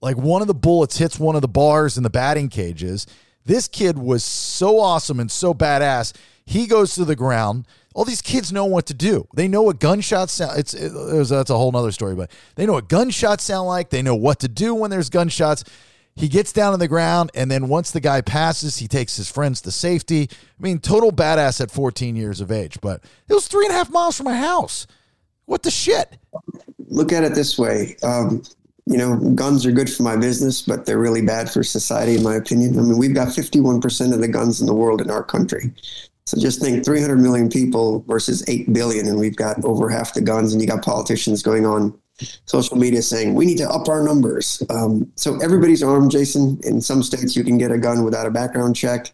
Like one of the bullets hits one of the bars in the batting cages. This kid was so awesome and so badass. He goes to the ground. All these kids know what to do. They know what gunshots sound. It's it, there's- that's a whole other story, but they know what gunshots sound like. They know what to do when there's gunshots. He gets down on the ground, and then once the guy passes, he takes his friends to safety. I mean, total badass at 14 years of age. But it was three and a half miles from my house. What the shit? Look at it this way. Um, you know, guns are good for my business, but they're really bad for society, in my opinion. I mean, we've got 51% of the guns in the world in our country. So just think 300 million people versus 8 billion, and we've got over half the guns, and you got politicians going on social media saying we need to up our numbers. Um, so everybody's armed, Jason. In some states, you can get a gun without a background check.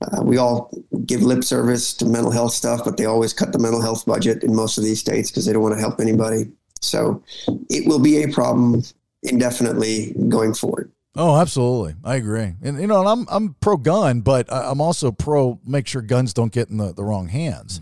Uh, we all give lip service to mental health stuff, but they always cut the mental health budget in most of these states because they don't want to help anybody. So it will be a problem indefinitely going forward. Oh, absolutely. I agree. And you know, and I'm I'm pro gun, but I- I'm also pro make sure guns don't get in the, the wrong hands.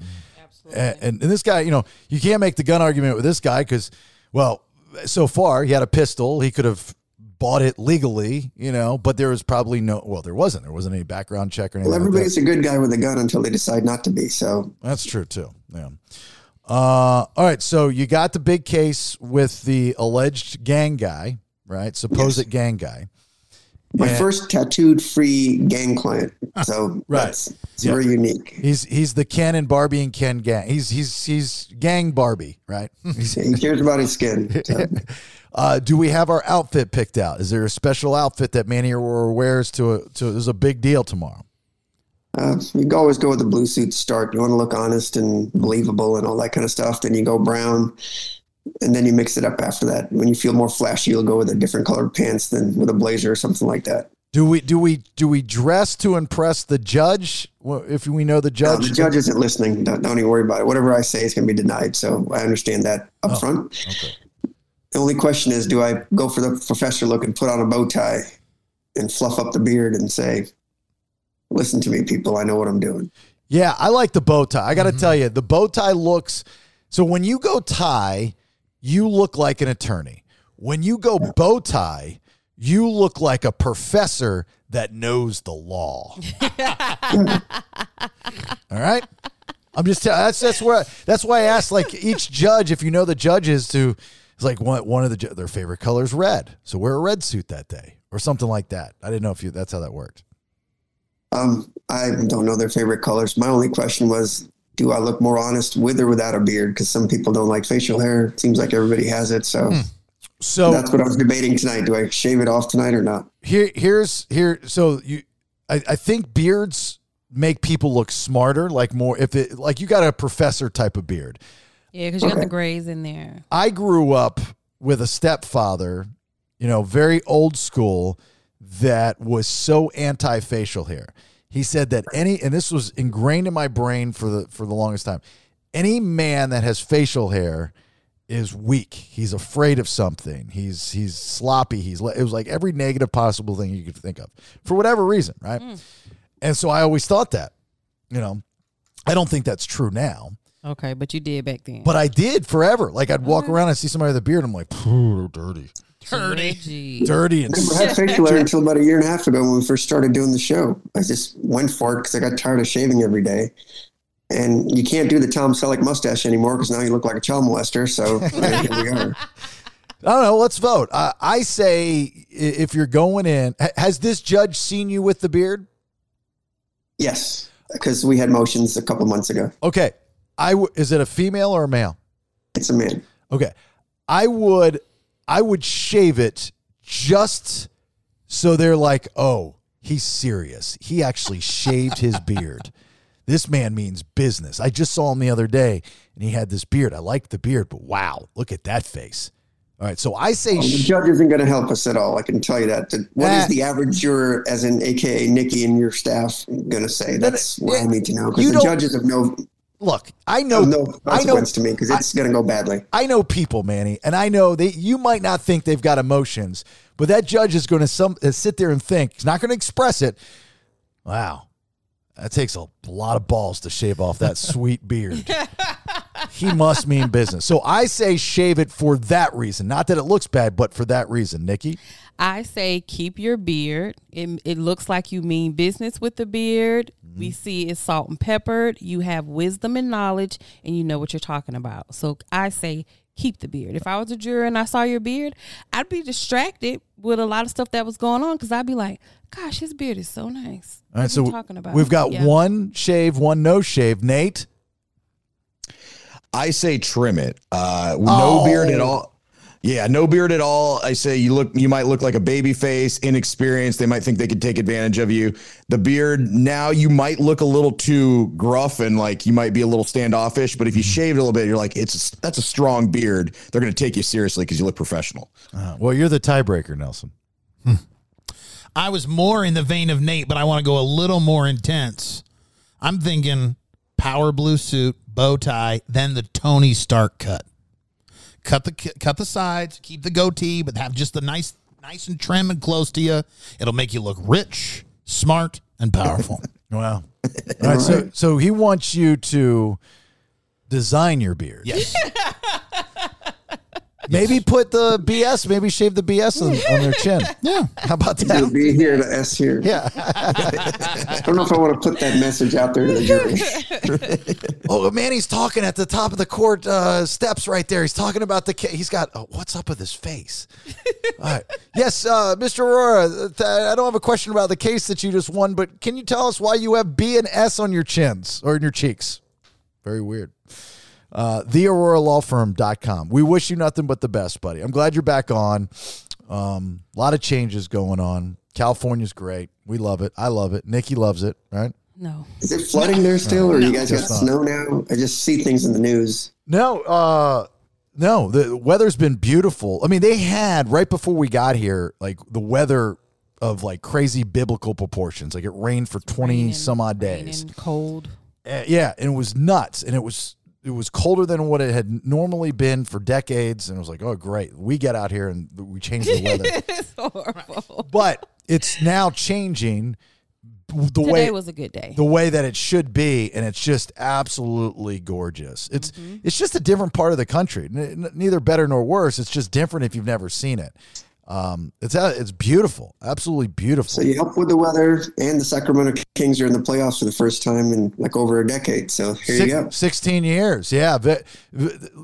And, and and this guy, you know, you can't make the gun argument with this guy because, well, so far he had a pistol. He could have bought it legally, you know, but there was probably no. Well, there wasn't. There wasn't any background check or anything. Well, like that. everybody's a good guy with a gun until they decide not to be. So That's true too. Yeah. Uh, all right. So you got the big case with the alleged gang guy, right? Supposed gang guy. My And- first tattooed free gang client. So Right. that's it's Yeah. very unique. He's he's the Ken and Barbie and Ken gang. He's he's he's gang Barbie, right? He cares about his skin. So, uh, do we have our outfit picked out? Is there a special outfit that Manny Arora wears to a to? There's a big deal tomorrow. uh, you always go with the blue suit start. You want to look honest and believable and all that kind of stuff. Then you go brown, and then you mix it up after that. When you feel more flashy, you'll go with a different colored pants than with a blazer or something like that. Do we do we do we dress to impress the judge? Well, if we know the judge, Uh, the judge isn't listening. Don't, don't even worry about it. Whatever I say is going to be denied. So I understand that up Oh, front. The only question is, do I go for the professor look and put on a bow tie and fluff up the beard and say, "Listen to me, people. I know what I'm doing." Yeah, I like the bow tie. I got to tell you, the bow tie looks so when you go tie, you look like an attorney. When you go bow tie, you look like a professor that knows the law. All right? I'm just telling that's that's where that's why I asked like each judge if you know the judges to it's like one one of the their favorite colors red. So wear a red suit that day or something like that. I didn't know if you that's how that worked. Um, I don't know their favorite colors. My only question was, do I look more honest with or without a beard? Because some people don't like facial hair. It seems like everybody has it. So hmm. So that's what I was debating tonight. Do I shave it off tonight or not? here here's here so you I, I think beards make people look smarter like more if it like you got a professor type of beard Yeah, because you got the grays in there. i grew up with a stepfather you know very old school that was so anti-facial hair he said that any and this was ingrained in my brain for the for the longest time any man that has facial hair is weak. He's afraid of something. He's he's sloppy. He's it was like every negative possible thing you could think of for whatever reason, right? Mm. And so I always thought that, you know, I don't think that's true now, Okay, but you did back then. but I did forever. Like I'd walk mm. around and see somebody with a beard. I'm like, dirty, dirty. dirty, and I had facial hair until about a year and a half ago when we first started doing the show. I just went for it because I got tired of shaving every day. And you can't do the Tom Selleck mustache anymore because now you look like a child molester. So here we are. I don't know. Let's vote. Uh, I say if you're going in, has this judge seen you with the beard? Yes, because we had motions a couple months ago. Okay. I w- is it a female or a male? It's a man. Okay. I would I would shave it just so they're like, "Oh, he's serious. He actually shaved his beard." This man means business. I just saw him the other day and he had this beard. I like the beard, but wow, look at that face. All right, so I say Well, the sh- judge isn't going to help us at all. I can tell you that. What Nah. is the average juror, as in AKA Nikki and your staff, going to say? That's what I need to know. Because the judges have no, look, I know have no I know to me because it's going to go badly. I know people, Manny, and I know that you might not think they've got emotions, but that judge is going to some uh, sit there and think he's not going to express it. Wow, that takes a lot of balls to shave off that sweet beard. he must mean business. So I say shave it for that reason, not that it looks bad, but for that reason. Nikki, I say keep your beard. It, it looks like you mean business with the beard. We see it's salt and peppered. You have wisdom and knowledge, and you know what you're talking about. So I say keep the beard. If I was a juror and I saw your beard, I'd be distracted with a lot of stuff that was going on because I'd be like, "Gosh, his beard is so nice." all right. What So you talking about? we've got Yeah. one shave, one no shave. Nate, I say trim it. Uh, no Oh. beard at all. Yeah, no beard at all. I say you look you might look like a baby face, inexperienced. They might think they could take advantage of you. The beard, now you might look a little too gruff and like you might be a little standoffish, but if you shave it a little bit, you're like, it's that's a strong beard. They're gonna take you seriously because you look professional. uh, well, you're the tiebreaker, Nelson. I was more in the vein of Nate, but I want to go a little more intense. I'm thinking power blue suit, bow tie, then the Tony Stark cut. Cut the cut the sides, keep the goatee, but have just the nice, nice and trim and close to you. It'll make you look rich, smart, and powerful. Wow. All right, so so he wants you to design your beard. yes. Maybe put the BS, maybe shave the BS on, on their chin. Yeah. How about The that? B here to S here. Yeah. I don't know if I want to put that message out there to the jury. Oh, man, he's talking at the top of the court uh, steps right there. He's talking about the case. He's got, oh, what's up with his face? All right. Yes, uh, Mr. Arora, th- I don't have a question about the case that you just won, but can you tell us why you have B and S on your chins or in your cheeks? Very weird. Uh, TheAroraLawFirm.com. We wish you nothing but the best, buddy. I'm glad you're back on. Um, a lot of changes going on. California's great. We love it. I love it. Nikki loves it, right? No. Is it flooding there still, or you guys got Just not. snow now? I just see things in the news. No, uh no, the weather's been beautiful. I mean, they had right before we got here, like the weather of like crazy biblical proportions. Like it rained for 20 Raining- some odd days. raining, cold. Uh, yeah, and it was nuts and it was it was colder than what it had normally been for decades and it was like, "Oh, great. We get out here and we change the weather." it's horrible. but it's now changing the Today way was a good day. the way that it should be, and it's just absolutely gorgeous. It's Mm-hmm. it's just a different part of the country. N- n- neither better nor worse. It's just different if you've never seen it. Um, it's uh, it's beautiful, absolutely beautiful. So you help with the weather, and the Sacramento Kings are in the playoffs for the first time in like over a decade. So here Six- you go. 16 years. Yeah. V-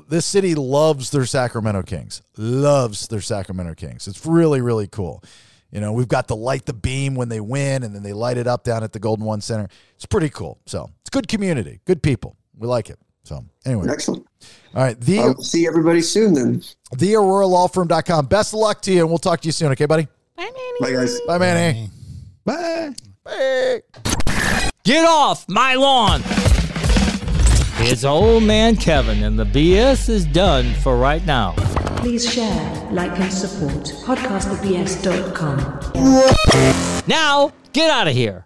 This city loves their Sacramento Kings, loves their Sacramento Kings. It's really, really cool. You know, we've got the light the beam when they win, and then they light it up down at the Golden One Center. It's pretty cool. So it's good community, good people. We like it. So anyway, Excellent. all right. The I'll see everybody soon then. the AroraLawFirm.com. Best of luck to you, and we'll talk to you soon. Okay, buddy. Bye, Manny. Bye, guys. Bye, Manny. Bye. Bye. Get off my lawn! It's old man Kevin, and the BS is done for right now. Please share, like, and support podcastthebs.com. Now, get out of here.